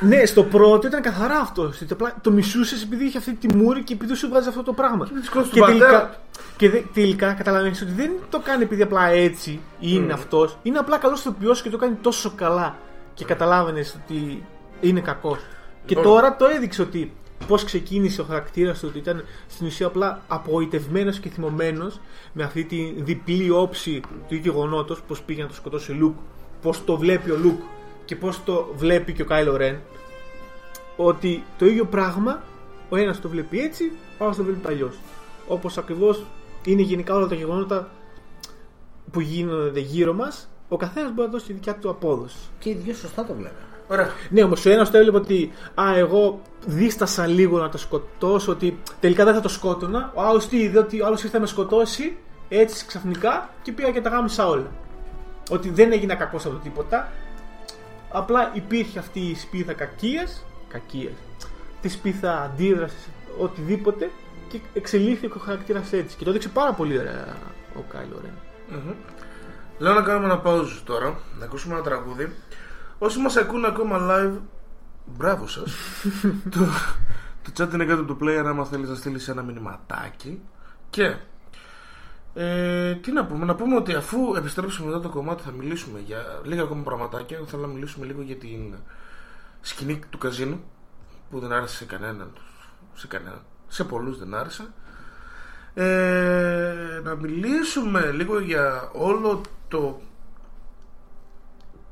Ναι, στο πρώτο ήταν καθαρά αυτό. Στην απλά το μισούσες επειδή είχε αυτή τη μούρη και επειδή σου βγάζει αυτό το πράγμα. Και της κόστος Και του πατέρα. τελικά, και δε, τελικά καταλαβαίνεις ότι δεν το κάνει επειδή απλά έτσι είναι Mm. αυτός. Είναι απλά καλός ηθοποιός και το κάνει τόσο καλά. Και καταλάβαινες ότι είναι κακός. Και Λοιπόν. τώρα το έδειξε ότι πώς ξεκίνησε ο χαρακτήρας του, ότι ήταν στην ουσία απλά απογοητευμένος και θυμωμένος με αυτή τη διπλή όψη του γεγονότος, πώς πήγε να το σκοτώσει ο Λουκ, πώς το βλέπει ο Λουκ και πώς το βλέπει και ο Κάιλο Ρεν. Ότι το ίδιο πράγμα ο ένας το βλέπει έτσι, ο άλλος το βλέπει αλλιώς. Όπως ακριβώς είναι γενικά όλα τα γεγονότα που γίνονται γύρω μας, ο καθένας μπορεί να δώσει τη δικιά του απόδοση. Και οι δυο σωστά το βλέπουν. Ωραία. Ναι, όμως ο ένας το έβλεπε ότι Α, εγώ δίστασα λίγο να το σκοτώσω, ότι τελικά δεν θα το σκότωνα. Ο άλλος τι είδε, ότι ο άλλος ήρθε να με σκοτώσει έτσι ξαφνικά και πήγα και τα γάμισα όλα. Ότι δεν έγινα κακός από το τίποτα. Απλά υπήρχε αυτή η σπίθα κακίας. Κακίας. Τη σπίθα αντίδρασης, οτιδήποτε και εξελίχθηκε ο χαρακτήρας έτσι. Και το έδειξε πάρα πολύ ωραία ο Κάιλο Ρεν. Μμμ. Λέω να κάνουμε ένα pause τώρα, να ακούσουμε ένα τραγούδι. Όσοι μας ακούνε ακόμα live, μπράβο σας. (laughs) το, το chat είναι κάτω από το player άμα θέλεις να στείλεις ένα μηνυματάκι. Και ε, τι να πούμε, να πούμε ότι αφού επιστρέψουμε μετά το κομμάτι θα μιλήσουμε για λίγα ακόμα πραγματάκια. Εγώ Θέλω να μιλήσουμε λίγο για την σκηνή του καζίνου που δεν άρεσε σε κανέναν. Σε κανέναν. Σε πολλούς δεν άρεσε. Ε, να μιλήσουμε λίγο για όλο το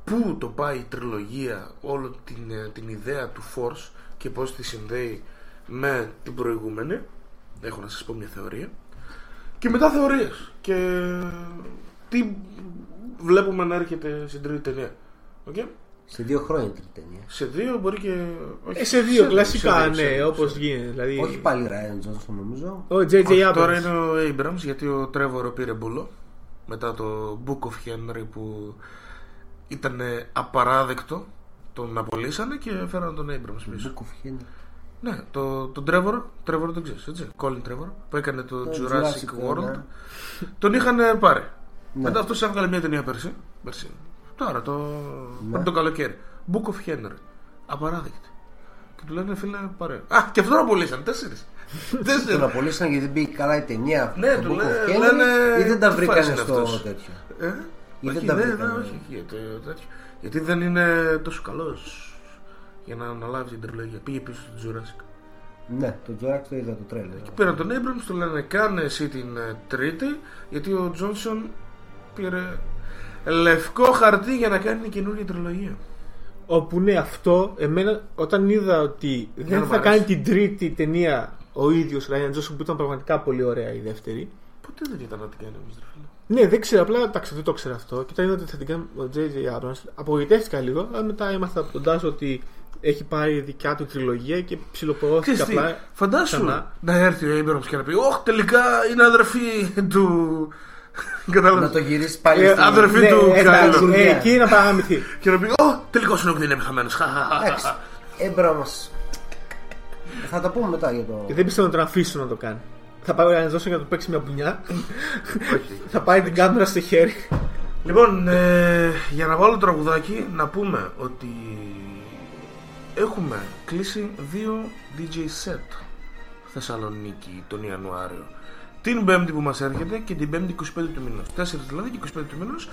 πού το πάει η τριλογία, όλο την, ε, την ιδέα του Force και πώς τη συνδέει με την προηγούμενη. Έχω να σας πω μια θεωρία. Και μετά θεωρίες. Και τι βλέπουμε να έρχεται στην τρίτη ταινία. Okay? Σε δύο χρόνια η τρίτη ταινία. Σε δύο μπορεί και... όχι, Ε, σε δύο, σε κλασικά, δύο, σε ναι, δύο, όπως σε δύο. γίνεται. Δηλαδή, Όχι πάλι Ryan Johnson νομίζω. Ο J.J. Όχι, Abrams. τώρα είναι ο Abrams γιατί ο Τρέβορο πήρε μπουλό μετά το Book of Henry που ήταν απαράδεκτο τον απολύσανε και φέρανε τον Abrams πίσω. Book of Henry. Ναι, το, τον Trevor, Trevor τον ξέρεις, έτσι, Colin Trevor, που έκανε το, Το Jurassic, Jurassic World. ναι. Τον είχαν πάρει. Ναι. Μετά αυτός έβγαλε μια ταινία πέρσι. πέρσι. Τώρα, το, Ναι. πριν το καλοκαίρι. Book of Henry. Απαράδεκτη. Και του λένε φίλε παρέα. Α, και αυτόν απολύσαν, (laughs) τέσσερις. Τον Τέσσερις. απολύσαν γιατί δεν πήγε καλά η ταινία. Ναι, το του Book λέ- of Henry, λένε, Ή δεν τα τι βρήκανε φάση είναι στο αυτός. τέτοιο; Ε, Ή όχι, δεν τα ναι, βρήκανε. ναι, όχι, γιατί, τέτοιο. γιατί δεν είναι τόσο καλός για να αναλάβει την τριλογία. Πήγε πίσω στο Jurassic. Ναι, το Jurassic το είδα το τρέλερ. Πήραν τον Abrams, του λένε κάνε εσύ την ε, τρίτη, γιατί ο Τζόνσον πήρε λευκό χαρτί για να κάνει την καινούργια τριλογία. Όπου ναι, αυτό, εμένα όταν είδα ότι να δεν μ' θα αρέσει. κάνει την τρίτη ταινία ο ίδιος Ryan Johnson που ήταν πραγματικά πολύ ωραία η δεύτερη. Ποτέ δεν ήταν να την κάνει όμως, ρε φίλε. Ναι, δεν ξέρω, απλά εντάξει, δεν το ξέρω αυτό. Και όταν είδα ότι θα την κάνει ο J.J. Abrams, απογοητεύτηκα λίγο, αλλά μετά έμαθα από τον Τάσο ότι έχει πάρει δικιά του τριλογία και ψιλοπροώθηκα Ξέρεις τι, απλά. φαντάσου ξανά. να έρθει ο Abrams και να πει «Ωχ, τελικά είναι αδερφή του...» (laughs) Κατάλαβες. Να το γυρίσεις πάλι Ε, στην- αδερφή Ναι, του εντάξει, Κάιλο. ε, εκεί είναι παράμυθι. (laughs) Και να πει «Ωχ, τελικώς είναι ο είναι χαμένος». (laughs) Εντάξει. Έμπραμος. Θα τα πούμε μετά για το. Και δεν πιστεύω να τον αφήσουν να το κάνει. Θα πάει ο Ryan Johnson για να του παίξει μια μπουνιά. Όχι. θα πάει την κάμερα στο χέρι. Λοιπόν, ε, για να βάλω το τραγουδάκι, να πούμε ότι έχουμε κλείσει δύο DJ set Θεσσαλονίκη τον Ιανουάριο. Την Πέμπτη που μας έρχεται και την Πέμπτη 25 του μηνός. 4 δηλαδή και 25 του μηνός.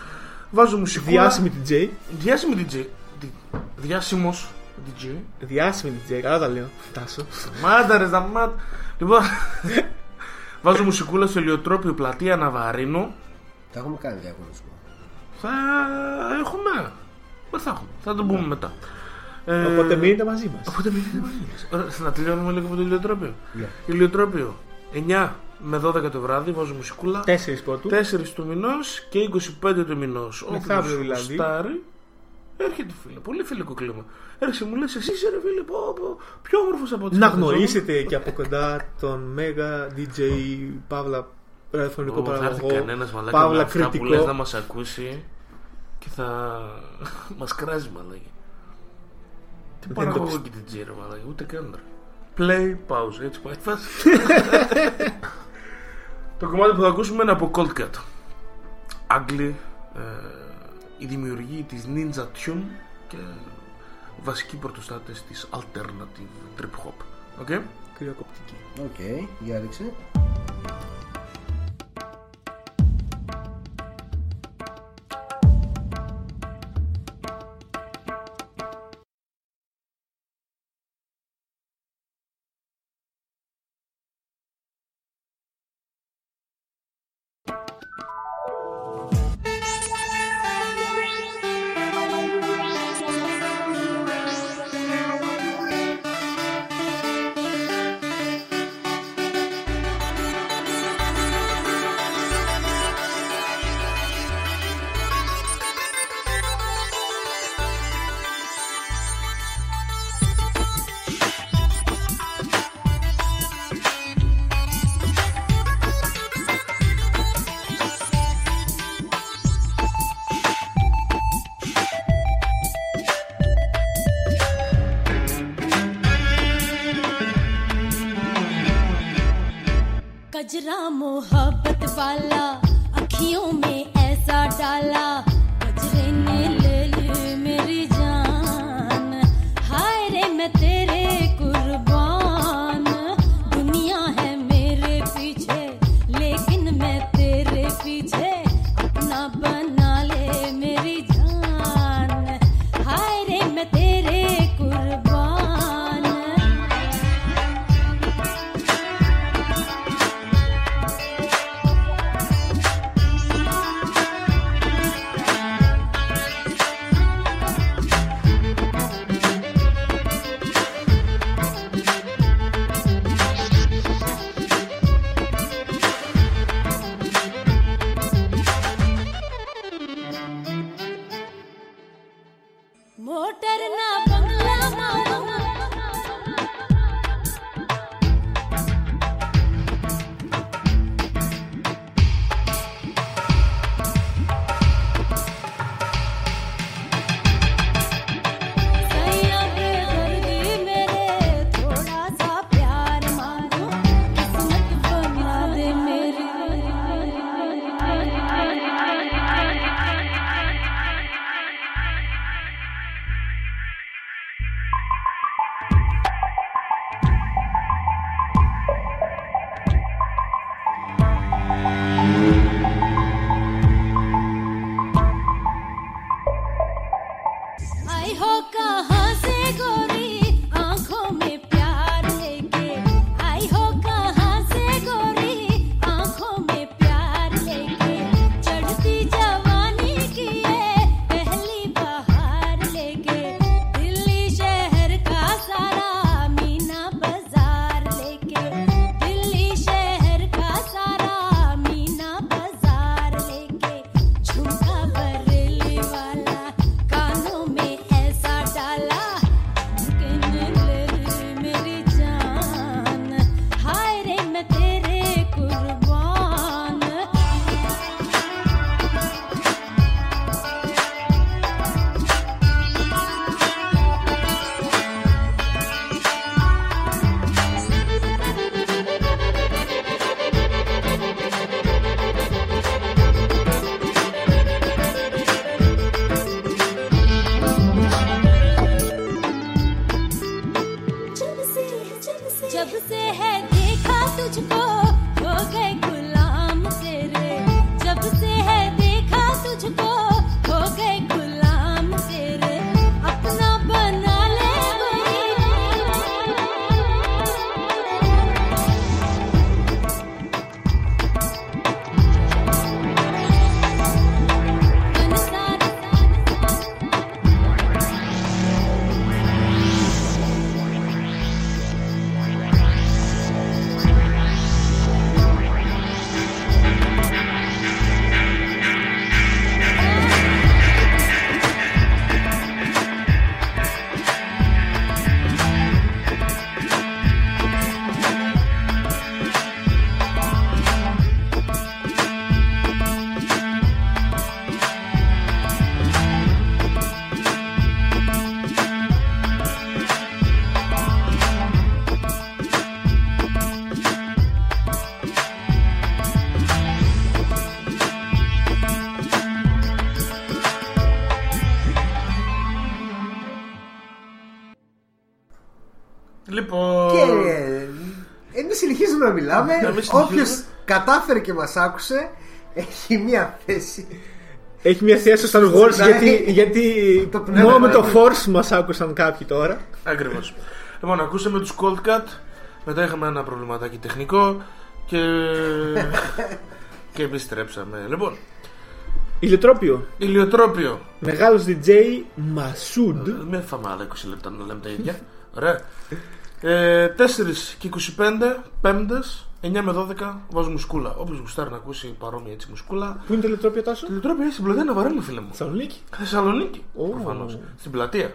Βάζω μουσικούλα. Διάσημη DJ. Διάσημη DJ. Δι- Διάσημος DJ. Διάσημη DJ, καλά τα λέω. Τάσο. Μάντα ρε σταμάτα. Λοιπόν, βάζω μουσικούλα στο Ελιοτρόπιο πλατεία Ναβαρίνου. Τα έχουμε κάνει διαγωνισμό. Θα έχουμε. Δεν θα έχουμε. Θα το πούμε μετά. Ε, Οπότε μείνετε μαζί μας. Οπότε μείνετε μαζί μας. Ωραία, Να τελειώνουμε λίγο με το ηλιοτρόπιο. Ναι. Ηλιοτρόπιο 9 με 12 το βράδυ, βάζω μουσικούλα. Τέσσερις πρώτου. 4 του μηνός και 25 του μηνός. Μεθαύριο δηλαδή. Στάρι, έρχεται φίλε. Πολύ φιλικό κλίμα. Έρχεσαι μου λες, εσύ είσαι ρε φίλε, πω, πω, πιο όμορφος από ό,τι Να φανταζόμουν. γνωρίσετε και από κοντά τον Μέγα DJ Παύλα ραδιοφωνικό Ω, Θα έρθει παραγωγό. κανένας μαλάκα με Παύλα αυτά που κριτικό. λες να μας ακούσει και θα (laughs) μας κράζει μαλάκα. Τι Δεν παραγωγό το και την τζίρα μαλάκα, ούτε καν ρε. Play, pause. Έτσι πάει η φάση. Το κομμάτι που θα ακούσουμε είναι από Cold Cut. Άγγλοι, ε, οι δημιουργοί της Ninja Tune και βασικοί πρωτοστάτες της Alternative Trip Hop. Okay? Κρυοκοπτική. Οκ, για ρίξε. Μιλάμε. εμείς συνεχίζουμε. Όποιος κατάφερε και μας άκουσε, έχει μία θέση. Έχει μια θέση στο Star Wars Ναι. γιατί, γιατί Το πνεύμα, μόνο με το ναι. Force μας άκουσαν κάποιοι τώρα. Ακριβώς. Λοιπόν, ακούσαμε τους Cold Cut. Μετά είχαμε ένα προβληματάκι τεχνικό. Και. (laughs) και επιστρέψαμε. Λοιπόν, Ηλιοτρόπιο. ηλιοτρόπιο. Μεγάλος DJ Μασούντ. Με φάμε άλλα 20 λεπτά να λέμε τα ίδια. Ωραία. Ε, 4 και 25, πέμπτες, 9 με 12 βάζουμε σκούλα. Όποιος γουστάρει να ακούσει παρόμοια έτσι μουσκούλα. Πού είναι το ηλιοτρόπιο τόσο; Ηλιοτρόπιο στην πλατεία Ναβαρέλου, φίλε μου. Θεσσαλονίκη. Θεσσαλονίκη. Ω. Προφανώς. Στην πλατεία.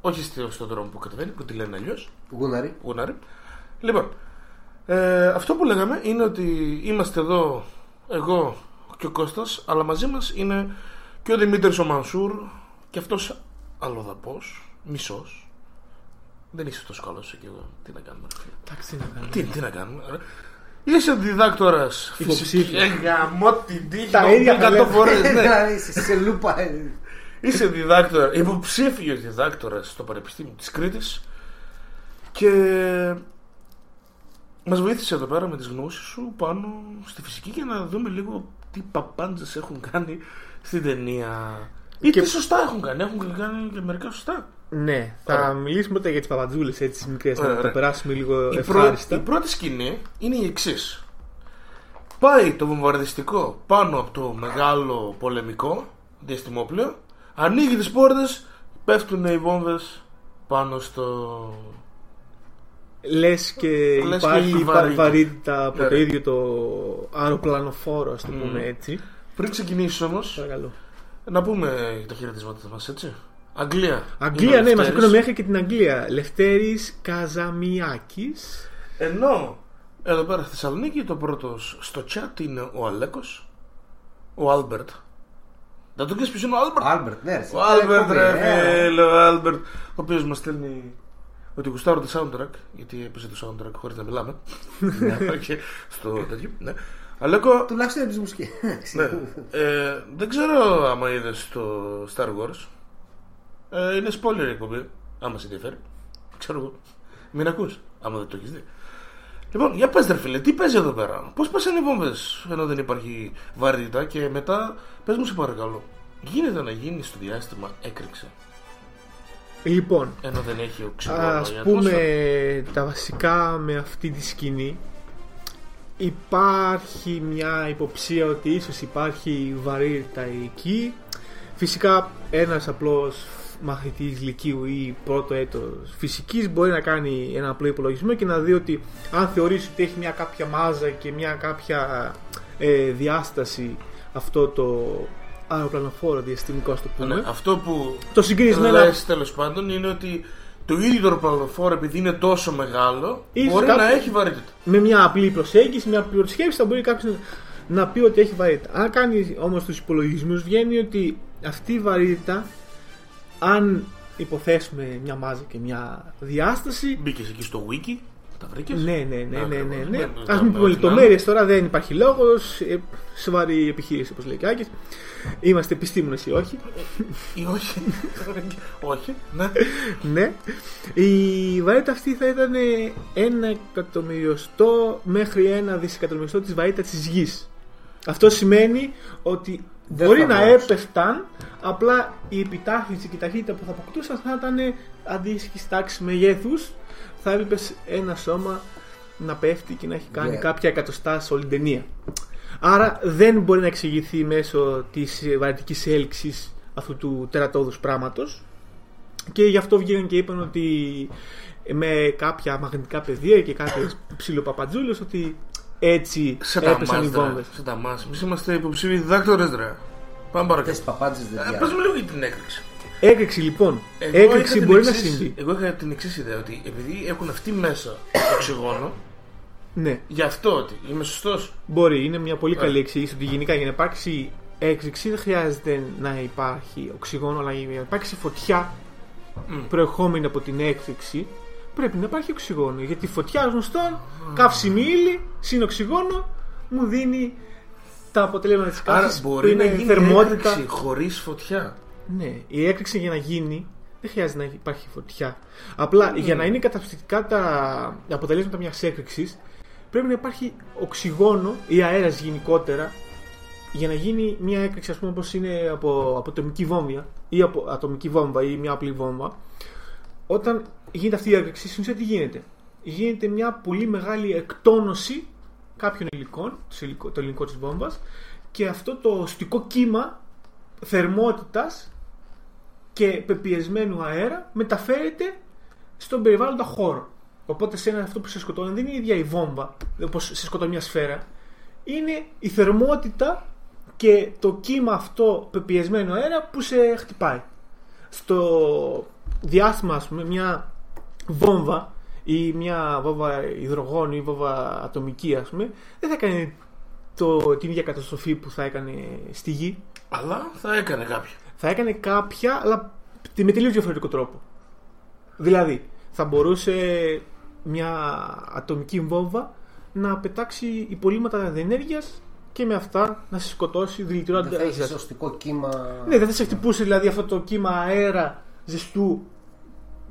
Όχι στο- στον δρόμο που κατεβαίνει, που τη λένε αλλιώς. Γούναρη. Γουνάρι. Λοιπόν, ε, αυτό που λέγαμε είναι ότι είμαστε εδώ εγώ και ο Κώστας, αλλά μαζί μας είναι και ο Δημήτρης ο Μανσούρ και αυτός αλλοδαπός, μισός. Δεν είσαι τόσο καλός και εγώ. Τι να κάνουμε. ρε φίλε. Εντάξει, τι να κάνουμε. Τι, τι να κάνουμε. ρε. Είσαι διδάκτορας Υποψήφιος. φυσικής. Ε, γαμώ την τύχη. Τα το ίδια έχω τα εκατό λέμε. φορές, ναι. (laughs) Δηλαδή, είσαι σε λούπα. ε. Είσαι διδάκτορα, υποψήφιος διδάκτορας στο Πανεπιστήμιο της Κρήτης και μας βοήθησε εδώ πέρα με τις γνώσεις σου πάνω στη φυσική για να δούμε λίγο τι παπάντζες έχουν κάνει στην ταινία. Ή Και- τι σωστά έχουν κάνει. Έχουν κάνει και μερικά σωστά. Ναι, θα Ωραία. μιλήσουμε μετά για τις παπαντζούλες έτσι τις μικρές, Ωραία, να το ωραία. περάσουμε λίγο Η, πρω- ευχάριστα. η πρώτη σκηνή είναι η εξής. Πάει το βομβαρδιστικό πάνω από το μεγάλο πολεμικό διαστημόπλαιο, ανοίγει τις πόρτες, πέφτουν οι βόμβες πάνω στο... Λες και Λες και υπάρχει έχει βα- βαρύτητα. βαρύτητα από Ναι, το ναι. ίδιο το αεροπλανοφόρο, ας το πούμε έτσι. Πριν ξεκινήσεις όμως, Παρακαλώ. να πούμε τα χαιρετίσματα μας, έτσι. Αγγλία. Αγγλία, Είναι ο ναι, μας Λευτέρης. ακούνε μέχρι και την Αγγλία. Λευτέρης Καζαμιάκης. Ενώ εδώ πέρα στη Θεσσαλονίκη το πρώτος στο chat είναι ο Αλέκος, ο Άλμπερτ. Δεν το ξέρεις ποιος είναι ο Άλμπερτ; Ο Άλμπερτ, ναι. ρε, Ο Άλμπερτ, εκπομπή, ρε ε. φίλε, ο Άλμπερτ. Ο οποίος μας στέλνει ότι γουστάρω το soundtrack, γιατί έπαιζε το soundtrack χωρίς να μιλάμε. (laughs) Και στο τέτοιο, ναι. Αλέκο, Τουλάχιστον για της μουσικής. ναι. Ε, δεν ξέρω άμα είδες το Star Wars. Ε, είναι spoiler η εκπομπή, άμα σε ενδιαφέρει. Ξέρω εγώ. Μην ακούς, άμα δεν το έχεις δει. Λοιπόν, για πες ρε φίλε, τι παίζει εδώ πέρα; Πώς πέσανε οι βόμβες ενώ δεν υπάρχει βαρύτητα και μετά, πες μου σε παρακαλώ. Γίνεται να γίνει στο διάστημα έκρηξη Λοιπόν, ενώ δεν έχει οξυγόνο. ας η πούμε ατμόσφαιρα. τα βασικά με αυτή τη σκηνή. Υπάρχει μια υποψία ότι ίσως υπάρχει βαρύτητα εκεί. Φυσικά ένας απλός μαθητής λυκείου ή πρώτο έτος φυσικής μπορεί να κάνει ένα απλό υπολογισμό και να δει ότι αν θεωρήσει ότι έχει μια κάποια μάζα και μια κάποια ε, διάσταση αυτό το αεροπλανοφόρο διαστημικό ας το πούμε Ναι, αυτό που το συγκρίνεις με ένα λες τέλος πάντων είναι ότι το ίδιο το αεροπλανοφόρο επειδή είναι τόσο μεγάλο Ίσως μπορεί κάποιο- να έχει βαρύτητα. με μια απλή προσέγγιση, μια απλή σκέψη θα μπορεί κάποιος να, να πει ότι έχει βαρύτητα. Αν κάνεις όμως τους υπολογισμούς, βγαίνει ότι αυτή η βαρύτητα, αν υποθέσουμε μια μάζα και μια διάσταση. Μπήκες εκεί στο wiki, τα βρήκες; Ναι, ναι, ναι, ναι, ναι, ναι. Ναι, Α μην πούμε λεπτομέρειες τώρα, δεν υπάρχει λόγος. Σοβαρή επιχείρηση, όπως λέει και ο Άκης. Είμαστε επιστήμονες ή όχι. Ή όχι. (laughs) όχι, ναι. ναι. Η βαρύτητα αυτή θα ήταν ένα εκατομμυριωστό μέχρι ένα δισεκατομμυριωστό της βαρύτητας της γης. Αυτό σημαίνει ότι Δεν μπορεί θα να μπορούσε. έπεφταν, απλά η επιτάχυνση και η ταχύτητα που θα αποκτούσαν θα ήταν αντίστοιχης τάξης μεγέθους. Θα έβλεπε ένα σώμα να πέφτει και να έχει κάνει Yeah. κάποια εκατοστά σε όλη την ταινία. Άρα δεν μπορεί να εξηγηθεί μέσω της βαρυτικής έλξης αυτού του τερατώδους πράγματος και γι' αυτό βγήκαν και είπαν ότι με κάποια μαγνητικά πεδία και κάποιες ψιλοπαπατζούλες ότι έτσι Σε τα έπεσαν οι μας, ρε. βόμβες. Σε τα μας. Εμείς είμαστε υποψήφιοι διδάκτορες, ρε. Πάμε παρακάτω. Αυτές οι παπάντζες δεν Ε, Πες διάβαζαν. μου λίγο για την έκρηξη. Έκρηξη λοιπόν. Εγώ είχα Έκρηξη την μπορεί να εξής- συμβεί. Εγώ είχα την εξής ιδέα ότι επειδή έχουν αυτοί μέσα οξυγόνο, Ναι, γι' αυτό ότι είμαι σωστός. μπορεί. Είναι μια πολύ καλή Ωραία. εξήγηση ότι γενικά για να υπάρξει έκρηξη δεν χρειάζεται να υπάρχει οξυγόνο, αλλά για να υπάρξει φωτιά προερχόμενη από την έκρηξη πρέπει να υπάρχει οξυγόνο. Γιατί η φωτιά γνωστόν, καύσιμη ύλη, συν οξυγόνο, μου δίνει τα αποτελέσματα της Άρα καύσης που μπορεί να είναι γίνει θερμότητα. έκρηξη χωρίς φωτιά. Ναι, η έκρηξη για να γίνει δεν χρειάζεται να υπάρχει φωτιά. Απλά για να είναι καταπληκτικά τα αποτελέσματα μιας έκρηξης, πρέπει να υπάρχει οξυγόνο ή αέρας γενικότερα για να γίνει μια έκρηξη, ας πούμε, όπως είναι από, από ατομική βόμβα ή από ατομική βόμβα ή μια απλή βόμβα. Όταν γίνεται αυτή η έκρηξη, στην ουσία τι γίνεται; Γίνεται μια πολύ μεγάλη εκτόνωση κάποιων υλικών, το υλικό, το υλικό της βόμβας και αυτό το στικό κύμα θερμότητας και πεπιεσμένου αέρα μεταφέρεται στον περιβάλλοντα χώρο. Οπότε σε ένα αυτό που σε σκοτώνει δεν είναι η ίδια η βόμβα, όπως σε σκοτώνει μια σφαίρα. Είναι η θερμότητα και το κύμα αυτό πεπιεσμένο αέρα που σε χτυπάει. Στο διάστημα, ας πούμε, μια βόμβα ή μια βόμβα υδρογόνου ή βόμβα ατομική, ας πούμε, δεν θα κάνει το, την ίδια καταστροφή που θα έκανε στη γη. Αλλά θα έκανε κάποια. Θα έκανε κάποια, αλλά με τελείως διαφορετικό τρόπο. Δηλαδή, θα μπορούσε μια ατομική βόμβα να πετάξει υπολείμματα ενέργειας και με αυτά να σε σκοτώσει Δεν δηλητηρώνοντα. θα έχει σωστικό κύμα. Ναι, δεν θα σε χτυπούσε δηλαδή αυτό το κύμα αέρα ζεστού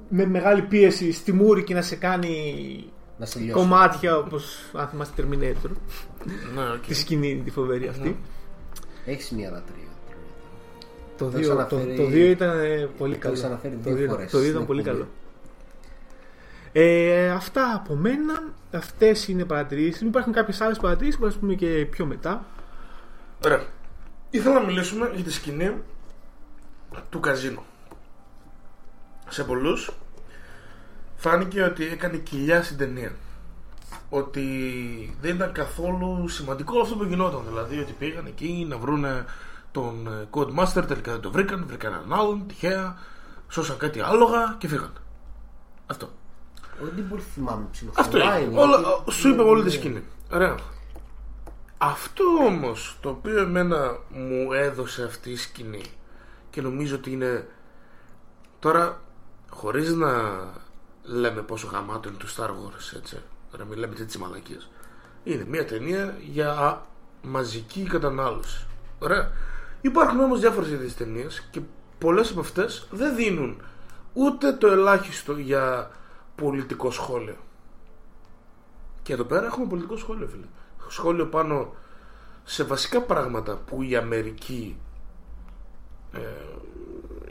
με μεγάλη πίεση στη μούρη και να σε κάνει να σε λιώσει. κομμάτια όπως αν θυμάστε Terminator. Ναι, οκ. τη σκηνή τη φοβερή αυτή. Έχεις μία ανατρία. Το Το 2 έχεις το, αναφέρει- το δύο ήταν ε, πολύ το καλό. έχεις αναφέρει Το δύο δύο- φορές Το 2 ήταν στην πολύ εκπομπή. καλό. Ε, αυτά από μένα. Αυτές είναι παρατηρήσεις. Υπάρχουν κάποιες άλλες παρατηρήσεις που θα πούμε και πιο μετά. Ωραία. Ήθελα να μιλήσουμε για τη σκηνή του καζίνο. Σε πολλούς φάνηκε ότι έκανε κοιλιά στην ταινία. Ότι δεν ήταν καθόλου σημαντικό αυτό που γινόταν. Δηλαδή ότι πήγαν εκεί να βρούνε τον ε, Codemaster, τελικά δεν το βρήκαν, βρήκαν έναν άλλον, τυχαία, σώσαν κάτι άλογα και φύγαν. Αυτό. Δεν πολύ θυμάμαι Αυτό ψηλοφωνάει. είναι. Όλα, σου είπε όλη τη σκηνή. Ωραία. Αυτό όμως το οποίο εμένα μου έδωσε αυτή η σκηνή και νομίζω ότι είναι τώρα χωρίς να λέμε πόσο γαμάτο είναι το Star Wars έτσι. Να μην λέμε τέτοιες μαλακίες. Είναι μια ταινία για α, μαζική κατανάλωση. Ωραία. Υπάρχουν όμως διάφορες τέτοιες ταινίες και πολλές από αυτές δεν δίνουν ούτε το ελάχιστο για πολιτικό σχόλιο. Και εδώ πέρα έχουμε πολιτικό σχόλιο, φίλε. Σχόλιο πάνω σε βασικά πράγματα που η Αμερική ε,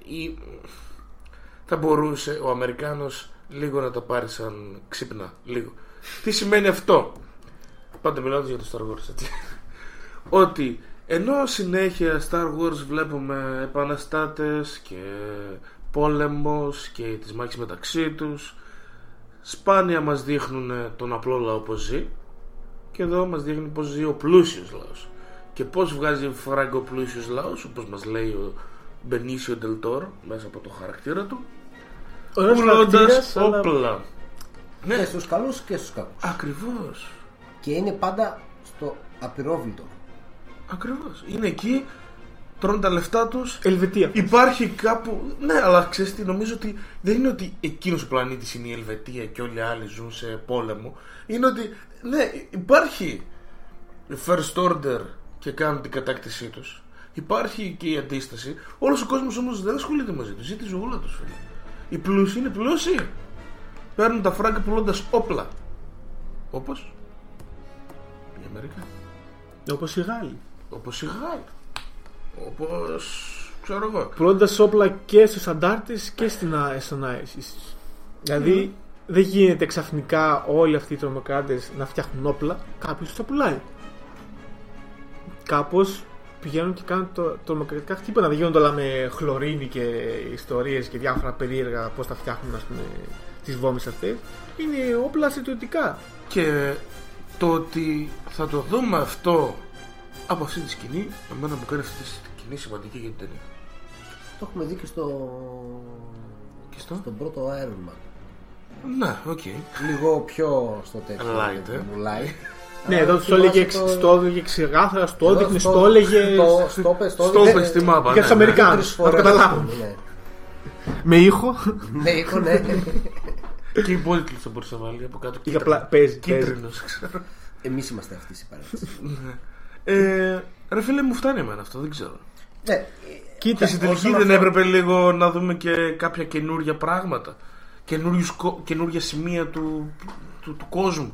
ή θα μπορούσε ο Αμερικάνος λίγο να τα πάρει σαν ξύπνα. Λίγο. Τι σημαίνει αυτό; Πάντα μιλάω για το Star Wars, έτσι. Ότι ενώ συνέχεια Star Wars βλέπουμε επαναστάτες και πόλεμος και τις μάχες μεταξύ τους σπάνια μας δείχνουν τον απλό λαό πως ζει και εδώ μας δείχνει πως ζει ο πλούσιος λαός και πως βγάζει φράγκο ο πλούσιος λαός όπως μας λέει ο Μπενίσιο Ντελτόρ μέσα από το χαρακτήρα του Ωραίος πουλώντας χαρακτήρας, αλλά- όπλα Και ναι στους καλούς και στους κακούς. ακριβώς Και είναι πάντα στο απειρόβλητο. ακριβώς είναι εκεί τρώνε τα λεφτά τους Ελβετία. Υπάρχει κάπου. Ναι, αλλά ξέρεις τι, νομίζω ότι δεν είναι ότι εκείνος ο πλανήτης είναι η Ελβετία και όλοι οι άλλοι ζουν σε πόλεμο. Είναι ότι. Ναι, υπάρχει first order και κάνουν την κατάκτησή τους. Υπάρχει και η αντίσταση. Όλος ο κόσμος όμως δεν ασχολείται μαζί τους. Ζει τη ζωούλα τους, φίλε. Οι πλούσιοι είναι πλούσιοι. Παίρνουν τα φράγκα πουλώντας όπλα. Όπως. Η Αμερική. Όπως οι Γάλλοι. Όπως η Γάλλη. Όπως. ξέρω εγώ. Πουλώντας όπλα και στους αντάρτε και στην, α- στον ISIS. Δηλαδή δεν γίνεται ξαφνικά όλοι αυτοί οι τρομοκράτες να φτιάχνουν όπλα, κάποιος τους τα πουλάει. Κάπως πηγαίνουν και κάνουν το, τρομοκρατικά χτύπηνα. Δεν γίνονται όλα με χλωρίνη και ιστορίες και διάφορα περίεργα πώς τα φτιάχνουν, ας πούμε, τις βόμβες αυτές. Είναι όπλα στρατιωτικά. Και το ότι θα το δούμε αυτό από αυτή τη σκηνή, εμένα μου κάνει αυτή τη σκηνή σημαντική για την ταινία. Το έχουμε δει και στο. Και στο; στον πρώτο Iron Man. Ναι, οκ. Λίγο πιο στο τέτοιο. Light, ε. Light. Ναι, εδώ Αλλά το έλεγε, θυμάσαι το- στο έλεγε ξεκάθαρα, στο Εδώ έδειχνε, στο- στο έλεγε. στο- Στο πες, στο Στο έδειχνε πες στη μάπα, Για ναι, τους ναι. Αμερικάνους. τρεις Να το φορές, καταλάβουν. ναι. Με ήχο; Ναι, έχω, ναι. Και οι υπόλοιποι θα μπορούσε να βάλει από κάτω. Ή απλά παίζει. παίζει. Κίτρινος, ξέρω. Εμείς είμαστε αυτοί οι παρένθεση. ε, ρε φίλε μου φτάνει εμένα αυτό, δεν ξέρω. Ναι, Κοίτα, Και στην τελική όσον δεν αφορά- έπρεπε λίγο να δούμε και κάποια καινούργια πράγματα. Καινούριους κο- Καινούργια σημεία του, του, του κόσμου.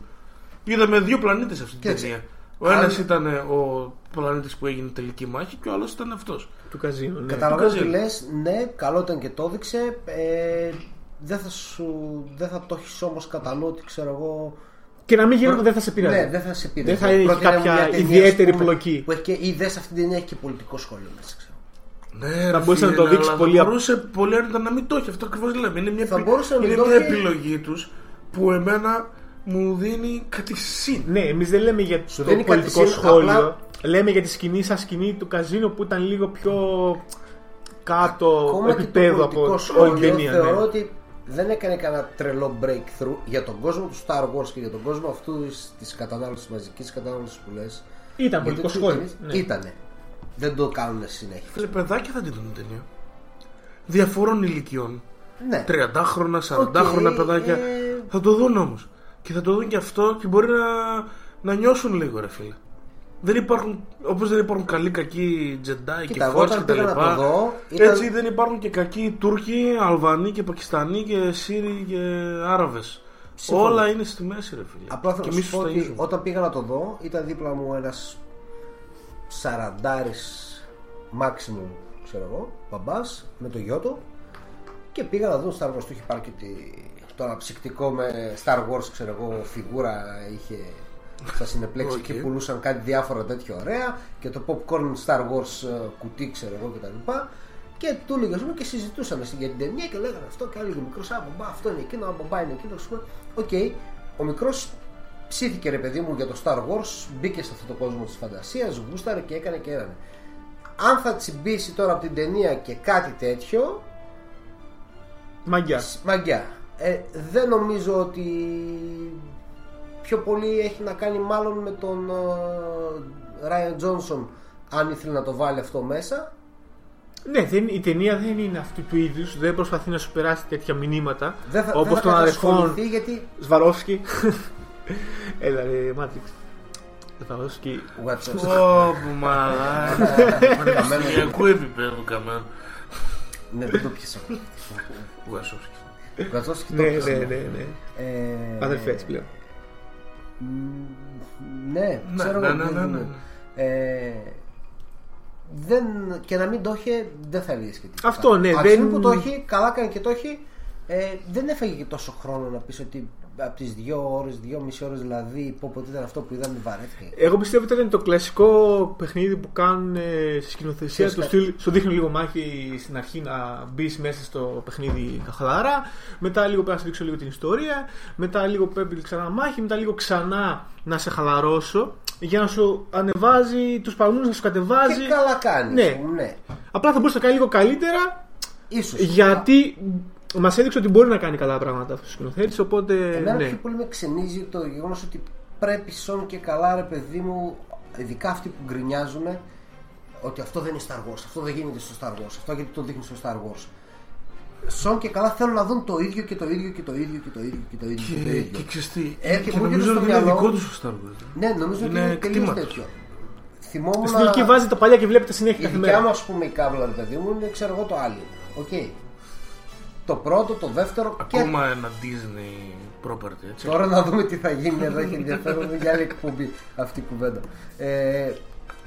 Είδαμε δύο πλανήτες αυτή την Κοίταξε. ταινία. Ο Αν- ένα ήταν ο πλανήτης που έγινε τελική μάχη και ο άλλος ήταν αυτός. του καζίνου. Ναι. Καταλαβαίνω το τι καζίνο. λες. Ναι, καλό ήταν και το έδειξε. Ε, δεν θα, σου, δεν θα το έχεις όμως κατά νου ότι ξέρω εγώ. Και να μην γίνει που δεν θα σε πειράζει. Ναι, δεν θα σε πειράζει. Δεν θα έχει Πρότεινε κάποια μια ταινία, ιδιαίτερη ας πούμε, πλοκή. Που έχει και, ή δες αυτή την ταινία έχει και πολιτικό σχόλιο μέσα. Ξέρω. Ναι, Θα ρε μπορούσε να φίλε, το δείξει αλλά πολύ Θα απ- μπορούσε πολύ άνετα να μην το έχει. Αυτό ακριβώς λέμε. Είναι μια, Θα επι- μπορούσε να είναι μην το μια έχει. επιλογή τους που εμένα μου δίνει κάτι συν. Ναι, εμείς δεν λέμε για Σου το δίνει κάτι πολιτικό συν, σχόλιο. απλά- Λέμε για τη σκηνή σαν σκηνή του καζίνο που ήταν λίγο πιο κάτω Ακόμα και το επίπεδο από πολιτικό όλη την σχόλιο ταινία. θεωρώ ναι. ότι δεν έκανε κανένα τρελό breakthrough για τον κόσμο του Star Wars και για τον κόσμο αυτού της κατανάλωσης, μαζικής κατανάλωσης που λες. Ήταν πολιτικό σχόλιο. Ναι. Ήτανε. Δεν το κάνουν συνέχεια. Φίλε, παιδάκια θα την δουν την ταινία. Διαφόρων ηλικιών. Ναι. 30χρονα, 40χρονα Οκ, παιδάκια. ε, Θα το δουν όμως. Και θα το δουν και αυτό και μπορεί να, να νιώσουν λίγο, ρε φίλε. Δεν υπάρχουν, όπως δεν υπάρχουν καλοί κακοί Jedi και Κοίτα, εγώ Force όταν και τα πήγα να λοιπά, το δω, ήταν- έτσι δεν υπάρχουν και κακοί Τούρκοι, Αλβανοί και Πακιστανοί και Σύριοι και Άραβες. Συμφωνώ. Όλα είναι στη μέση, ρε φίλε. Απλά θέλω και να εμείς σου πω τους ότι ταΐζουμε. όταν πήγα να το δω, ήταν δίπλα μου ένας σαραντάρης maximum, ξέρω εγώ, μπαμπάς με το γιο του και πήγα να δω Star Wars. Του είχε πάρει και τη... το αναψυκτικό με Star Wars, ξέρω εγώ, φιγούρα είχε στα σινεπλέξ Οκ. και πουλούσαν κάτι διάφορα τέτοια ωραία και το popcorn Star Wars ε, κουτί, ξέρω εγώ κτλ. Και του έλεγε ας πούμε, και συζητούσαν για την ταινία και λέγανε αυτό και έλεγε ο μικρός Α, μπαμπά, αυτό είναι εκείνο, α, μπαμπά είναι εκείνος. ας πούμε. Οκ, ο μικρός ψήθηκε ρε παιδί μου για το Star Wars, μπήκε σε αυτό το κόσμο της φαντασίας, γούσταρε και έκανε και έκανε. Αν θα τσιμπήσει τώρα από την ταινία και κάτι τέτοιο, Μαγκιά. μαγκιά. Ε, δεν νομίζω ότι πιο πολύ έχει να κάνει μάλλον με τον Ράιαν Τζόνσον αν ήθελε να το βάλει αυτό μέσα. Ναι, δεν, η ταινία δεν είναι αυτού του είδους. Δεν προσπαθεί να σου περάσει τέτοια μηνύματα. Δεν θα, Όπως δεν θα των αδερφών κατασχοληθεί γιατί Σβαρόφσκι. (laughs) Έλα, ρε, Μάτριξ. Σβαρόφσκι. What's Ω, μαλάκα. Πανεπιστημιακού επίπεδου καμένο. Ναι, δεν το πιάσα. Γουασόφσκι. Γουατσόφσκι το Ναι, πιάσα. ναι, ναι. ναι. Ε, Αδερφέ πλέον. Ναι, Ναι, ξέρω ναι, εγώ, ναι, δεν- ναι, ναι. Ε, δεν, και να μην το είχε, δεν θα έλεγες και τίποτα. Αυτό, ναι, Από τη δεν- στιγμή που το έχει, καλά κάνει και το έχει, ε, δεν έφαγε και τόσο χρόνο να πεις ότι από τις δύο ώρες, δύο μισή ώρες δηλαδή, πω πω ήταν αυτό που είδαμε, βαρέθηκε. Εγώ πιστεύω ότι ήταν το κλασικό παιχνίδι που κάνουν ε, στη σκηνοθεσία Ξέρεις του κάτι. στυλ. Σου δείχνουν λίγο μάχη στην αρχή να μπεις μέσα στο παιχνίδι χαλαρά. Μετά λίγο πρέπει να σου δείξω λίγο την ιστορία. Μετά λίγο πρέπει ξανά μάχη. Μετά λίγο ξανά να σε χαλαρώσω. Για να σου ανεβάζει τους παλμού, να σου κατεβάζει. Και καλά κάνεις. Ναι. ας πούμε, ναι. Απλά θα μπορούσε να κάνει λίγο καλύτερα. Ίσως. Γιατί μας έδειξε ότι μπορεί να κάνει καλά πράγματα αυτός ο σκηνοθέτης. Οπότε. Εμένα ναι. πιο πολύ με ξενίζει το γεγονός ότι πρέπει σον και καλά, ρε παιδί μου, ειδικά αυτοί που γκρινιάζουν, ότι αυτό δεν είναι Star Wars, αυτό δεν γίνεται στο Star Wars, αυτό γιατί το δείχνει στο Star Wars. Σώνει και καλά θέλουν να δουν το ίδιο και το ίδιο και το ίδιο και το ίδιο και το ίδιο. Και το Και, ίδιο. και ξέρεις τι, Ε, και και μου νομίζω έρχεται ότι στο είναι μυαλό- δικό τους ο Star Wars. Ναι, νομίζω ότι Είναι είναι τελείως κτήμα. τέτοιο. Θυμόμουν. Στην τελική βάζει τα παλιά και βλέπει τα συνέχεια Η κάθε δικιά μέρα. μου, ας πούμε, η καύλα, ρε παιδί μου, είναι ξέρω εγώ το Alien. Οκ. Το πρώτο, το δεύτερο και Ακόμα ένα Disney property, έτσι. Τώρα να δούμε τι θα γίνει εδώ έχει ενδιαφέρον είναι για άλλη εκπομπή αυτή η κουβέντα. Ε,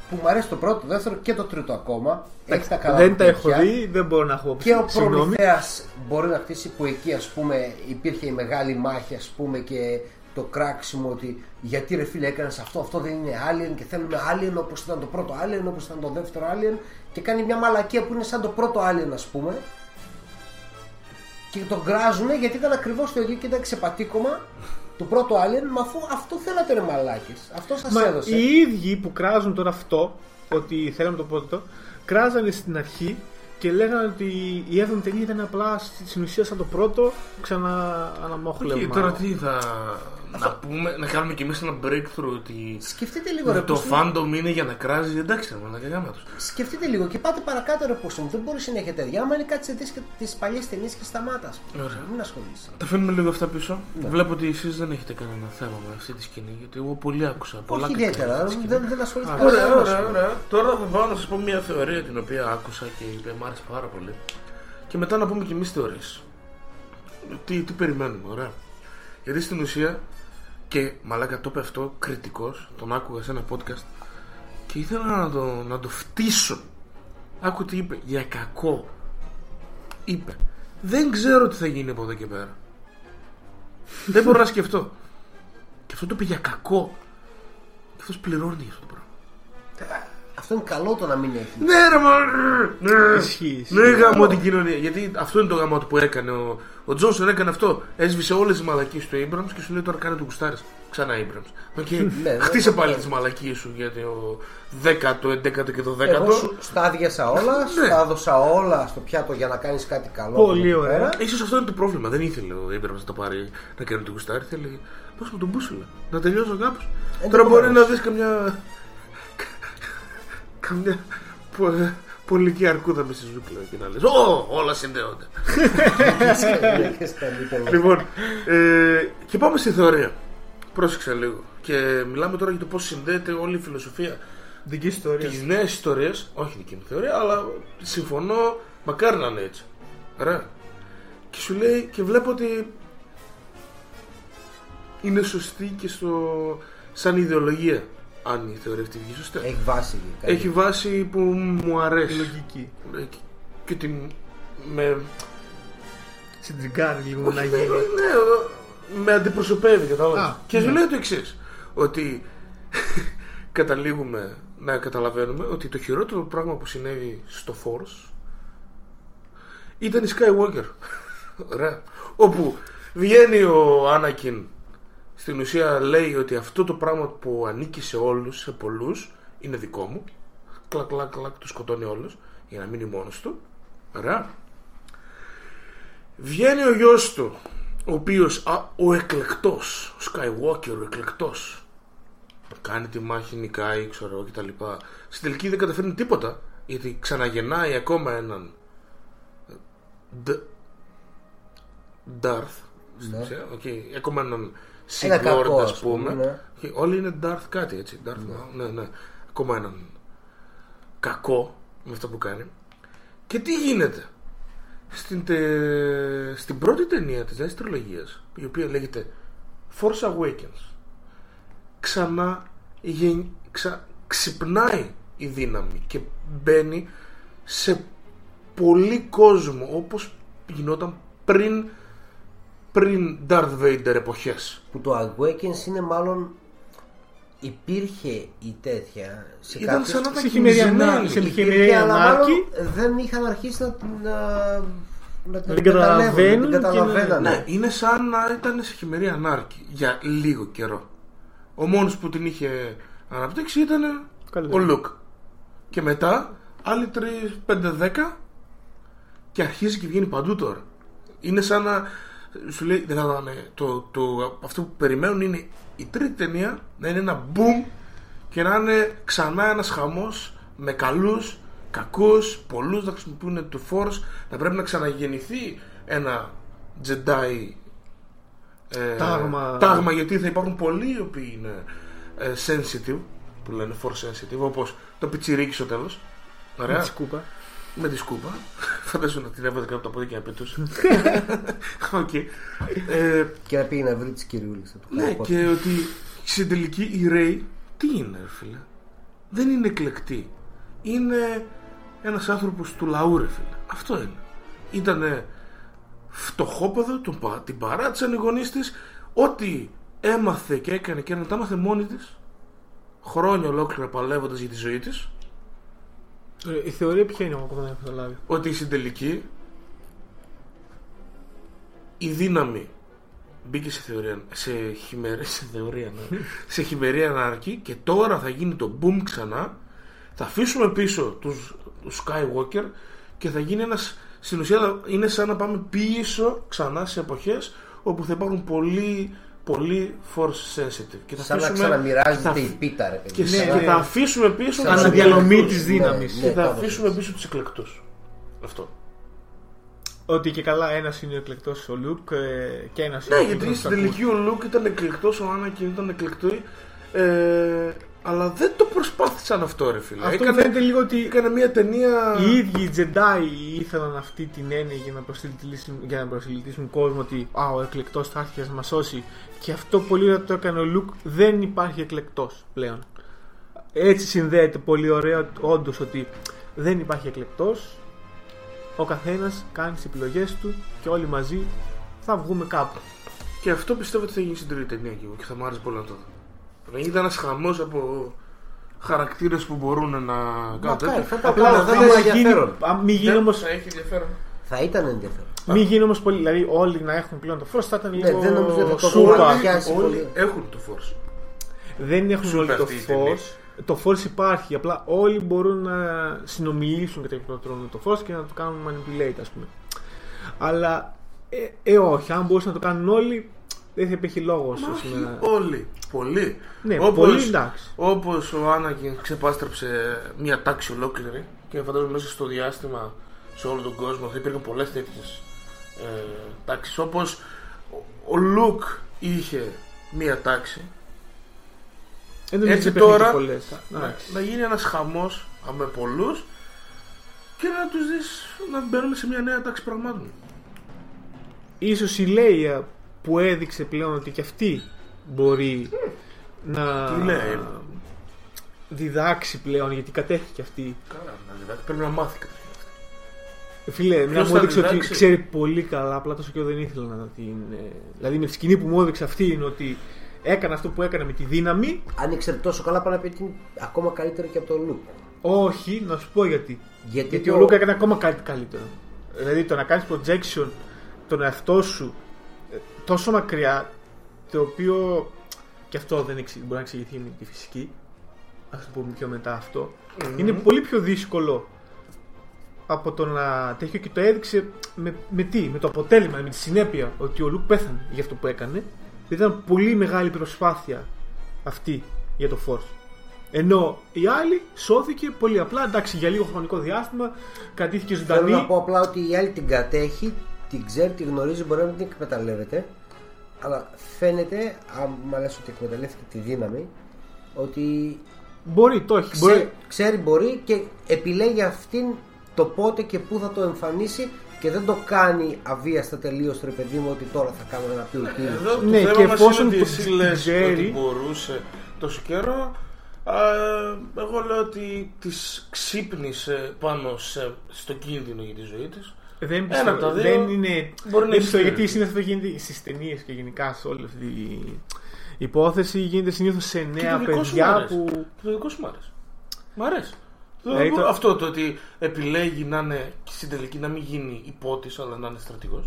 που μου αρέσει το πρώτο, το δεύτερο και το τρίτο ακόμα. Έχει τα καλά Δεν του τα έχω τέτοια. δει, δεν μπορώ να έχω Και ο Συγγνώμη. Προμηθέας μπορεί να χτίσει που εκεί ας πούμε υπήρχε η μεγάλη μάχη ας πούμε και το κράξιμο ότι γιατί ρε φίλε έκανες αυτό, αυτό δεν είναι alien και θέλουμε alien όπως ήταν το πρώτο alien, όπως ήταν το δεύτερο alien και κάνει μια μαλακία που είναι σαν το πρώτο alien ας πούμε και τον γκράζουν γιατί ήταν ακριβώς το ίδιο και ήταν ξεπατήκωμα του πρώτου alien μα αφού αυτό θέλατε ρε μαλάκες αυτό σας Μα έδωσε οι ίδιοι που κράζουν τώρα αυτό, ότι θέλαμε το πρώτο, κράζανε στην αρχή και λέγανε ότι η έβδομη ταινία ήταν απλά στην ουσία σαν το πρώτο, ξανά αναμόχλευμα. Και τώρα τι θα, να, πούμε, να κάνουμε κι εμείς ένα breakthrough ότι Σκεφτείτε λίγο ρε το πώς- fandom είναι για να κράζει. Εντάξει, ρε μαλάκα, γάμα τους. Σκεφτείτε λίγο και πάτε παρακάτω ρε πως μου. Δεν μπορεί συνέχεια τέτοια. Άμα είναι κάτι σε δεις και τις παλιές ταινίες και σταμάτα. Ωραία. Μην ασχολείσαι. Τα φέρνουμε λίγο αυτά πίσω. Ναι. Βλέπω ότι εσείς δεν έχετε κανένα θέμα με αυτή τη σκηνή. Γιατί εγώ πολύ άκουσα. Πολλά Όχι κακά ιδιαίτερα. για τη σκηνή. Δεν, δεν ασχολήθηκα Ωραία, καθόλου. ωραία, ωραία. Τώρα θα πάω να σας πω μια θεωρία την οποία άκουσα και η οποία μου άρεσε πάρα πολύ. Και μετά να πούμε κι εμείς θεωρίες. Τι, τι περιμένουμε, ωραία. Γιατί στην ουσία και μαλάκα το είπε αυτό κριτικός, τον άκουγα σε ένα podcast και ήθελα να το, να το φτύσω. Άκου τι είπε, για κακό. Είπε, δεν ξέρω τι θα γίνει από εδώ και πέρα. δεν μπορώ να σκεφτώ. Και αυτό το είπε για κακό. Και αυτός πληρώνει για αυτό το πράγμα. Αυτό είναι καλό το να μην έχει. Ναι, ρε, μα. Ναι, Ισχύει, ισχύει. ναι γαμώ την κοινωνία. Γιατί αυτό είναι το γαμό του που έκανε. Ο, ο Τζόνσον έκανε αυτό. Έσβησε όλες τις μαλακίες του Abrams και σου λέει τώρα κάνε το κουστάρι. Ξανά Abrams. ΟΚ. ναι, Χτίσε ναι, πάλι ναι. τις μαλακίες σου γιατί ο 10ο, 11ο και το 10ο. Εγώ σου στα άδειασα όλα, Ναι. στα έδωσα όλα στο πιάτο για να κάνεις κάτι καλό. Πολύ από εδώ ωραία. πέρα. Ίσως αυτό είναι το πρόβλημα. Δεν ήθελε ο Abrams να το πάρει να κάνει το κουστάρι. Θέλει. Πώ μου τον μπούσουλα. Να τελειώσω κάπως. Ε, Τώρα δεν μπορεί μπορείς. να δεις καμιά. Καμιά. πο- Πολική αρκούδα με στη ζούγκλα και να λες Ω, όλα συνδέονται. Και στα little- λοιπόν, ε, και πάμε στη θεωρία. Πρόσεξε λίγο. Και μιλάμε τώρα για το πώς συνδέεται όλη η φιλοσοφία Δική ιστορίας. τι νέε ιστορίε. Όχι δική μου θεωρία, αλλά συμφωνώ. Μακάρι να είναι έτσι. Ωραία. Και σου λέει και βλέπω ότι είναι σωστή και στο, σαν ιδεολογία. Αν η θεωρία αυτή βγει σωστά. Έχει βάση. καλή. Έχει βάση που μου αρέσει. Λογική. Ε, και- Και ότι με, Συντριγκάρει λίγο να Όχι, γίνει. ναι, με αντιπροσωπεύει, κατάλαβες. Α, Και σου ναι. λέει το εξής. Ότι (laughs) καταλήγουμε να καταλαβαίνουμε ότι το χειρότερο πράγμα που συνέβη στο Force ήταν η Skywalker. (laughs) Ωραία. Όπου βγαίνει ο Άνακιν στην ουσία λέει ότι αυτό το πράγμα που ανήκει σε όλους, σε πολλούς, είναι δικό μου. Κλακ, κλακ, κλακ, του σκοτώνει όλους για να μείνει μόνος του. Ωραία. Βγαίνει ο γιος του, ο οποίος, α, ο εκλεκτός, ο Skywalker, ο εκλεκτός. Κάνει τη μάχη, νικάει, ξέρω εγώ κτλ. Στην τελική δεν καταφέρνει τίποτα, γιατί ξαναγεννάει ακόμα έναν Ντ- Darth. στην Ναι. ουσία, οκ, Ακόμα έναν Ένα Sith κακός, Lord, ας ας πούμε. πούμε, ναι. Και όλοι είναι Darth κάτι έτσι. Darth, ναι. ναι, Ακόμα έναν κακό με αυτό που κάνει. Και τι γίνεται; Στην, τε- στην πρώτη ταινία της νέας τριλογίας, η οποία λέγεται Force Awakens, ξανά γεν- ξα- ξυπνάει η δύναμη και μπαίνει σε πολύ κόσμο όπως γινόταν πριν πριν Darth Vader εποχές. Που το Awakens είναι μάλλον υπήρχε η τέτοια σε Ήταν κάποιες- σαν να ήταν σε χειμερινά- κοιμισμένη. σε Υπήρχε, χειμερινή αλλά ανάρκη. μάλλον δεν είχαν αρχίσει να την να, να την την καταλαβαίνουν να την και να- καταλαβαίνανε. Ναι, είναι σαν να ήταν σε χειμερή ανάρκη για λίγο καιρό. Ο μόνος που την είχε αναπτύξει ήταν Καλύτερα. ο Λουκ. Και μετά άλλοι 3, 5, 10 και αρχίζει και βγαίνει παντού τώρα. Είναι σαν να σου λέει, δεν καταλαβαίνω, το, το, αυτό που περιμένουν είναι η τρίτη ταινία να είναι ένα boom και να είναι ξανά ένας χαμός με καλούς, κακούς, πολλούς να χρησιμοποιούν το Force, να πρέπει να ξαναγεννηθεί ένα Jedi ε, Τάγμα. τάγμα γιατί θα υπάρχουν πολλοί οι οποίοι είναι ε, sensitive που λένε force sensitive όπως το πιτσιρίκι στο τέλος Με Ωραία. τη σκούπα. Με τη σκούπα. (laughs) Φαντάζομαι να την έβαζε κάτω από τα πόδια και να πετούσε. (laughs) Οκ. Ε, Και να πήγε να βρει τις κυριούλε. ναι, και ότι στην τελική η Ρέι τι είναι, ρε φίλε; Δεν είναι εκλεκτή. Είναι ένας άνθρωπος του λαού, ρε φίλε. Αυτό είναι. Ήτανε φτωχόπεδο, τον, πα- την παράτησαν οι γονείς της. Ό,τι έμαθε και έκανε και έκανε, τα έμαθε μόνη της. Χρόνια ολόκληρα παλεύοντας για τη ζωή της. Ε, Η θεωρία ποια είναι, εγώ ακόμα δεν έχω καταλάβει. ότι στην τελική η δύναμη μπήκε σε θεωρία, σε χειμερή, σε θεωρία, ναι, (laughs) σε χειμερή ανάρκη και τώρα θα γίνει το boom ξανά θα αφήσουμε πίσω τους, τους Skywalker και θα γίνει ένας στην ουσία θα- είναι σαν να πάμε πίσω ξανά σε εποχές όπου θα υπάρχουν πολλοί πολύ force sensitive. Και θα Σαν να αφήσουμε, ξαναμοιράζεται θα- η πίτα, ρε παιδί. και, Σαν και να- θα αφήσουμε πίσω Σαν τους να Αναδιαλωμή εκλεκτούς. της δύναμης. Ναι, Και θα κάπως αφήσουμε έτσι. πίσω τους εκλεκτούς. Αυτό. Ότι και καλά ένας είναι ο εκλεκτός ο Λουκ ε, και ένας Ναι, γιατί στην τελική ο Λουκ ήταν εκλεκτός, ο Άννακιν ήταν εκλεκτό. Ε, αλλά δεν το προσπάθησαν αυτό, ρε φίλε. Αυτό έκανε, φαίνεται λίγο ότι έκανε μια ταινία. οι ίδιοι οι Jedi ήθελαν αυτή την έννοια για να προσελκύσουν, για να προσελκύσουν κόσμο ότι α, ο εκλεκτός θα έρθει να μας σώσει. Και αυτό πολύ ωραία το έκανε ο Λουκ. Δεν υπάρχει εκλεκτός πλέον. Έτσι συνδέεται πολύ ωραία όντως ότι δεν υπάρχει εκλεκτός. Ο καθένας κάνει τις επιλογές του και όλοι μαζί θα βγούμε κάπου. Και αυτό πιστεύω ότι θα γίνει στην τρίτη ταινία και εγώ και θα μου άρεσε πολύ να το δω. Να γίνεται ένας χαμός από χαρακτήρες που μπορούν να κάνουν Μακάρι, τέτοιο. θα ήταν Απλά θα θα ήταν γίνει, ενδιαφέρον. α, μην γίνει Δεν όμως θα έχει ενδιαφέρον. Θα ήταν ενδιαφέρον. Μην γίνει όμως πολύ. Δηλαδή, όλοι να έχουν πλέον το Force θα ήταν Ναι, λίγο. δεν νομίζω ότι θα το σούπα. βάλουν. πιάσει Όλοι πολύ. έχουν το force. Δεν έχουν Σούπα όλοι το αυτή η ταινία. Force. Το Force υπάρχει. Απλά όλοι μπορούν να συνομιλήσουν κατά κάποιο τρόπο με το Force και να το κάνουν manipulate, ας πούμε. Αλλά ε, ε, όχι. Αν μπορούσαν να το κάνουν όλοι, δεν θα υπήρχε λόγος. Μα όχι όλοι. Πολλοί. Ναι, Όπως- πολύ εντάξει. Όπως ο Άννακιν ξεπάστρεψε μια τάξη ολόκληρη και φαντάζομαι μέσα στο διάστημα σε όλο τον κόσμο θα υπήρχαν πολλές τέτοιες ε, τάξεις όπως ο, ο Λουκ είχε μια τάξη Δεν νομίζω έτσι ότι υπήρχαν τώρα και πολλές. να, Εντάξει. να γίνει ένας χαμός α, με πολλούς και να τους δεις να μπαίνουμε σε μια νέα τάξη πραγμάτων Ίσως η Λέια που έδειξε πλέον ότι και αυτή μπορεί να Τι λέει; διδάξει πλέον γιατί κατέχει και αυτή. Καλά, να διδάξει. πρέπει να μάθει καταρχήν Φίλε, μια Ποιος μου θα έδειξε ότι διδάξει; ξέρει πολύ καλά, απλά τόσο καιρό δεν ήθελα να την. ε, Δηλαδή με τη σκηνή που μου έδειξε αυτή είναι ότι έκανε αυτό που έκανε με τη δύναμη. Αν ήξερε τόσο καλά, πάνω να πει ότι είναι ακόμα καλύτερο και από τον Λουκ. Όχι, να σου πω γιατί. Γιατί, Γιατί το- ο Λούκα έκανε ακόμα κάτι καλύτερο. Δηλαδή το να κάνεις projection τον εαυτό σου ε, τόσο μακριά, το οποίο και αυτό δεν εξη- μπορεί να εξηγηθεί με τη φυσική. Α το πούμε πιο μετά αυτό. Είναι πολύ πιο δύσκολο από το να τέτοιο και το έδειξε με, με τι, με το αποτέλεσμα, με τη συνέπεια ότι ο Λουκ πέθανε για αυτό που έκανε. Ήταν πολύ μεγάλη προσπάθεια αυτή για το Force. Ενώ η άλλη σώθηκε πολύ απλά, εντάξει, για λίγο χρονικό διάστημα, κρατήθηκε Θέλω ζωντανή. να πω απλά ότι η άλλη την κατέχει, την ξέρει, την γνωρίζει, μπορεί να μην την εκμεταλλεύεται. Αλλά φαίνεται, άμα λες ότι εκμεταλλεύτηκε τη δύναμη, ότι Μπορεί, το έχει. ξέρει, Μπορεί, ξέρει μπορεί και επιλέγει αυτήν το πότε και πού θα το εμφανίσει και δεν το κάνει αβίαστα τελείως ρε παιδί μου ότι τώρα θα κάνω ένα πιου πιου. Εδώ το Ναι, θέμα και μας εφόσον είναι ότι το εσύ λες ξέρει- ότι μπορούσε τόσο καιρό α, εγώ λέω ότι τις ξύπνησε πάνω σε, στο κίνδυνο για τη ζωή της δεν Ένα πιστεύω. από τα δύο δεν είναι. μπορεί να δεν έχει πιστεύω, γιατί στήριξη. συνήθως αυτό γίνεται στις ταινίες και γενικά σε όλη αυτή η υπόθεση. Γίνεται συνήθως σε νέα το δικό σου παιδιά μ' αρέσει. που. Και το δικό σου μ' αρέσει Μ' αρέσει Το- Δηλαδή το- Αυτό το ότι επιλέγει να είναι και στην τελική να μην γίνει υπότης αλλά να είναι στρατηγός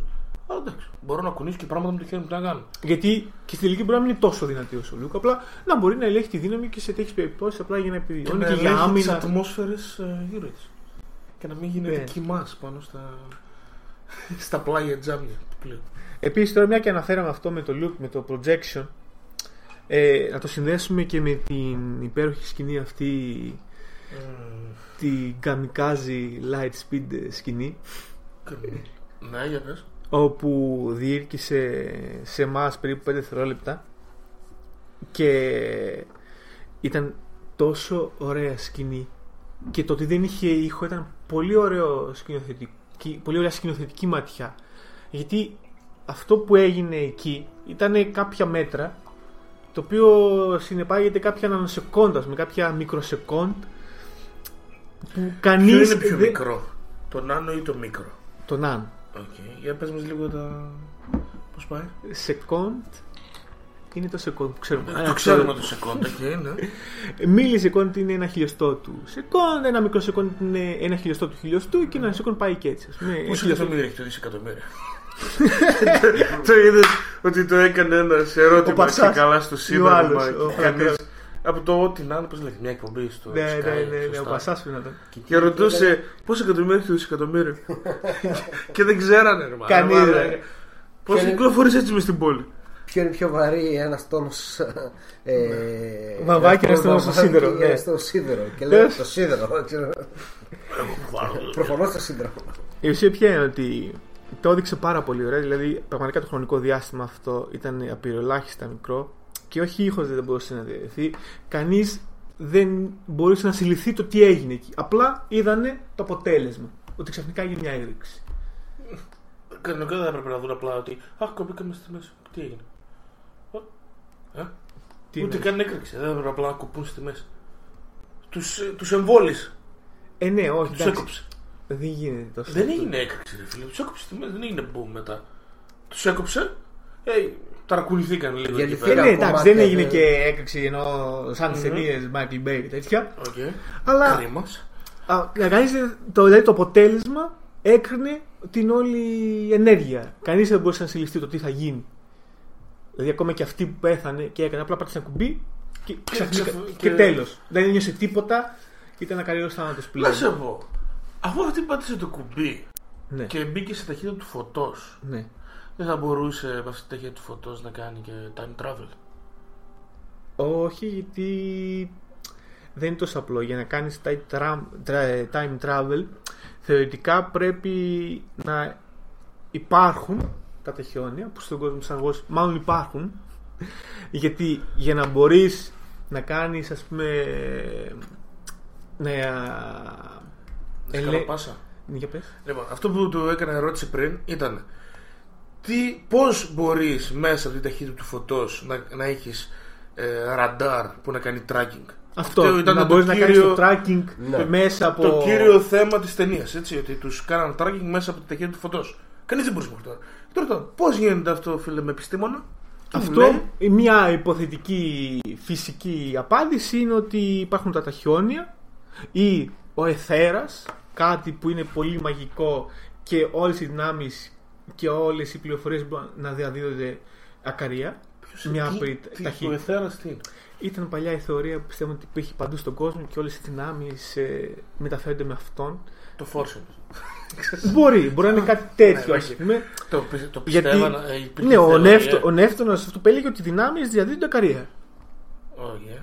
Αλλά εντάξει, μπορώ να κουνήσω και πράγματα με το χέρι μου να κάνω. Γιατί και στη τελική μπορεί να μην είναι τόσο δυνατή όσο ο Λουκ. Απλά να μπορεί να ελέγχει τη δύναμη και σε τέτοιες περιπτώσεις απλά για να Και επιβιώνει να και, για ελέγχει τις άμυνα. ατμόσφαιρες ε, γύρω της. Και να μην γίνεται Ναι. κοιμάς πάνω στα, στα πλάγια τζάμια του πλοίου. Επίσης, τώρα μια και αναφέραμε αυτό με το look, με το projection, ε, να το συνδέσουμε και με την υπέροχη σκηνή αυτή, τη Kamikaze Light Speed σκηνή, Ναι, για πες. όπου διήρκησε σε εμάς περίπου 5 δευτερόλεπτα και ήταν τόσο ωραία σκηνή και το ότι δεν είχε ήχο ήταν πολύ, ωραίο σκηνοθετική, πολύ ωραία σκηνοθετική ματιά γιατί αυτό που έγινε εκεί ήταν κάποια μέτρα το οποίο συνεπάγεται κάποια νανοσεκόντας με κάποια μικροσεκόντ που Ποιο κανείς είναι πιο δεν- μικρό, το νάνο ή το μικρό. το ναν Οκ, για πες μας λίγο τα... πώς πάει. σεκόντ είναι το σεκόντ που ξέρουμε. το ξέρουμε το σεκόντα και είναι. Μίλη σεκόντ είναι ένα χιλιοστό του σεκόντ, ένα μικρό σεκόντ είναι ένα χιλιοστό του χιλιοστού και ένα σεκόντ πάει και έτσι. ας πούμε. Ένα Πόσο χιλιοστό- εκατομμύρια έχει το δισεκατομμύρια. (laughs) το είδες ότι το έκανε ένας ερώτημα Ο Πασάς. και καλά στο Ή ο σύμπαν. άλλος, μα, ο και κανείς- Φραγκρός. Από το ό,τι να είναι, πώς λέγεται, μια εκπομπή στο Ναι, Sky, ναι, ναι, ναι, σωστά. ο Πασάς φαίνεται. Και ρωτούσε πόσο εκατομμύρια έχει το δισεκατομμύριο; (laughs) και δεν ξέρανε, ρε Κανείς, μάλλον. ρε. Πώς Και- κυκλοφορείς έτσι μες στην πόλη; Ποιο είναι πιο βαρύ, ένας τόνος. Ε, Βαμβάκι, ένας τόνος στο σίδερο, ναι. Ένα στο σίδερο. Και λέω Τέλος. το σίδερο. ξέρω. Προφανώς το σίδερο. Η ουσία ποια είναι ότι το έδειξε πάρα πολύ ωραία. Δηλαδή, πραγματικά το χρονικό διάστημα αυτό ήταν απειροελάχιστα μικρό και όχι ήχος δεν μπορούσε να διαδεθεί. Κανείς δεν μπορούσε να συλληφθεί το τι έγινε εκεί. Απλά είδανε το αποτέλεσμα. Ότι ξαφνικά έγινε μια έκρηξη. Κανονικά δεν έπρεπε να δουν απλά ότι Αχ, κοπήκαμε στη μέση. Τι έγινε. Ε, Τι Ούτε είναι. καν έκρηξε. Δεν έπρεπε απλά να κοπούν στη μέση. Τους τους εμβόλισε. Ε, ναι, όχι. Τους εντάξει. έκοψε. Δεν γίνεται τόσο. Δεν έγινε έκρηξη, ρε φίλε. Τους έκοψε στη μέση. Δεν έγινε boom μετά. Τους έκοψε. Ε, ταρακουνηθήκαν λίγο εκεί Γεννηθήκαν. Ε, πέρα. ναι, εντάξει, κομμάτια, δεν έγινε δεν- και έκρηξη ενώ σαν τι ταινίες Michael Bay και τέτοια. Οκ. Αλλά Κρίμα. Α, να κάνεις το, δηλαδή το αποτέλεσμα έκρινε την όλη ενέργεια. Κανείς δεν μπορούσε να συλλάβει το τι θα γίνει. Δηλαδή, ακόμα και αυτή που πέθανε και έκανε απλά πάτησε ένα κουμπί και, ξαφνικά, ξαφ- και, και- τέλος. Δεν ένιωσε τίποτα και ήταν ακαριός θάνατος πλέον. Να σε πω. Αφού αυτή πάτησε το κουμπί Ναι, και μπήκε στη ταχύτητα του φωτός, ναι. δεν θα μπορούσε με αυτή τη ταχύτητα του φωτός να κάνει και time travel. Όχι, γιατί δεν είναι τόσο απλό. Για να κάνεις time, tra- tra- time travel, θεωρητικά πρέπει να υπάρχουν τα ταχυώνια που στον κόσμο της αγός μάλλον υπάρχουν γιατί για να μπορείς να κάνεις ας πούμε να ελε- Σκαλοπάσα. Ναι, για πες. Λοιπόν, αυτό που του έκανα ερώτηση πριν ήταν τι, πώς μπορείς μέσα από την ταχύτητα του φωτός να, να έχεις ε, ραντάρ που να κάνει tracking; Αυτό, ήταν να το μπορείς να κάνεις κύριο- το tracking Ναι. μέσα από Το κύριο θέμα της ταινίας, έτσι, ότι τους κάναν tracking μέσα από την ταχύτητα του φωτός. Κανείς δεν μπορούσε μέχρι τώρα. Και τώρα, πώς γίνεται αυτό φίλε με επιστήμονα; Τι μου λέει; Αυτό, μια υποθετική φυσική απάντηση είναι ότι υπάρχουν τα ταχυώνια ή ο εθέρας, κάτι που είναι πολύ μαγικό και όλες οι δυνάμεις και όλες οι πληροφορίες μπορούν να διαδίδονται ακαρία. Μια τι, περί- τι, ταχύ- Ο εθέρας τι είναι; Ήταν παλιά η θεωρία που πιστεύω ότι υπήρχε παντού στον κόσμο και όλες οι δυνάμεις ε, μεταφέρονται με αυτόν. Το force. Μπορεί, μπορεί να είναι κάτι τέτοιο Ναι, ας όχι. πούμε. Το, πι- το Γιατί, πιστεύαν. ε, υπήρχε ναι, ο, θεωρία. Νεύτο, ο Νεύτωνας αυτό που έλεγε ότι οι δυνάμεις διαδίδονται ακαρία. Όχι, ε.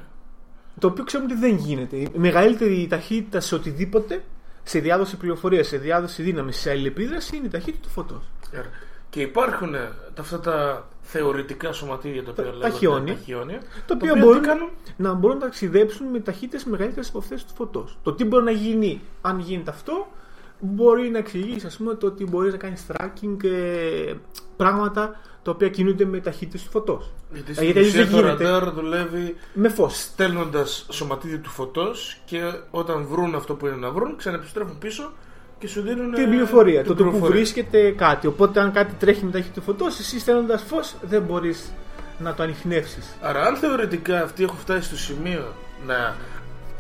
Το οποίο ξέρουμε ότι δεν γίνεται. Η μεγαλύτερη ταχύτητα σε οτιδήποτε, σε διάδοση πληροφορίας, σε διάδοση δύναμης, σε αλληλεπίδραση είναι η ταχύτητα του φωτός. Άρα. Και υπάρχουν ε, τα- αυτά τα θεωρητικά σωματίδια τα οποία Τα- λέγονται ταχυώνια. ταχυώνια. Τα οποία οποία μπορούν τι κάνουν; να μπορούν να ταξιδέψουν με ταχύτητες μεγαλύτερες από αυτές του φωτός. Το τι μπορεί να γίνει, αν γίνεται αυτό, μπορεί να εξηγήσει, ας πούμε, το ότι μπορείς να κάνεις tracking ε, πράγματα τα οποία κινούνται με ταχύτητες του φωτός. Γιατί Ε, στην γιατί ουσία δεν το γίνεται. ραντάρ δουλεύει Με φως. στέλνοντας σωματίδια του φωτός και όταν βρουν αυτό που είναι να βρουν, ξαναεπιστρέφουν πίσω και σου δίνουν. Την πληροφορία. την Το, το που πληροφορία. βρίσκεται κάτι. Οπότε, αν κάτι τρέχει με ταχύτητα του φωτός, εσύ στέλνοντας φως δεν μπορείς να το ανοιχνεύσεις. Άρα, αν θεωρητικά αυτοί έχουν φτάσει στο σημείο να.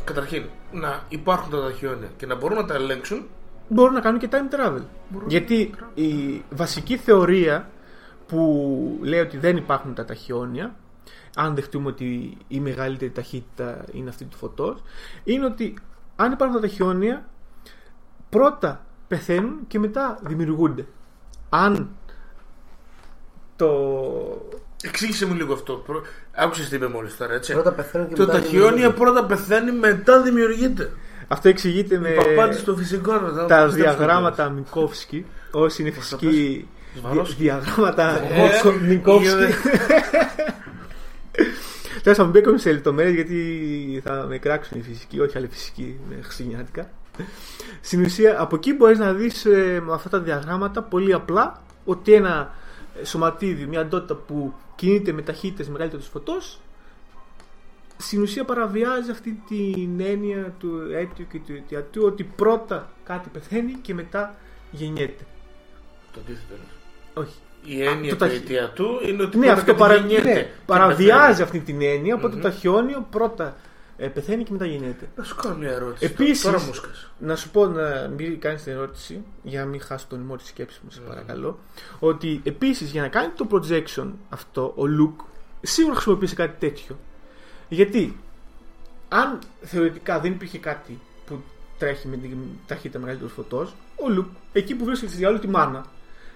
Καταρχήν, να υπάρχουν τα ταχυώνια και να μπορούν να τα ελέγξουν, μπορούν να κάνουν και time travel. Γιατί η βασική θεωρία που λέει ότι δεν υπάρχουν τα ταχυώνια, αν δεχτούμε ότι η μεγαλύτερη ταχύτητα είναι αυτή του φωτός, είναι ότι αν υπάρχουν τα ταχυώνια, πρώτα πεθαίνουν και μετά δημιουργούνται. Αν το... εξήγησε μου λίγο αυτό. Προ- Άκουσες τι είπε μόλις τώρα, έτσι; Πρώτα πεθαίνουν και το μετά ταχυώνια δημιουργούνται. πρώτα πεθαίνει, μετά δημιουργείται. Αυτό εξηγείται με Παπάντη στο φυσικό να Ε, τα διαγράμματα Μικόφσκι, όσοι είναι φυσικοί Σβαρόσκι. διαγράμματα Ε, Μικόφσκι. είδε. Τέλος θα μην μπήκαμε σε λεπτομέρειες γιατί θα με κράξουν οι φυσικοί, όχι άλλοι φυσικοί με χριστουγεννιάτικα. Στην ουσία, από εκεί μπορείς να δεις με αυτά τα διαγράμματα πολύ απλά ότι ένα ε, σωματίδιο, μια αντότητα που κινείται με ταχύτητες μεγαλύτερες του φωτός, στην ουσία παραβιάζει αυτή την έννοια του αίτιου και του αιτιατού ότι πρώτα κάτι πεθαίνει και μετά γεννιέται. Το αντίθετο είναι. Όχι. Η έννοια το του ταχυ- αιτιατού είναι ότι Ναι, πρώτα αυτό κάτι παρα... γεννιέται ναι, και παραβιάζει πεθαίνει. αυτή την έννοια, οπότε Μμμ. το ταχυώνιο πρώτα ε, πεθαίνει και μετά γεννιέται. Να σου κάνω μια ερώτηση. Επίσης- Τώρα μου σκάς. Να σου πω να μην κάνεις την ερώτηση, για να μην χάσει τον ημό της σκέψης μου, σε Ναι. παρακαλώ. Ότι επίσης για να κάνει το projection αυτό, ο Luke σίγουρα χρησιμοποίησε κάτι τέτοιο. Γιατί; Αν θεωρητικά δεν υπήρχε κάτι που τρέχει με την ταχύτητα μεγαλύτερου φωτός, ο Luke εκεί που βρίσκεται στη διάλογο τη μάνα,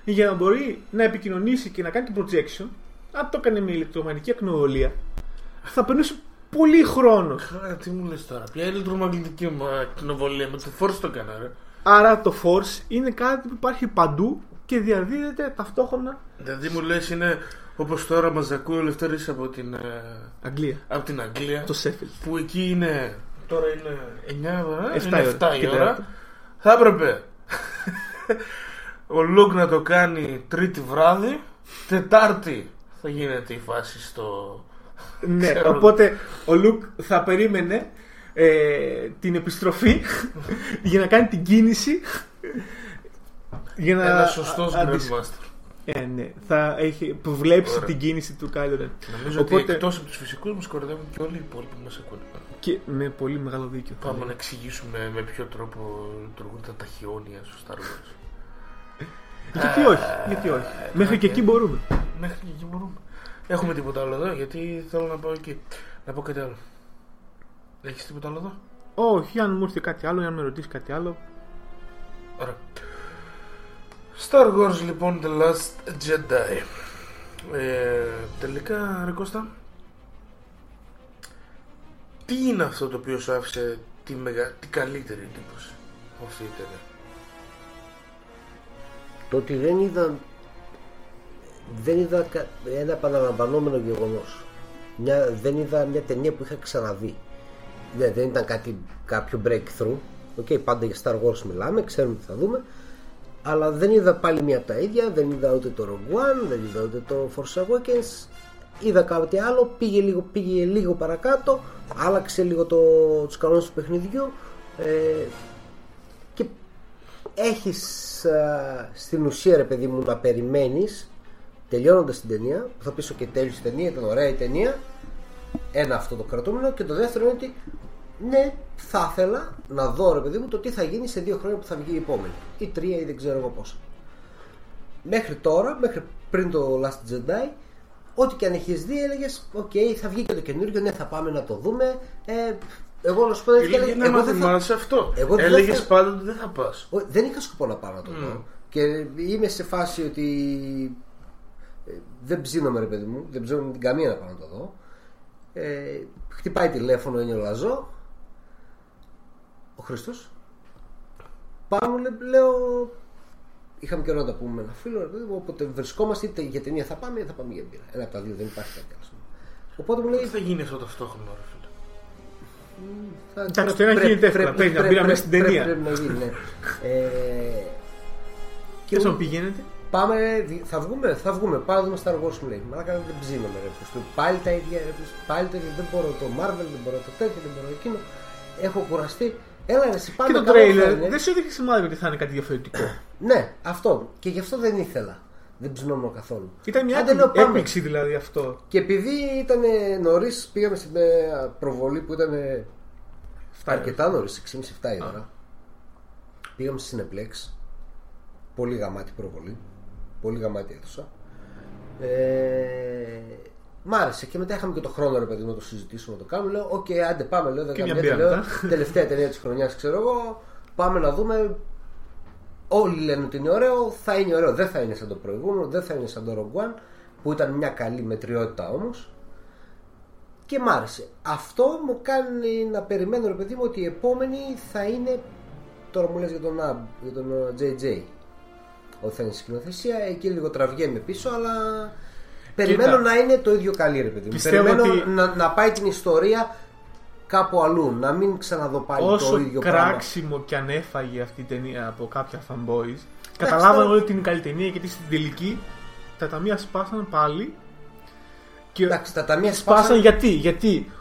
για να μπορεί να επικοινωνήσει και να κάνει το projection, αν το έκανε με ηλεκτρομαγνητική ακτινοβολία, θα περνούσε πολύ χρόνος. Καλά, τι μου λες τώρα. Ποια ηλεκτρομαγνητική μου ακτινοβολία με το φόρce το έκανα, ρε. Άρα το force είναι κάτι που υπάρχει παντού και διαδίδεται ταυτόχρονα. Δηλαδή μου λες είναι όπως τώρα μας ακούει ο Λευτέρης από την, ε, Αγγλία. από την Αγγλία. Το Sheffield. Που εκεί είναι. Τώρα είναι 9 ώρα. Εφτά είναι η ώρα. 7 η Και ώρα. τέταρτο. Θα έπρεπε ο Λουκ να το κάνει τρίτη βράδυ. Τετάρτη θα γίνεται η φάση στο. Ναι, Ξέρω. οπότε ο Λουκ θα περίμενε ε, την επιστροφή (laughs) για να κάνει την κίνηση. Για να Ένα σωστός αντισ- Grandmaster. Ε, ναι, θα έχει προβλέψει Ωραία. την κίνηση του Kylo Ren. Νομίζω Οπότε- ότι εκτός από τους φυσικούς μας κορυδεύουν και όλοι οι υπόλοιποι που μας ακούνε. Και με πολύ μεγάλο δίκιο. θα Πάμε λέω. να εξηγήσουμε με ποιο τρόπο λειτουργούν τα ταχυόνια στο Star Wars. Γιατί όχι, γιατί όχι. Μέχρι και εκεί μπορούμε. Μέχρι και εκεί μπορούμε. Έχουμε τίποτα άλλο εδώ, γιατί θέλω να πάω εκεί. Να πω κάτι άλλο. Έχεις τίποτα άλλο εδώ; Όχι, αν μου έρθει κάτι άλλο, ή αν με ρωτήσεις κάτι άλλο. Ωραία. Star Wars λοιπόν The Last Jedi. Ε, τελικά, ρε Κώστα, τι είναι αυτό το οποίο σου άφησε τη, μεγα... τη καλύτερη εντύπωση από αυτή η ταινία; Το ότι δεν είδα, δεν είδα κα- ένα επαναλαμβανόμενο γεγονός. Μια, δεν είδα μια ταινία που είχα ξαναδεί. Ναι, δεν ήταν κάτι, κάποιο breakthrough. Οκ, πάντα για Star Wars μιλάμε, ξέρουμε τι θα δούμε. Αλλά δεν είδα πάλι μια από τα ίδια, δεν είδα ούτε το Rogue One, δεν είδα ούτε το Force Awakens. Είδα κάτι άλλο, πήγε λίγο, πήγε λίγο παρακάτω, άλλαξε λίγο το, τους κανόνες του παιχνιδιού ε, και έχεις α, στην ουσία ρε παιδί μου να περιμένεις τελειώνοντας την ταινία που θα πεις και τέλειωσε η ταινία, ήταν ωραία η ταινία ένα αυτό το κρατούμενο και το δεύτερο είναι ότι ναι θα ήθελα να δω ρε παιδί μου το τι θα γίνει σε δύο χρόνια που θα βγει η επόμενη ή τρία ή δεν ξέρω εγώ πόσα μέχρι τώρα, μέχρι πριν το Last Jedi ό,τι και αν έχεις δει έλεγες οκ θα βγει και το καινούργιο, ναι θα πάμε να το δούμε ε, εγώ να σου πω Έλεγε έλεγα, να εγώ μάθει δεν θα, άρεσε αυτό. εγώ δεν Έλεγες θα- πάντα ότι δεν θα πας. Ω, Δεν είχα σκοπό να πάω να το δω. Και είμαι σε φάση ότι ε, δεν ψήνομαι ρε παιδί μου, δεν ψήνομαι με την καμία να πάω να το δω. Ε, χτυπάει τηλέφωνο, είναι ο Λαζό. Ο Χριστός. Πάνω λέ- λέω. Είχαμε καιρό να τα πούμε με ένα φίλο, ρε παιδί μου, οπότε βρισκόμαστε είτε για ταινία θα πάμε είτε θα πάμε για μπύρα. Ένα από τα δύο, δεν υπάρχει κάτι άλλο. Οπότε μου λέει. Τι θα γίνει αυτό ταυτόχρονα, ρε φίλε. θα- Εντάξει, πρέ- το ένα πρέ- γίνεται πρέ- εύκολα, παίρνει πρέ- να μπήρα πρέ- μέσα στην πρέ- ταινία. Πρέπει να γίνει, ναι. Ε, Και όσο πηγαίνετε; Πάμε, δι- θα βγούμε, θα βγούμε. Πάμε να δούμε Star Wars μου λέει. Μαλάκα δεν ψήνομαι ρε. πως το- Πάλι τα ίδια, ρε, πως πάλι τα ίδια. Δεν μπορώ το Marvel, δεν μπορώ το τέτοιο, δεν μπορώ εκείνο. Έχω κουραστεί. Έλα ρε, εσύ πάμε Και το καλό θα τρέιλερ είναι. δεν σου έδειξε σημάδι ότι θα είναι κάτι διαφορετικό. (clears throat) Ναι, αυτό. Και γι' αυτό δεν ήθελα. Δεν ψηνόμουν καθόλου. Ήταν μια Άντε, λέω, πάμε. έκπληξη δηλαδή αυτό. Και επειδή ήταν νωρίς, πήγαμε στην ε, προβολή που ήταν αρκετά νωρίς, 6.30-7 η ώρα. Πήγαμε στη Cineplex. Πολύ γαμάτη προβολή. Πολύ γαμάτη αίθουσα. Ε, μ' άρεσε και μετά είχαμε και το χρόνο ρε παιδί μου να το συζητήσουμε, να το κάνουμε. Λέω, οκ, άντε πάμε. Λέω, Και μια 19, μπύρα λέω, μετά. (laughs) τελευταία ταινία της χρονιάς, ξέρω εγώ. Πάμε να δούμε. Όλοι λένε ότι είναι ωραίο, θα είναι ωραίο. Δεν θα είναι σαν το προηγούμενο, δεν θα είναι σαν το Rogue One, που ήταν μια καλή μετριότητα όμως. Και μ' άρεσε. Αυτό μου κάνει να περιμένω, ρε παιδί μου, ότι η επόμενη θα είναι. Τώρα μου λες για τον, Ab, για τον ε, JJ. Ότι θα είναι σκηνοθεσία, εκεί λίγο τραβιέμαι πίσω, αλλά. Περιμένω Κοίτα. να είναι το ίδιο καλή, ρε παιδί μου. Πιστεύω Περιμένω ότι- να, να πάει την ιστορία κάπου αλλού. Να μην ξαναδώ πάλι το Όσο ίδιο πράγμα. κράξιμο κι αν έφαγε αυτή η ταινία από κάποια fanboys, καταλάβανε τώρα- όλοι ότι είναι καλή ταινία γιατί στην τελική τα ταμεία σπάσαν πάλι. Και Εντάξει, τα ταμεία σπάσαν σπάσαν. γιατί, γιατί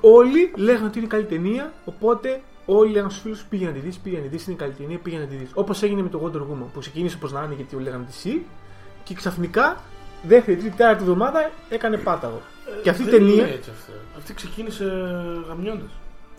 όλοι λέγανε ότι είναι καλή ταινία, οπότε όλοι λέγανε στου φίλου πήγαινε να τη δεις, πήγαινε να τη δεις, είναι καλή ταινία, πήγαινε να τη δεις. Όπως έγινε με το Wonder Woman που ξεκίνησε όπως να είναι γιατί όλοι λέγανε τη εσύ και ξαφνικά δεύτερη, τρίτη, τέταρτη εβδομάδα έκανε πάταγο. και αυτή η Δεν ταινία. είναι έτσι αυτό. Αυτή ξεκίνησε γαμιώντα.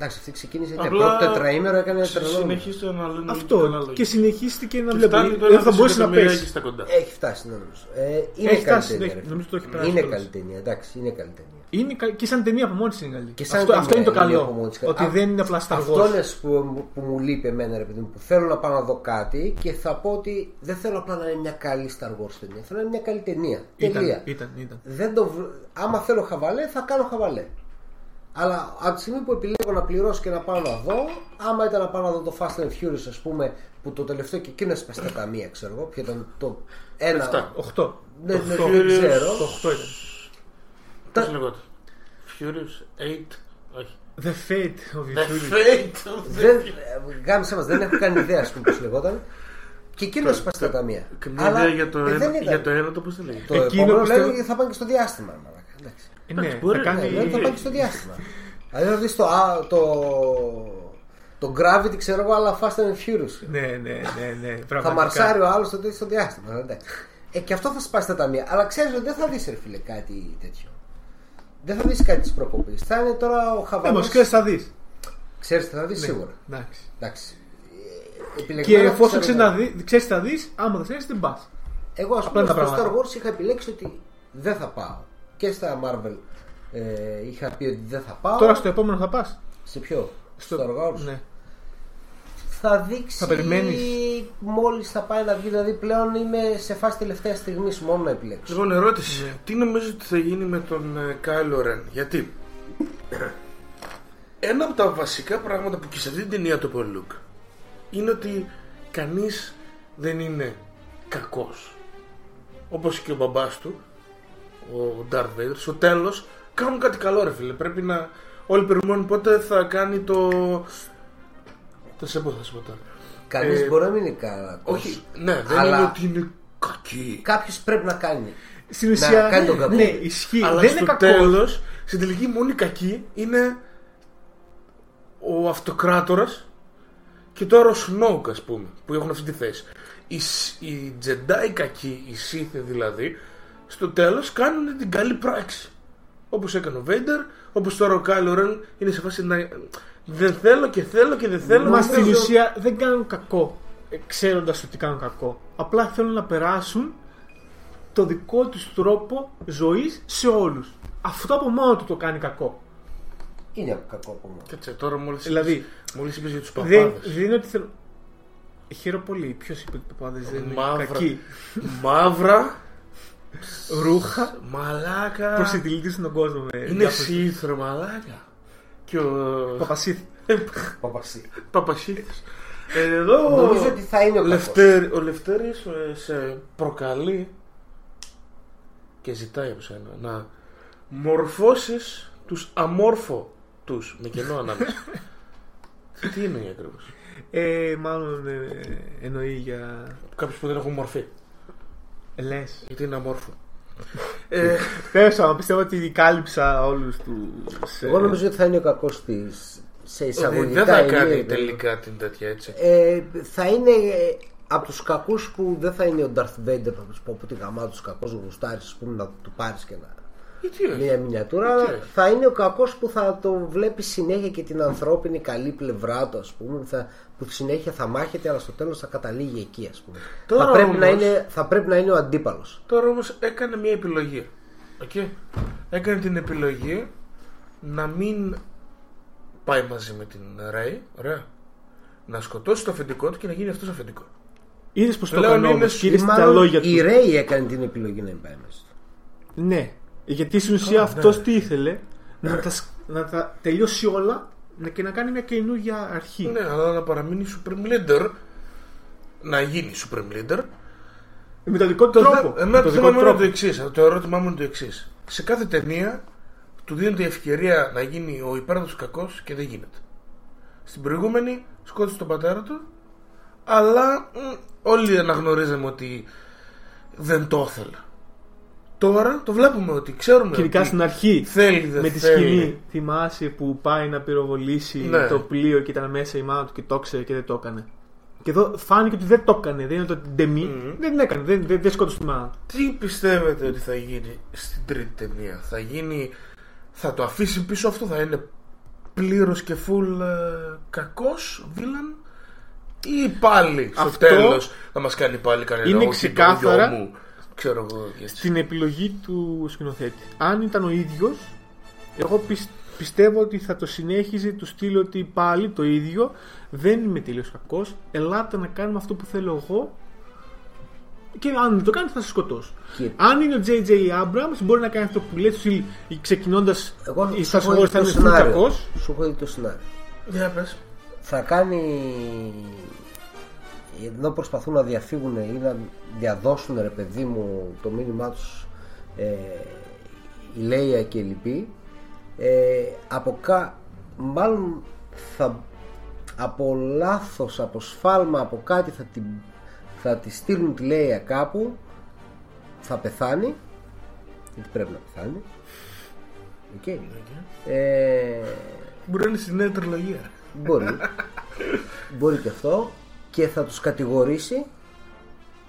Εντάξει, αυτή ξεκίνησε. Απλά Απλά... Πρώτο τετραήμερο έκανε τρελό. Συνεχίστε να λένε Αυτό. το ανάλογο. Και συνεχίστηκε να Και βλέπει. φτάνει το Δεν θα ένα μπορούσε να δισεκατομμυράκι πέσει. στα κοντά. Έχει φτάσει, ναι, νομίζω. Ε, είναι Έχει καλή φτάσει, ταινία. έχει- ρε. νομίζω το έχει περάσει Είναι κιόλας. καλή ταινία, εντάξει, είναι καλή ταινία. Είναι κα- και σαν ταινία από μόνη της είναι καλή. Και σαν αυτό, αυτό είναι ταινία το είναι από καλό. μόνη της. Ότι Α, δεν είναι απλά Star Αυτό Wars. είναι που, που μου λείπει εμένα, ρε παιδί μου, που θέλω να πάω να δω κάτι και θα πω ότι δεν θέλω απλά να είναι μια καλή Star Wars ταινία. Θέλω να είναι μια καλή ταινία. Τελεία. Ήταν, ήταν, ήταν. Δεν το... βρ- Άμα θέλω χαβαλέ, θα κάνω χαβαλέ. Αλλά από τη στιγμή που επιλέγω να πληρώσω και να πάω να δω, άμα ήταν να πάω να δω το Fast and Furious, ας πούμε, που το τελευταίο και εκείνο έσπασε τα ταμεία, ξέρω εγώ, ποιο ήταν το ένα. Εφτά. 8. Ναι, ναι, Το δεν Furious, ξέρω. Το 8 ήταν. Πώς λεγόταν. Furious 8. Όχι. The Fate of The the Furious. Fate of the Δεν, γάμισε μας, δεν έχω κάνει ιδέα, ας πούμε, πώς λεγόταν. Και εκείνος έσπασε τα ταμεία. Καμία ιδέα για το, ε, ένα, δεν ήταν. για το ένα το πώς το λέγεται. Το Εκείνο επόμενο πιστεύω- λέει θα πάνε και στο διάστημα. μαλάκα. Εντάξει. Ε, ναι, μπορεί, θα κάνει... Ναι, λέει, θα πάνε και στο διάστημα. Δηλαδή θα δεις το, α, το, το Gravity, ξέρω εγώ, αλλά Fast and Furious. Ναι, ναι, ναι, ναι. Θα πραγματικά. μαρσάρει ο άλλος στο, στο διάστημα. εντάξει. Ε, και αυτό θα σπάσει τα ταμεία. Αλλά ξέρεις ότι δεν θα δεις, ρε φίλε, κάτι τέτοιο. Δεν θα δεις κάτι της προκοπής. Θα είναι τώρα ο Ναι, Χαβαλός. μας ξέρεις θα δεις. Ξέρεις τι θα δεις Ναι, σίγουρα. Εντάξει. Εντάξει. Ε, Και επιλεγμένα εφόσον ξέρω ξέρεις εγώ. να δει- ξέρεις τι θα δεις, άμα δεν ξέρεις δεν πας. Εγώ, ας Απλά πούμε, τα στο Star πράγματα. Wars είχα επιλέξει ότι δεν θα πάω. Και στα Marvel ε, είχα πει ότι δεν θα πάω. Τώρα στο επόμενο θα πας. Σε ποιο; Στο- Star Wars. Ναι. Θα δείξει. Θα περιμένεις. Μόλις θα πάει να βγει, δηλαδή πλέον είμαι σε φάση τελευταίας στιγμής μόνο να επιλέξω. Λοιπόν, ερώτηση. Ναι. Τι νομίζω ότι θα γίνει με τον ε, Κάιλο Ρεν. Γιατί; Ένα από τα βασικά πράγματα που και σε αυτή την ταινία το είπε ο Λουκ είναι ότι κανείς δεν είναι κακός. Όπως και ο μπαμπάς του, ο Darth Vader, στο τέλος κάνουν κάτι καλό ρε φίλε. Πρέπει να... Όλοι περιμένουν πότε θα κάνει το... Το σε πω θα σου πω τώρα. Κανείς Ε, μπορεί να μην είναι κακός. Όχι, ναι, δεν Αλλά- είναι ότι είναι κακή. Κάποιος πρέπει να κάνει. Στην ουσία, κάνει τον ναι, κακό. ναι, ισχύει. Αλλά δεν στο είναι κακός. τέλος, στην τελική μόνη κακή είναι ο αυτοκράτορας και τώρα ο Snoke ας πούμε που έχουν αυτή τη θέση. Οι, Σ- οι Jedi κακοί, οι Sith δηλαδή, στο τέλος κάνουν την καλή πράξη. Όπως έκανε ο Vader, όπως τώρα ο Kylo Ren είναι σε φάση να... Δεν θέλω και θέλω και δεν θέλω. Μα δεν στην θέλω. ουσία δεν κάνουν κακό ξέροντας ότι κάνουν κακό. Απλά θέλουν να περάσουν το δικό τους τρόπο ζωής σε όλους. Αυτό από μόνο του το κάνει κακό. Είναι κακό από μόνο. Κάτσε τώρα μόλις, Δηλαδή, μόλις είπες για τους δεν, παπάδες. δεν είναι ότι θέλω. Χαίρομαι πολύ. Ποιος είπε ότι το παπάδες δεν είναι Μαύρα. κακοί; Μαύρα, Ρούχα. μαλάκα. Προσιτηλίτης στον κόσμο. Με Είναι διάφορες- σύθρο μαλάκα. Και ο Παπασίθ. Παπασί. Παπασίτης. Εδώ Νομίζω ότι θα είναι ο κακός. Λευτέρη, ο Λευτέρης ε, σε προκαλεί και ζητάει από σένα να μορφώσεις τους αμόρφο τους με κενό ανάμεσα. (laughs) Τι είναι ακριβώς; Ε, μάλλον ε, εννοεί για. Κάποιους που δεν έχουν μορφή. Λες. Γιατί είναι αμόρφο. ε, Τέλο πάντων, πιστεύω ότι κάλυψα όλους τους. Εγώ νομίζω ότι θα είναι ο κακός της. Σε ότι εισαγωγικά δεν θα ενία, κάνει δηλαδή. τελικά την τέτοια έτσι. Ε, θα είναι ε, από τους κακούς που δεν θα είναι ο Darth Vader, θα τους πω που τη γαμά τους κακός γουστάρι, ας πούμε, να του πάρεις και να. Γιατί όχι; Μια μινιατούρα, Γιατί αλλά όχι; θα είναι ο κακός που θα το βλέπει συνέχεια και την ανθρώπινη καλή πλευρά του, ας πούμε, θα, που συνέχεια θα μάχεται, αλλά στο τέλος θα καταλήγει εκεί, ας πούμε. Τώρα θα, πρέπει να όμως- είναι, θα πρέπει να είναι ο αντίπαλος. Τώρα όμως έκανε μια επιλογή. Okay. Έκανε την επιλογή να μην πάει μαζί με την Ray. Ωραία; Να σκοτώσει το αφεντικό του και να γίνει αυτός αφεντικός. Είδες πως το Πλέον έκανε είναι όμως σ- και είδε τα Μάλλον λόγια η του. Ρέι έκανε την επιλογή να μην πάει μέσα. Ναι. Γιατί στην ουσία Καλά, αυτός ναι. τι ήθελε, να τα, σ- να τα τελειώσει όλα να- και να κάνει μια καινούργια αρχή. Ναι, αλλά να παραμείνει Supreme Leader, να γίνει Supreme Leader. Με τον δικό του Το τρόπο. θε- εμένα Με το τον θέμα δικό μου του είναι το τρόπο. εξής. Το ερώτημά μου είναι το εξής. Σε κάθε ταινία του δίνεται η ευκαιρία να γίνει ο υπέροχο κακός και δεν γίνεται. Στην προηγούμενη σκότωσε τον πατέρα του, αλλά μ, όλοι αναγνωρίζαμε ότι δεν το ήθελε. Τώρα το βλέπουμε ότι ξέρουμε. Και ειδικά ότι στην αρχή. θέλει, δεν με τη θέλει. σκηνή. Θυμάσαι που πάει να πυροβολήσει Ναι. το πλοίο και ήταν μέσα η μάνα του και το ξέρε και δεν το έκανε. Και εδώ φάνηκε ότι δεν το έκανε. Δεν είναι το ντεμή. Μμμ. Δεν έκανε. Δεν, δεν, δεν σκότωσε τη μάνα. του. Τι πιστεύετε ότι θα γίνει στην τρίτη ταινία, θα γίνει. Θα το αφήσει πίσω αυτό, θα είναι πλήρως και full ε, κακός βίλαν ή πάλι στο Αυτό τέλος θα μας κάνει πάλι κανένα είναι «Όχι, το ξεκάθαρα γιο μου», ξέρω εγώ και έτσι. στην επιλογή του σκηνοθέτη. Αν ήταν ο ίδιος, εγώ πισ- πιστεύω ότι θα το συνέχιζε του στείλω ότι πάλι το ίδιο, δεν είμαι τελείως κακός, ελάτε να κάνουμε αυτό που θέλω εγώ και αν δεν το κάνει θα σε σκοτώσω. Και- Αν είναι ο J.J. Abrams μπορεί να κάνει αυτό που λέει, του στείλει ξεκινώντας Εγώ η σου έχω Star Wars δει θα το είναι full σενάριο. κακός. Σου έχω δει το σενάριο. Για πες. θα κάνει ενώ προσπαθούν να διαφύγουν ή να διαδώσουν ρε παιδί μου το μήνυμά τους ε, η Λέια και η Λυπή ε, από κα... μάλλον θα από λάθος, από σφάλμα, από κάτι θα τη, θα τη στείλουν τη Λέια κάπου θα πεθάνει γιατί πρέπει να πεθάνει Οκ. Ε, Μπορεί να είναι στη νέα τριλογία. Μπορεί. Μπορεί και αυτό. Και θα τους κατηγορήσει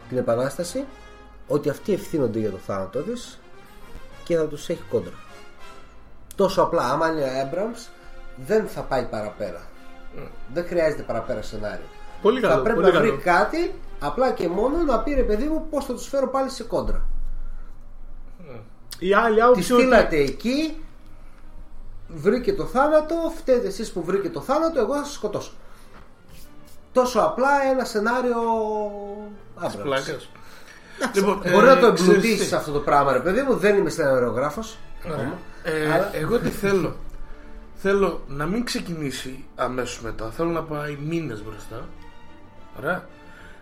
την Επανάσταση ότι αυτοί ευθύνονται για το θάνατο της και θα τους έχει κόντρα. Τόσο απλά. Άμα είναι ο Abrams δεν θα πάει παραπέρα. Δεν χρειάζεται παραπέρα σενάριο. Πολύ θα καλό, πρέπει πολύ να βρει καλό. κάτι απλά και μόνο να πει ρε παιδί μου πώς θα τους φέρω πάλι σε κόντρα. Η άλλη Τη άποψη ότι στείλατε εκεί, βρήκε το θάνατο, φταίτε εσείς που βρήκε το θάνατο, εγώ θα σας σκοτώσω. Τόσο απλά ένα σενάριο Άμπραμς. Πλάκας. Λοιπόν, Μπορεί ε, να το ξέρεις εμπλουτίσεις τι. αυτό το πράγμα, ρε παιδί μου. Δεν είμαι σεναριογράφος. ακόμα. Ε, Αλλά- Εγώ τι θέλω. Θέλω να μην ξεκινήσει αμέσως μετά. Θέλω να πάει μήνες μπροστά. Ωραία.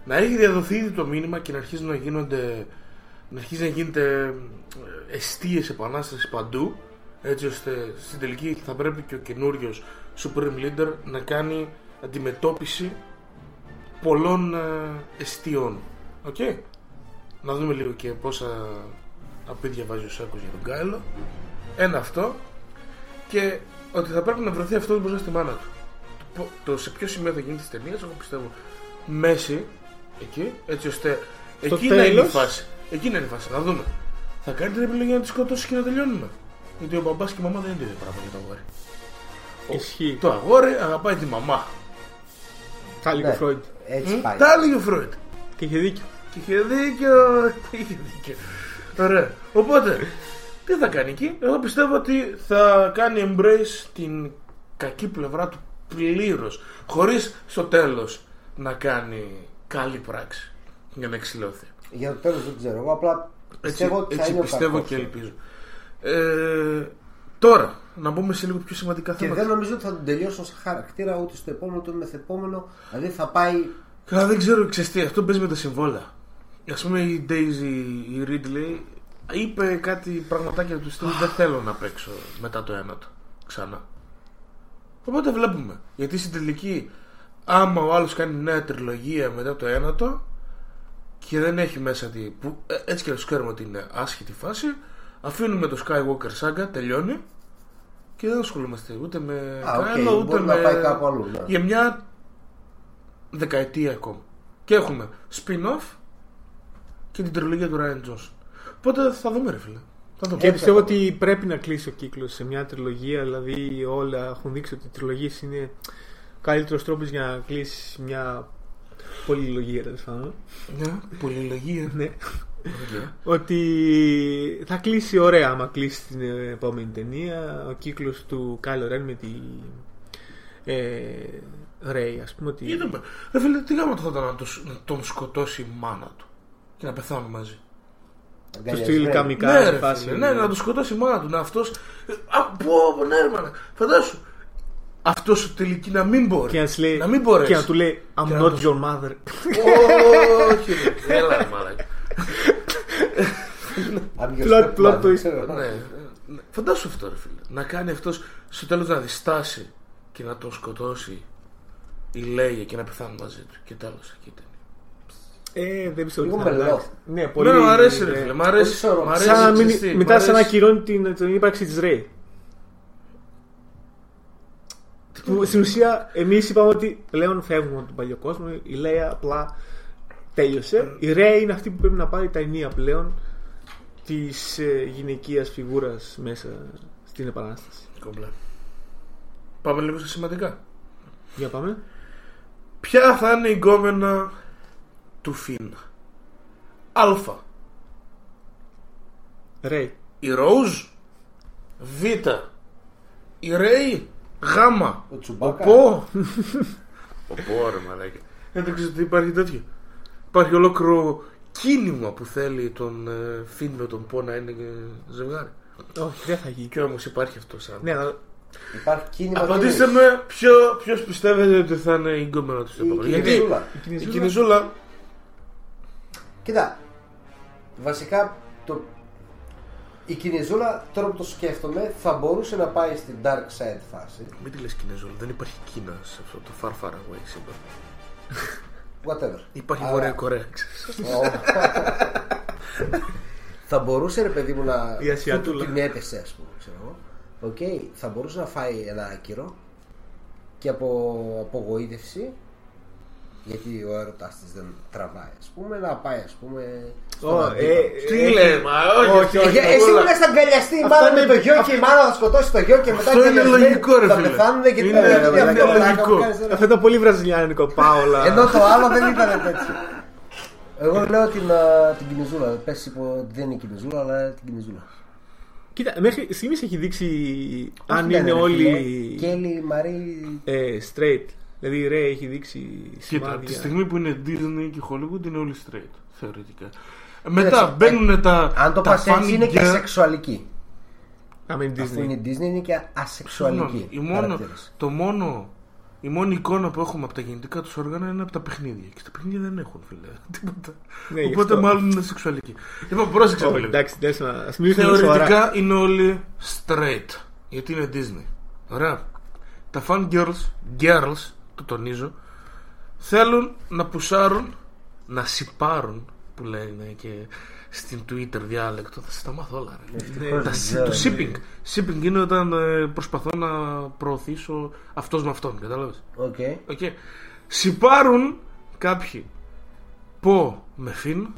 Να έχει διαδοθεί ήδη το μήνυμα και να αρχίζουν να γίνονται. Να αρχίζει να γίνεται εστίες επανάστασης παντού. Έτσι ώστε στην τελική θα πρέπει και ο καινούριος Supreme Leader να κάνει αντιμετώπιση πολλών ε, εστιών. Οκ. Να δούμε λίγο και πόσα απίδια βάζει ο Σάκος για τον Κάιλο. Ένα αυτό. Και ότι θα πρέπει να βρεθεί αυτό μπροστά στη μάνα του. Το, το σε ποιο σημείο θα γίνει της ταινίας, εγώ πιστεύω μέση εκεί, έτσι ώστε Στο εκεί να είναι η τέλος. φάση. Εκεί να είναι η φάση, να δούμε. Θα κάνει την επιλογή να τη σκοτώσει και να τελειώνουμε. Γιατί ο μπαμπάς και η μαμά δεν είναι το ίδιο πράγμα για το αγόρι. Ο- Ισχύει. Το αγόρι αγαπάει τη μαμά. Τα λίγο Ναι, Φρόιντ. Έτσι πάει. Τα έλεγε ο Φρόιντ. Και είχε δίκιο. Και είχε δίκιο. (laughs) Είχε δίκιο. Ωραία. Οπότε, τι θα κάνει εκεί; Εγώ πιστεύω ότι θα κάνει embrace την κακή πλευρά του πλήρως. Χωρίς στο τέλος να κάνει καλή πράξη για να εξηλαιωθεί. Για το τέλος δεν ξέρω. Εγώ απλά Έτσι, πιστεύω ότι θα έτσι είναι ο πιστεύω κακός. και ελπίζω. Ε, τώρα, να μπούμε σε λίγο πιο σημαντικά Και θέματα. δεν νομίζω ότι θα τον τελειώσουν σε χαρακτήρα ούτε στο επόμενο ούτε μεθεπόμενο. Δηλαδή θα πάει. Καλά, δεν ξέρω, ξέρεις τι, αυτό παίζει με τα συμβόλαια. Α πούμε η Daisy, η Ridley, είπε κάτι πραγματάκια του στυλ δεν θέλω να παίξω μετά το ένατο ξανά. Οπότε βλέπουμε. Γιατί στην τελική, άμα ο άλλος κάνει νέα τριλογία μετά το ένατο και δεν έχει μέσα τη. Που, ε, έτσι και να ξέρουμε ότι είναι άσχετη φάση, αφήνουμε το Skywalker Saga, τελειώνει και δεν ασχολούμαστε ούτε με Α, OK, Kylo, ούτε μπορεί με. να πάει κάπου αλλού, ναι. Για μια δεκαετία ακόμα. Και έχουμε spin-off και την τριλογία του Rian Johnson. Οπότε θα δούμε, ρε φίλε. Θα δούμε. Και πιστεύω ότι πρέπει να κλείσει ο κύκλος σε μια τριλογία. Δηλαδή, όλα έχουν δείξει ότι οι τριλογίες είναι καλύτερος τρόπος για να κλείσει μια πολυλογία, τέλος πάντων. Μια πολυλογία. Ναι. Οκ. Ότι θα κλείσει ωραία άμα κλείσει την επόμενη ταινία. Ο κύκλος του Kylo Ren με τη. Ε, Ray, ας πούμε. Ότι... Είδαμε. Ρε φίλε, τι γάμα θα ήταν να, το- να τον σκοτώσει η μάνα του και να πεθάνουν μαζί; Το στυλ καμικά ναι, ρε φάση. φίλε, ναι, να τον σκοτώσει η μάνα του. Να αυτός... Α, πω, πω, ναι, ρε μάνα. Φαντάσου. Αυτός τελική να μην μπορεί. Και να, της λέει, να μην μπορέσει. και να του λέει I'm Και να not του- your mother. Όχι, ρε. Έλα, ρε μαλάκα. Plot- plot twist. ναι, ναι. Φαντάσου αυτό, ρε φίλε. Να κάνει αυτός στο τέλος να διστάσει και να τον σκοτώσει η Λέια και να πεθάνουν μαζί του. Και τέλος εκεί ήταν. Ε, δεν πιστεύω Λίγο ότι θα μελό. αλλάξει. Ναι, πολύ. Ναι, μ' αρέσει, ρε ναι. φίλε. Μ' αρέσει. Πολύ σωρό. μ' αρέσει, Σαν να μην- ξέρεις τι, μετά μ' σαν να αρέσει. ακυρώνει την, την ύπαρξη της Ray. Που Στην ουσία, εμείς είπαμε ότι πλέον φεύγουμε από τον παλιό κόσμο. Η Λέια απλά τέλειωσε. Η Ray είναι αυτή που πρέπει να πάρει τα ενία πλέον της ε, γυναικείας φιγούρας μέσα στην Επανάσταση. Κομπλέ. Πάμε λίγο στα σημαντικά. Για πάμε. Ποια θα είναι η γκόμενα του Φιν; Α. Ρέι. Η Ροζ. Β. Η Ρέι. Γ. Ο Τσουμπάκα. Ο Πο. Ο Πο, ρε μαλάκι. Δεν το ξέρω ότι υπάρχει τέτοιο. Υπάρχει ολόκληρο κίνημα που θέλει τον ε, Φιν με τον Πο να είναι ε, ζευγάρι. Όχι, δεν θα γίνει. Και όμως υπάρχει αυτός σαν. Ναι, αλλά Υπάρχει κίνημα. Απαντήστε και- με ποιο, ποιος πιστεύετε ότι θα είναι η γκόμενα του στο Η επόμενο. Γιατί Κινηζούλα. η Κινηζούλα Κοίτα, βασικά το... η Κινηζούλα, τώρα που το σκέφτομαι, θα μπορούσε να πάει στην dark side φάση. Μην τη λες Κινέζουλα, δεν υπάρχει Κίνα σε αυτό το far far away σύμπαν. Whatever. Υπάρχει Αλλά- Βόρεια Κορέα, ξέρεις. θα μπορούσε ρε παιδί μου να. Η Ασιατούλα. που την έπεσε, ας πούμε, ξέρω εγώ. Οκ, θα μπορούσε να φάει ένα άκυρο και από απογοήτευση. Γιατί ο έρωτά της δεν τραβάει, ας πούμε, να πάει, ας πούμε. στον Ω, αντίπαλο. ε, Τι ε, λέει, μα όχι, όχι, όχι. Ε, Εσύ όλα. μου λες θα αγκαλιαστεί η Αυτό μάνα με είναι- το γιο και η μάνα θα σκοτώσει το γιο και μετά Αυτό είναι αγκαλιασμένοι λογικό, ρε θα φίλε. πεθάνουν και τι Είναι- θα γίνει είναι αυτό πλάκα λογικό. μου κάνεις τώρα. Αυτό ήταν πολύ βραζιλιάνικο, Πάολα. Ενώ το άλλο δεν ήταν τέτοιο. Εγώ λέω την, α, την κινηζούλα. Πες είπε ότι δεν είναι κινηζούλα, αλλά την κινηζούλα. Κοίτα, μέχρι στιγμής έχει δείξει αν Όχι, είναι ρε, όλοι φίλε. Κέλλη, Μαρή. ε, straight. Δηλαδή η Ray έχει δείξει Κοίτα, σημάδια. τη στιγμή που είναι Disney και Hollywood είναι όλοι straight, θεωρητικά. Ε, Μετά Κοίταξε, μπαίνουν τα. Αν το τα πας έτσι funny είναι και girl- σεξουαλική. Άμα είναι Αφού Disney. είναι Disney είναι και ασεξουαλική. Συγγνώμη, η μόνο, χαρακτήρας. το μόνο, η μόνη εικόνα που έχουμε από τα γεννητικά τους όργανα είναι από τα παιχνίδια. Και στα παιχνίδια δεν έχουν, φίλε. (laughs) Τίποτα. Ναι, γι' Οπότε αυτό. μάλλον είναι σεξουαλική. Λοιπόν, πρόσεξε Όχι, λίγο. εντάξει, δεν να ας μιλήσουμε σοβαρά. Θεωρητικά είναι όλοι straight. Γιατί είναι Disney. Ωραία. Τα fan girls, girls, το τονίζω, θέλουν να πουσάρουν, να σιπάρουν, που λένε και στην Twitter διάλεκτο. Θα σας τα μάθω όλα. Ρε. Ναι, Τα- ξέρω, το ναι. shipping. Shipping είναι όταν ε, προσπαθώ να προωθήσω αυτός με αυτόν. Κατάλαβες; OK. OK. Σιπάρουν κάποιοι Poe με Finn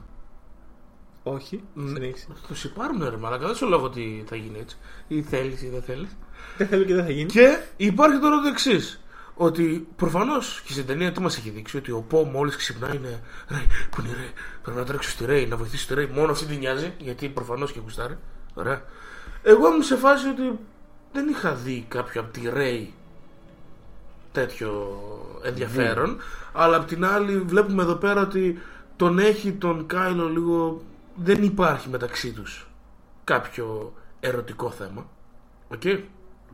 Όχι, συνέχισε. το σιπάρουν ρε μαλάκα, δεν σου λέω ότι θα γίνει έτσι. Ή θέλεις ή δεν θέλεις. Δεν θέλω και δεν θα γίνει. Και υπάρχει τώρα το εξής. Ότι προφανώς και στην ταινία τι μας έχει δείξει, ότι ο Poe μόλις ξυπνάει είναι. Ρε, που είναι ρε, πρέπει να τρέξω στη Rey, να βοηθήσω τη Rey. Μόνο αυτή την νοιάζει, γιατί προφανώς και γουστάρει. Ωραία. Εγώ ήμουν σε φάση ότι δεν είχα δει κάποιο από τη Rey τέτοιο ενδιαφέρον. Αλλά απ' την άλλη βλέπουμε εδώ πέρα ότι τον έχει τον Kylo λίγο. Δεν υπάρχει μεταξύ τους κάποιο ερωτικό θέμα. Οκ.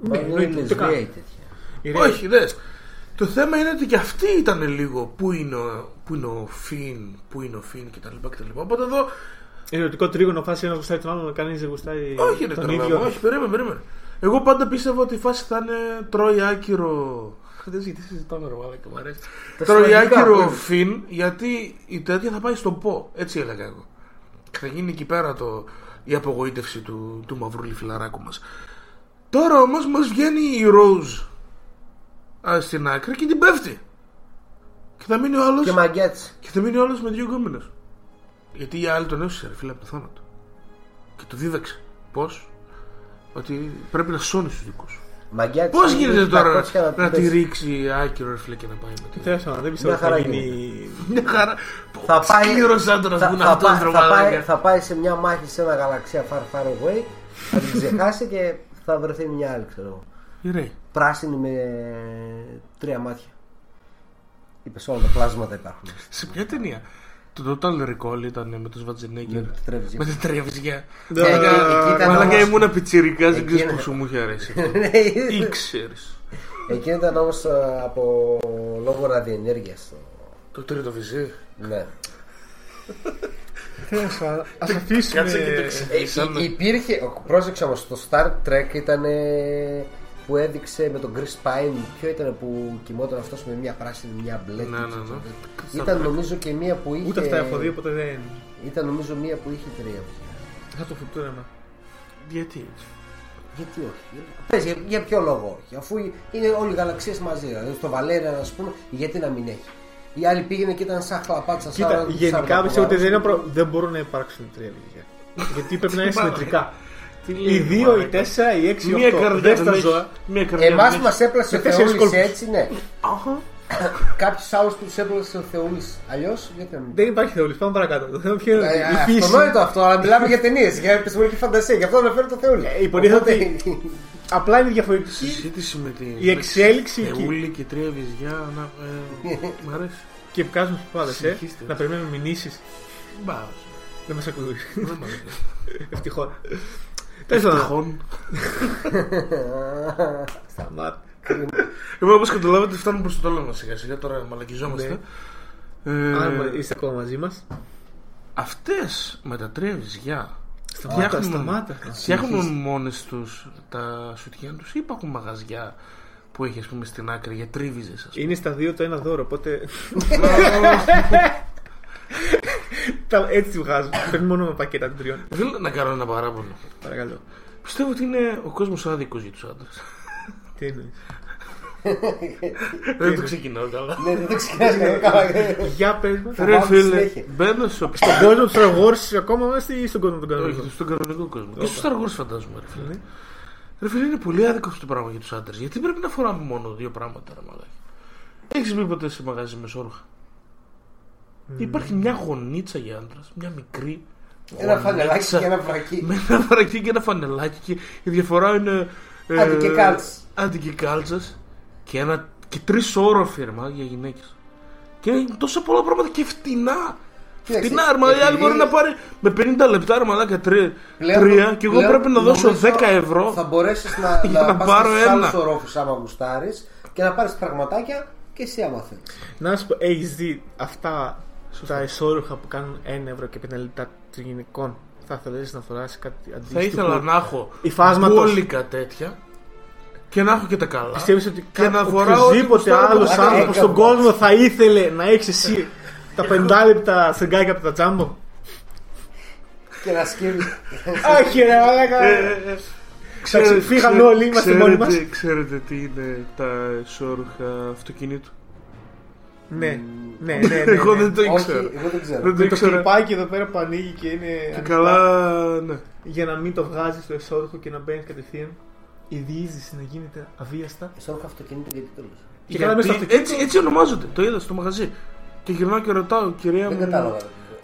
Μα είναι εννοείται, ούτε καν. λεσβία ή τέτοια. Η Rey- Όχι, δες. Το θέμα είναι ότι και αυτή ήταν λίγο πού είναι ο, πού είναι ο Φιν, πού είναι ο Φιν κτλ. κτλ. Οπότε εδώ, Ερωτικό τρίγωνο φάση ένας γουστάει τον άλλον, κανείς δεν γουστάει όχι ρε τον τρελά ίδιο. μου, όχι, περίμενε, περίμενε. Εγώ πάντα πίστευα ότι η φάση θα είναι τρώει άκυρο. (laughs) Δεν γιατί συζητάμε ρε μαλάκα, μου αρέσει. Τα Τρώει σημαντικά άκυρο που είναι; Φιν γιατί η τέτοια θα πάει στον Πο. Έτσι έλεγα εγώ. Και θα γίνει εκεί πέρα το, η απογοήτευση του, του μαυρούλη φιλαράκου μας. Τώρα όμως μας βγαίνει η Rose α, στην άκρη και την πέφτει. Και θα μείνει ο άλλος Και μαγκιάτσι. και θα μείνει ο άλλος με δύο γκόμενες. Γιατί η άλλη τον έσωσε ρε φίλε από το θάνατο. Και του δίδαξε. Πώς; Ότι πρέπει να σώνει τους δικούς σου. Μαγκιάτσι. Πώς γίνεται τώρα κότσια να, την τη πέσει. ρίξει άκυρο ρε φίλε και να πάει με τη... Θέλω να δεν πιστεύω Μια ότι θα χαρά γίνει. Μια χαρά. Θα πάει, Σκληρός άντρας θα, που είναι θα, αυτός πάει, ρε θα, πάει, μαλάκα. θα πάει σε μια μάχη σε ένα γαλαξία far far away, θα την ξεχάσει και θα βρεθεί μια άλλη, ξέρω εγώ. Η Ρέι. Πράσινη με τρία μάτια. Είπες όλα τα πλάσματα υπάρχουν. Σε ποια ταινία; Το Total Recall ήταν με τον Σβατζενέγκερ. Με το τρέβιζι. Με τα τρεβιζιά. Ναι, Μαλάκα- εκεί ήταν Μαλάκα όμως- ήμουνα πιτσιρικάς, δεν ξέρεις Εκεί- πόσο μου είχε αρέσει. (laughs) Ναι, Ή ξέρεις. Εκείνο ήταν όμως από λόγω ραδιενέργειας. Το τρίτο βυζί. Ναι. (laughs) Α αφήσουμε. Κάτσε και το εξηγήσαμε. Ε, υπήρχε, ο- πρόσεξε όμως, το Star Trek ήταν που έδειξε με τον Chris Pine. Ποιο ήταν που κοιμόταν αυτός με μια πράσινη, μια μπλε. Ναι, και ναι, ξέρω ναι. εγώ. Ήταν νομίζω και μία που είχε. Ούτε αυτά έχω δει, οπότε δεν. Ήταν νομίζω μία που είχε τρία βυζιά. Θα το φουτούρεμα. Γιατί; Έτσι. Γιατί όχι. Πες, για, για ποιο λόγο όχι. Αφού είναι όλοι οι γαλαξίες μαζί. Δηλαδή στο Βαλέρια, ας πούμε, γιατί να μην έχει. Η άλλη πήγαινε και ήταν σαν χλαπάτσα. Κοίτα, γενικά πιστεύω ότι δεν, είναι προ- δεν μπορούν να υπάρξουν τρία βυζιά. (laughs) Γιατί πρέπει να είναι συμμετρικά. Φίλε, Οι 2, μαλάκα. οι 4, οι 6, οι 8. Μία καρδιά Δεν δεν στα έχει. ζώα. Μία καρδιά Εμάς δεν μας έχει. έπλασε ο Με τέσσερις Θεούλης κόλπους. έτσι, ναι. Κάποιους άλλους που τους έπλασε ο Θεούλης. Αλλιώς, γιατί να μην. Δεν υπάρχει θεόλη, πάμε παρακάτω. Το θέμα ποιο είναι; Ότι Ε, η φύση. Αυτονόητο αυτό, αλλά μιλάμε για ταινίες, για επιστημονική φαντασία. Γι' αυτό αναφέρω το Θεούλη. Ε, υποτίθεται Οπότε- Απλά είναι διαφορετική. Συζήτηση με την. Η εξέλιξη εκεί. Θεούλη και τρία βυζιά. να- ε, Μ' αρέσει. Και βγάζουμε στους πάντε, ε. Συνεχίστε. Να περιμένουμε μηνύσεις. Μπα. Δεν μας ακούει. δεν μ' αρέσει. Ευτυχώς. Τέλο πάντων. Τυχόν. Σταμάτα. Εγώ όπως καταλάβατε φτάνουμε προς το τέλος μας σιγά σιγά. Τώρα μαλακιζόμαστε. Ε, Αν είστε ακόμα μαζί μας; Αυτές με τα τρία βυζιά Σταμάτα, φτιάχνουν- σταμάτα. φτιάχνουν μόνες τους τα σουτιέν τους ή υπάρχουν μαγαζιά που έχει ας πούμε στην άκρη για τρίβιζες, ας πούμε. Είναι στα δύο το ένα δώρο, οπότε. (laughs) Τα- Έτσι τη βγάζω. Παίρνει μόνο με πακέτα των τριών. Θέλω να κάνω ένα παράπονο. Παρακαλώ. Πιστεύω ότι είναι ο κόσμος άδικος για τους άντρες. Τι εννοείς; Δεν το ξεκινάω καλά. Ναι, δεν το ξεκινάει καλά. Για πες μας. Ρε πάμε στη φίλε, συνέχεια. μπαίνω στο Στον κόσμο του Star Wars ακόμα είμαστε ή στον κόσμο του κανονικού. Όχι, στον κανονικό κόσμο. Και στο Star Wars φαντάζομαι, ρε φίλε. Ναι. Ρε φίλε, είναι πολύ άδικο αυτό το πράγμα για τους άντρες. Γιατί πρέπει να φοράμε μόνο δύο πράγματα, ρε μαλάκι. Έχεις μπει ποτέ σε μαγαζί με σόρουχα. Υπάρχει μια γονίτσα για άντρας, μια μικρή. Ένα γονίτσα φανελάκι και ένα βρακί. (laughs) Με ένα βρακί και ένα φανελάκι. Και η διαφορά είναι. ε, Άντι και κάλτσες. Άντι και κάλτσες. Και, ένα, και τρεις όροφοι ρε, μαλάκα, για γυναίκες. Και είναι τόσα πολλά πράγματα και φτηνά. Κοίταξε, Φτηνά, ρε μαλάκα. Η άλλη επειδή- μπορεί να πάρει με 50 λεπτά ρε μαλάκα τρία, Πλέον- τρία και εγώ πλέον πρέπει να δώσω νομίζω 10 ευρώ. Θα μπορέσεις να, (laughs) για να πας πάρω στους ένα. άλλους ορόφους άμα γουστάρεις και να πάρεις πραγματάκια και εσύ άμα θέλει. Να σου πω, έχεις δει αυτά τα εσόρουχα που κάνουν 1 ευρώ και 50 λεπτά των γυναικών. Θα ήθελε να φοράσει κάτι αντίστοιχο; Θα ήθελα να έχω Υφάσματος. μπόλικα τέτοια και να έχω και τα καλά. Πιστεύεις ότι Και να κα- φοράω οποιοδήποτε ό,τι άλλος κουστάρω. άνθρωπος Έκανα. στον κόσμο θα ήθελε να έχεις εσύ τα πεντάλεπτα στριγκάκια από τα τζάμπο; Και να σκύβει. Άχι ρε μαλάκα. Ε, Εντάξει, φύγαμε όλοι, είμαστε μόνοι μας. ξέρετε- Ξέρετε τι είναι τα σόρουχα αυτοκινήτου. Ναι, ναι, ναι. ναι, Εγώ ναι. δεν το Όχι, ήξερα. εγώ δεν ξέρω. Δεν το Με το ήξερα. κλιπάκι εδώ πέρα που ανοίγει και είναι. Και ανοιχτά. καλά, ναι. Για να μην το βγάζεις στο εσόρουχο και να μπαίνεις κατευθείαν. Η διείσδυση να γίνεται αβίαστα. Εσόρουχα αυτοκίνητο γιατί το λες. Και καλά μέσα στο Γιατί αυτοκίνητο. έτσι, έτσι ονομάζονται. Το είδα στο μαγαζί. Και γυρνάω και ρωτάω, κυρία Δεν μου. κατάλαβα.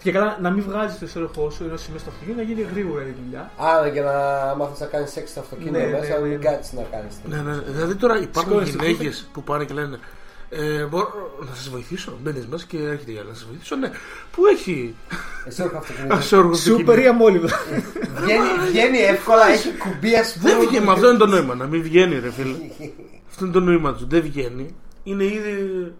Και καλά να μην βγάζεις το εσόρουχό σου ενώ είσαι μέσα στο αυτοκίνητο να γίνει γρήγορα η δουλειά. Α, για να μάθει να κάνεις σεξ στο αυτοκίνητο Ναι, ναι, μέσα, ναι, μην ναι. κάτσεις να κάνεις. Ναι, ναι, ναι. Δηλαδή τώρα υπάρχουν Σηκώνεσαι, γυναίκες που πάνε και λένε ε, μπορώ να σας βοηθήσω. Μπαίνεις μέσα και έρχεται η άλλη να σας βοηθήσω. Ναι, που έχει Εσόρουχα αυτοκίνητο. ασόργο Σούπερ ή αμόλυβα; Βγαίνει, βγαίνει εύκολα, έχει κουμπί α πούμε. Δεν βγαίνει, μα αυτό είναι το νόημα. Να μην βγαίνει, ρε φίλε. (laughs) αυτό είναι το νόημα του. Δεν βγαίνει. Είναι ήδη.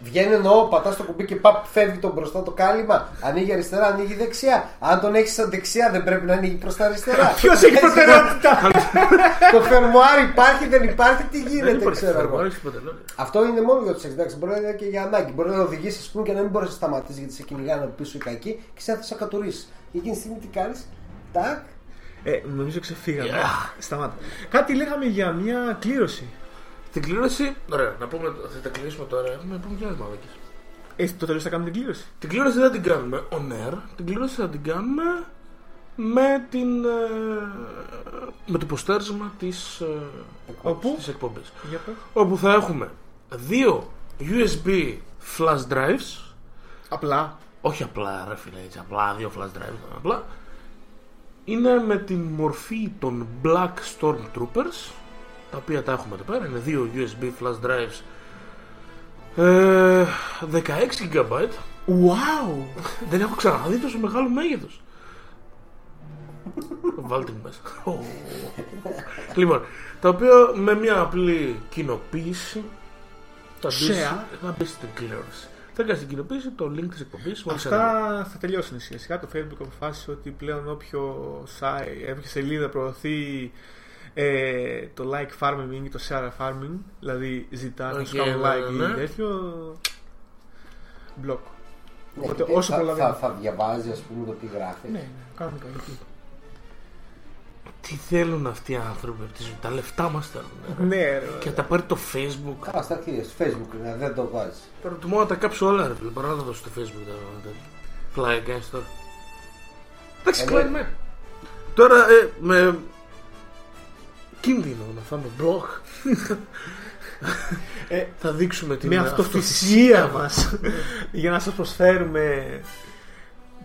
Βγαίνει εννοώ, πατάς το κουμπί και παπ, φεύγει το μπροστά το κάλυμα. Ανοίγει αριστερά, ανοίγει δεξιά. Αν τον έχεις σαν δεξιά, δεν πρέπει να ανοίγει προς τα αριστερά. (laughs) Ποιος έχει προτεραιότητα; (laughs) το φερμουάρ υπάρχει, δεν υπάρχει, τι Δεν γίνεται, υπάρχει ξέρω φέρμα, εγώ. όχι τίποτα, λέω. Αυτό είναι μόνο για το σεξ. Εντάξει, μπορεί να είναι και για ανάγκη. Μπορεί να οδηγήσεις, ας πούμε, και να μην μπορείς να σταματήσεις γιατί σε κυνηγάνε από πίσω οι κακοί και σε θα κατουρίσει. Και εκείνη τη στιγμή τι κάνεις, τάκ. Ε, νομίζω ξεφύγαμε. Yeah. Σταμάτα. Κάτι λέγαμε για μια κλήρωση. Την κλήρωση. Ωραία, να πούμε, θα τα κλείσουμε τώρα. Έχουμε να πούμε και άλλε μαλακίε. Ε, το τέλος θα κάνουμε την κλήρωση. Την κλήρωση δεν θα την κάνουμε on air. Την κλήρωση θα την κάνουμε με, την, ε, με το ποστέρισμα της, ε, Όπου; της εκπομπής. Για πες. Όπου θα έχουμε δύο USB flash drives. Απλά. Όχι απλά, ρε φίλε, έτσι, απλά δύο flash drives. Απλά. Είναι με την μορφή των Black Stormtroopers. Τα οποία τα έχουμε εδώ πέρα. Είναι δύο USB flash drives. Ε, 16 GB. Wow! Δεν έχω ξαναδεί τόσο μεγάλο μέγεθος. Βάλτε μου μέσα. λοιπόν, τα οποία με μια απλή κοινοποίηση θα μπει, Share. θα μπεις στην κλήρωση. Θα κάνεις την κοινοποίηση, το link της εκπομπής. μόλις Αυτά ανέβει. θα τελειώσουν σιγά σιγά. Το Facebook αποφάσισε ότι πλέον όποιο site, όποια σελίδα προωθεί ε, το like farming ή το share farming, δηλαδή ζητά να Οκ, σου κάνουν ναι, like ναι. ή τέτοιο, block. Ναι, Οπότε και όσο θα, προλαβαίνει. θα, θα διαβάζει, ας πούμε, το τι γράφεις. Ναι, ναι, κάνουμε καλή. Τι θέλουν αυτοί οι άνθρωποι από τη ζωή. Τα λεφτά μας θέλουν. Ναι, ρε, Και να τα πάρει το facebook. Καλά, στα αρχίδια σου, Facebook, δηλαδή, δεν το βάζεις. Προτιμώ να τα κάψω όλα, ρε φίλε, παρά να τα δώσω στο facebook. Τα, τα, πλάι, κάνεις τώρα. Εντάξει, Ε, κλάει ναι. με. Τώρα ε, με κίνδυνο να φάμε blog Ε, θα δείξουμε την με αυτοθυσία μας για να σας προσφέρουμε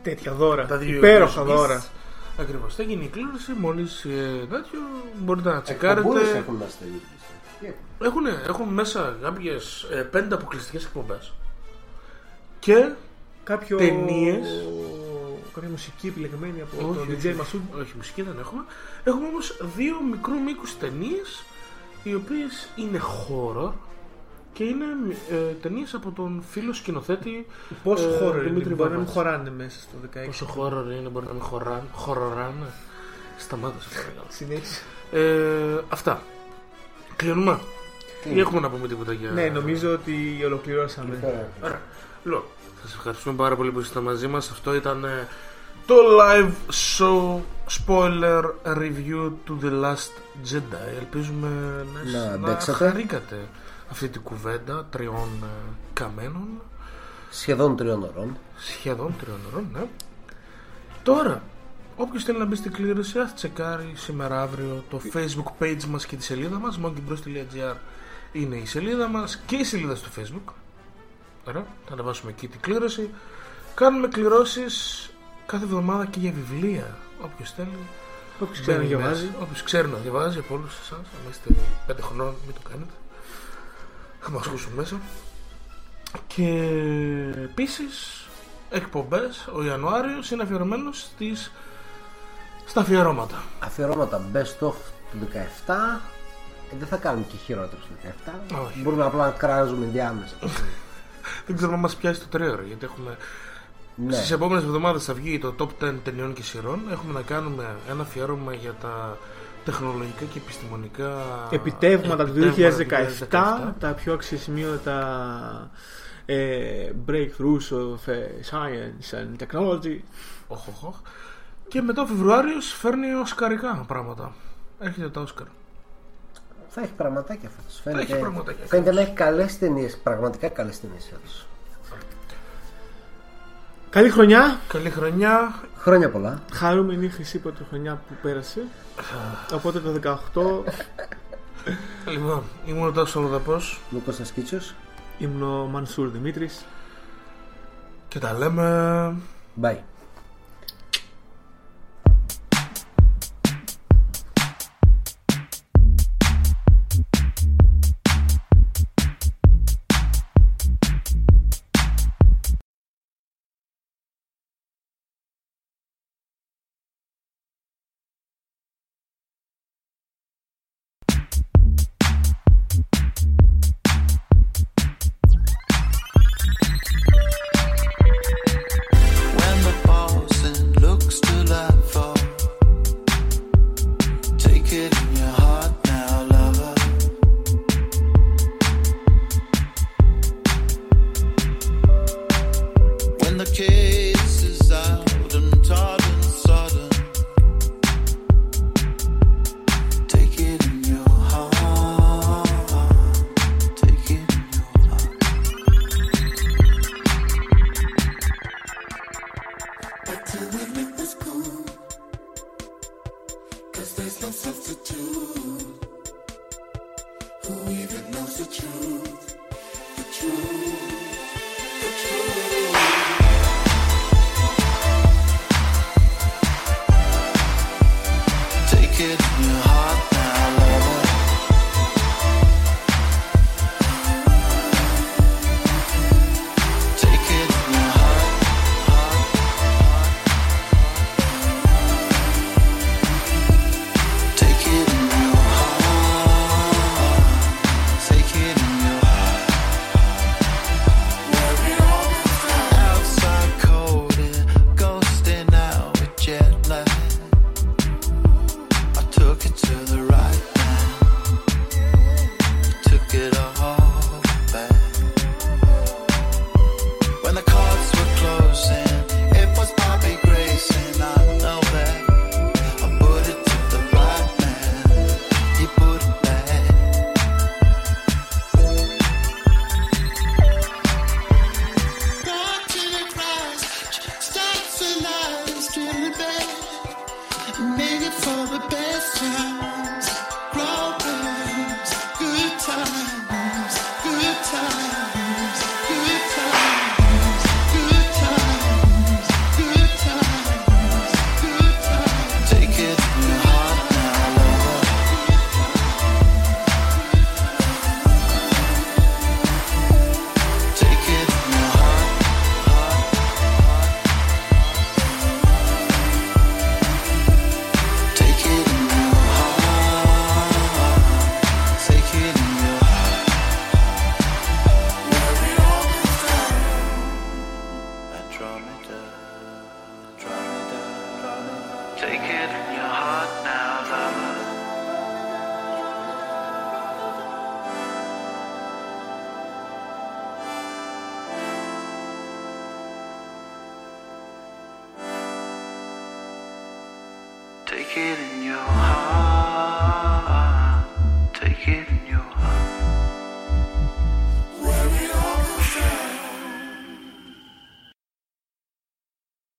τέτοια δώρα. Τα δύο Υπέροχα USB. δώρα. Ακριβώς. Θα γίνει η κλήρωση μόλις ε, τέτοιο μπορείτε να Εκπομπούλες τσεκάρετε. έχουν μέσα στα YouTube. Έχουν, έχουν μέσα κάποιες ε, πέντε αποκλειστικές εκπομπές και Κάποιο... Ταινίες. Κάποια μουσική επιλεγμένη από Όχι, τον όχι. DJ Μασούντ. Όχι, μουσική δεν έχουμε. Έχουμε όμως δύο μικρού μήκους ταινίες οι οποίες είναι horror και είναι ε, ταινίες από τον φίλο σκηνοθέτη. Πόσο ε, χώρο είναι, Δημήτρη μπορεί να μην Βαβάς. χωράνε μέσα στο 16. Πόσο horror είναι, μπορεί να μην χωράνε. χοροράνε. Σταμάτα, σε παρακαλώ. Συνέχισε. Ε, αυτά. Κλείνουμε. Ή έχουμε να πούμε τίποτα για. Ναι, νομίζω ότι ολοκληρώσαμε. Ωραία. Λοιπόν, σας ευχαριστούμε πάρα πολύ που ήσασταν μαζί μας. Αυτό ήταν ε, το live show spoiler review to The Last Jedi. Ελπίζουμε να, Να να αντέξατε. χαρήκατε αυτή την κουβέντα τριών ε, καμένων. Σχεδόν τριών ωρών. Σχεδόν τριών ώρων, ναι. Τώρα, όποιος θέλει να μπει στην κλήρωση, ας τσεκάρει σήμερα αύριο το facebook page μας και τη σελίδα μας. monkeybros.gr είναι η σελίδα μας και η σελίδα στο facebook. Ωραία, θα ανεβάσουμε εκεί την κλήρωση. Κάνουμε κληρώσεις κάθε εβδομάδα και για βιβλία. Όποιος θέλει. Όποιος ξέρει να διαβάζει. Όποιος ξέρει να διαβάζει από όλους εσάς. Αν είστε 5 χρονών, μην το κάνετε. Θα μας ακούσουν μέσα. Και επίσης εκπομπές ο Ιανουάριος είναι αφιερωμένος στις... στα αφιερώματα. Αφιερώματα best of του 17. Ε, δεν θα κάνουμε και χειρότερο στο 17. Όχι. Μπορούμε απλά να κράζουμε διάμεσα. (laughs) Δεν ξέρω αν μας πιάσει το τρέωρο γιατί έχουμε. ναι. Στις επόμενες εβδομάδες θα βγει το top 10 ταινιών και σειρών. Έχουμε να κάνουμε ένα αφιέρωμα για τα τεχνολογικά και επιστημονικά Επιτεύγματα του επιτεύγματα 2017, τα πιο αξιοσημείωτα ε, breakthroughs of ε, science and technology. Οχ, οχ, οχ. Και μετά ο Φεβρουάριος φέρνει οσκαρικά πράγματα. Έρχεται τα Όσκαρ. Θα έχει πραγματάκια φέτος. Φαίνεται, έχει πραγματάκια φαίνεται να έχει καλές ταινίες. Πραγματικά καλές ταινίες φέτος. Καλή χρονιά, Καλή χρονιά. Χρόνια πολλά. χαρούμενη χρυσή πρωτοχρονιά που πέρασε. Οπότε το 18 Λοιπόν, ήμουν ο Τάσος Ολοδαπό Λούκος Ασκίτσιος. ήμουν ο Μανσούρ Δημήτρης. και τα λέμε. Bye.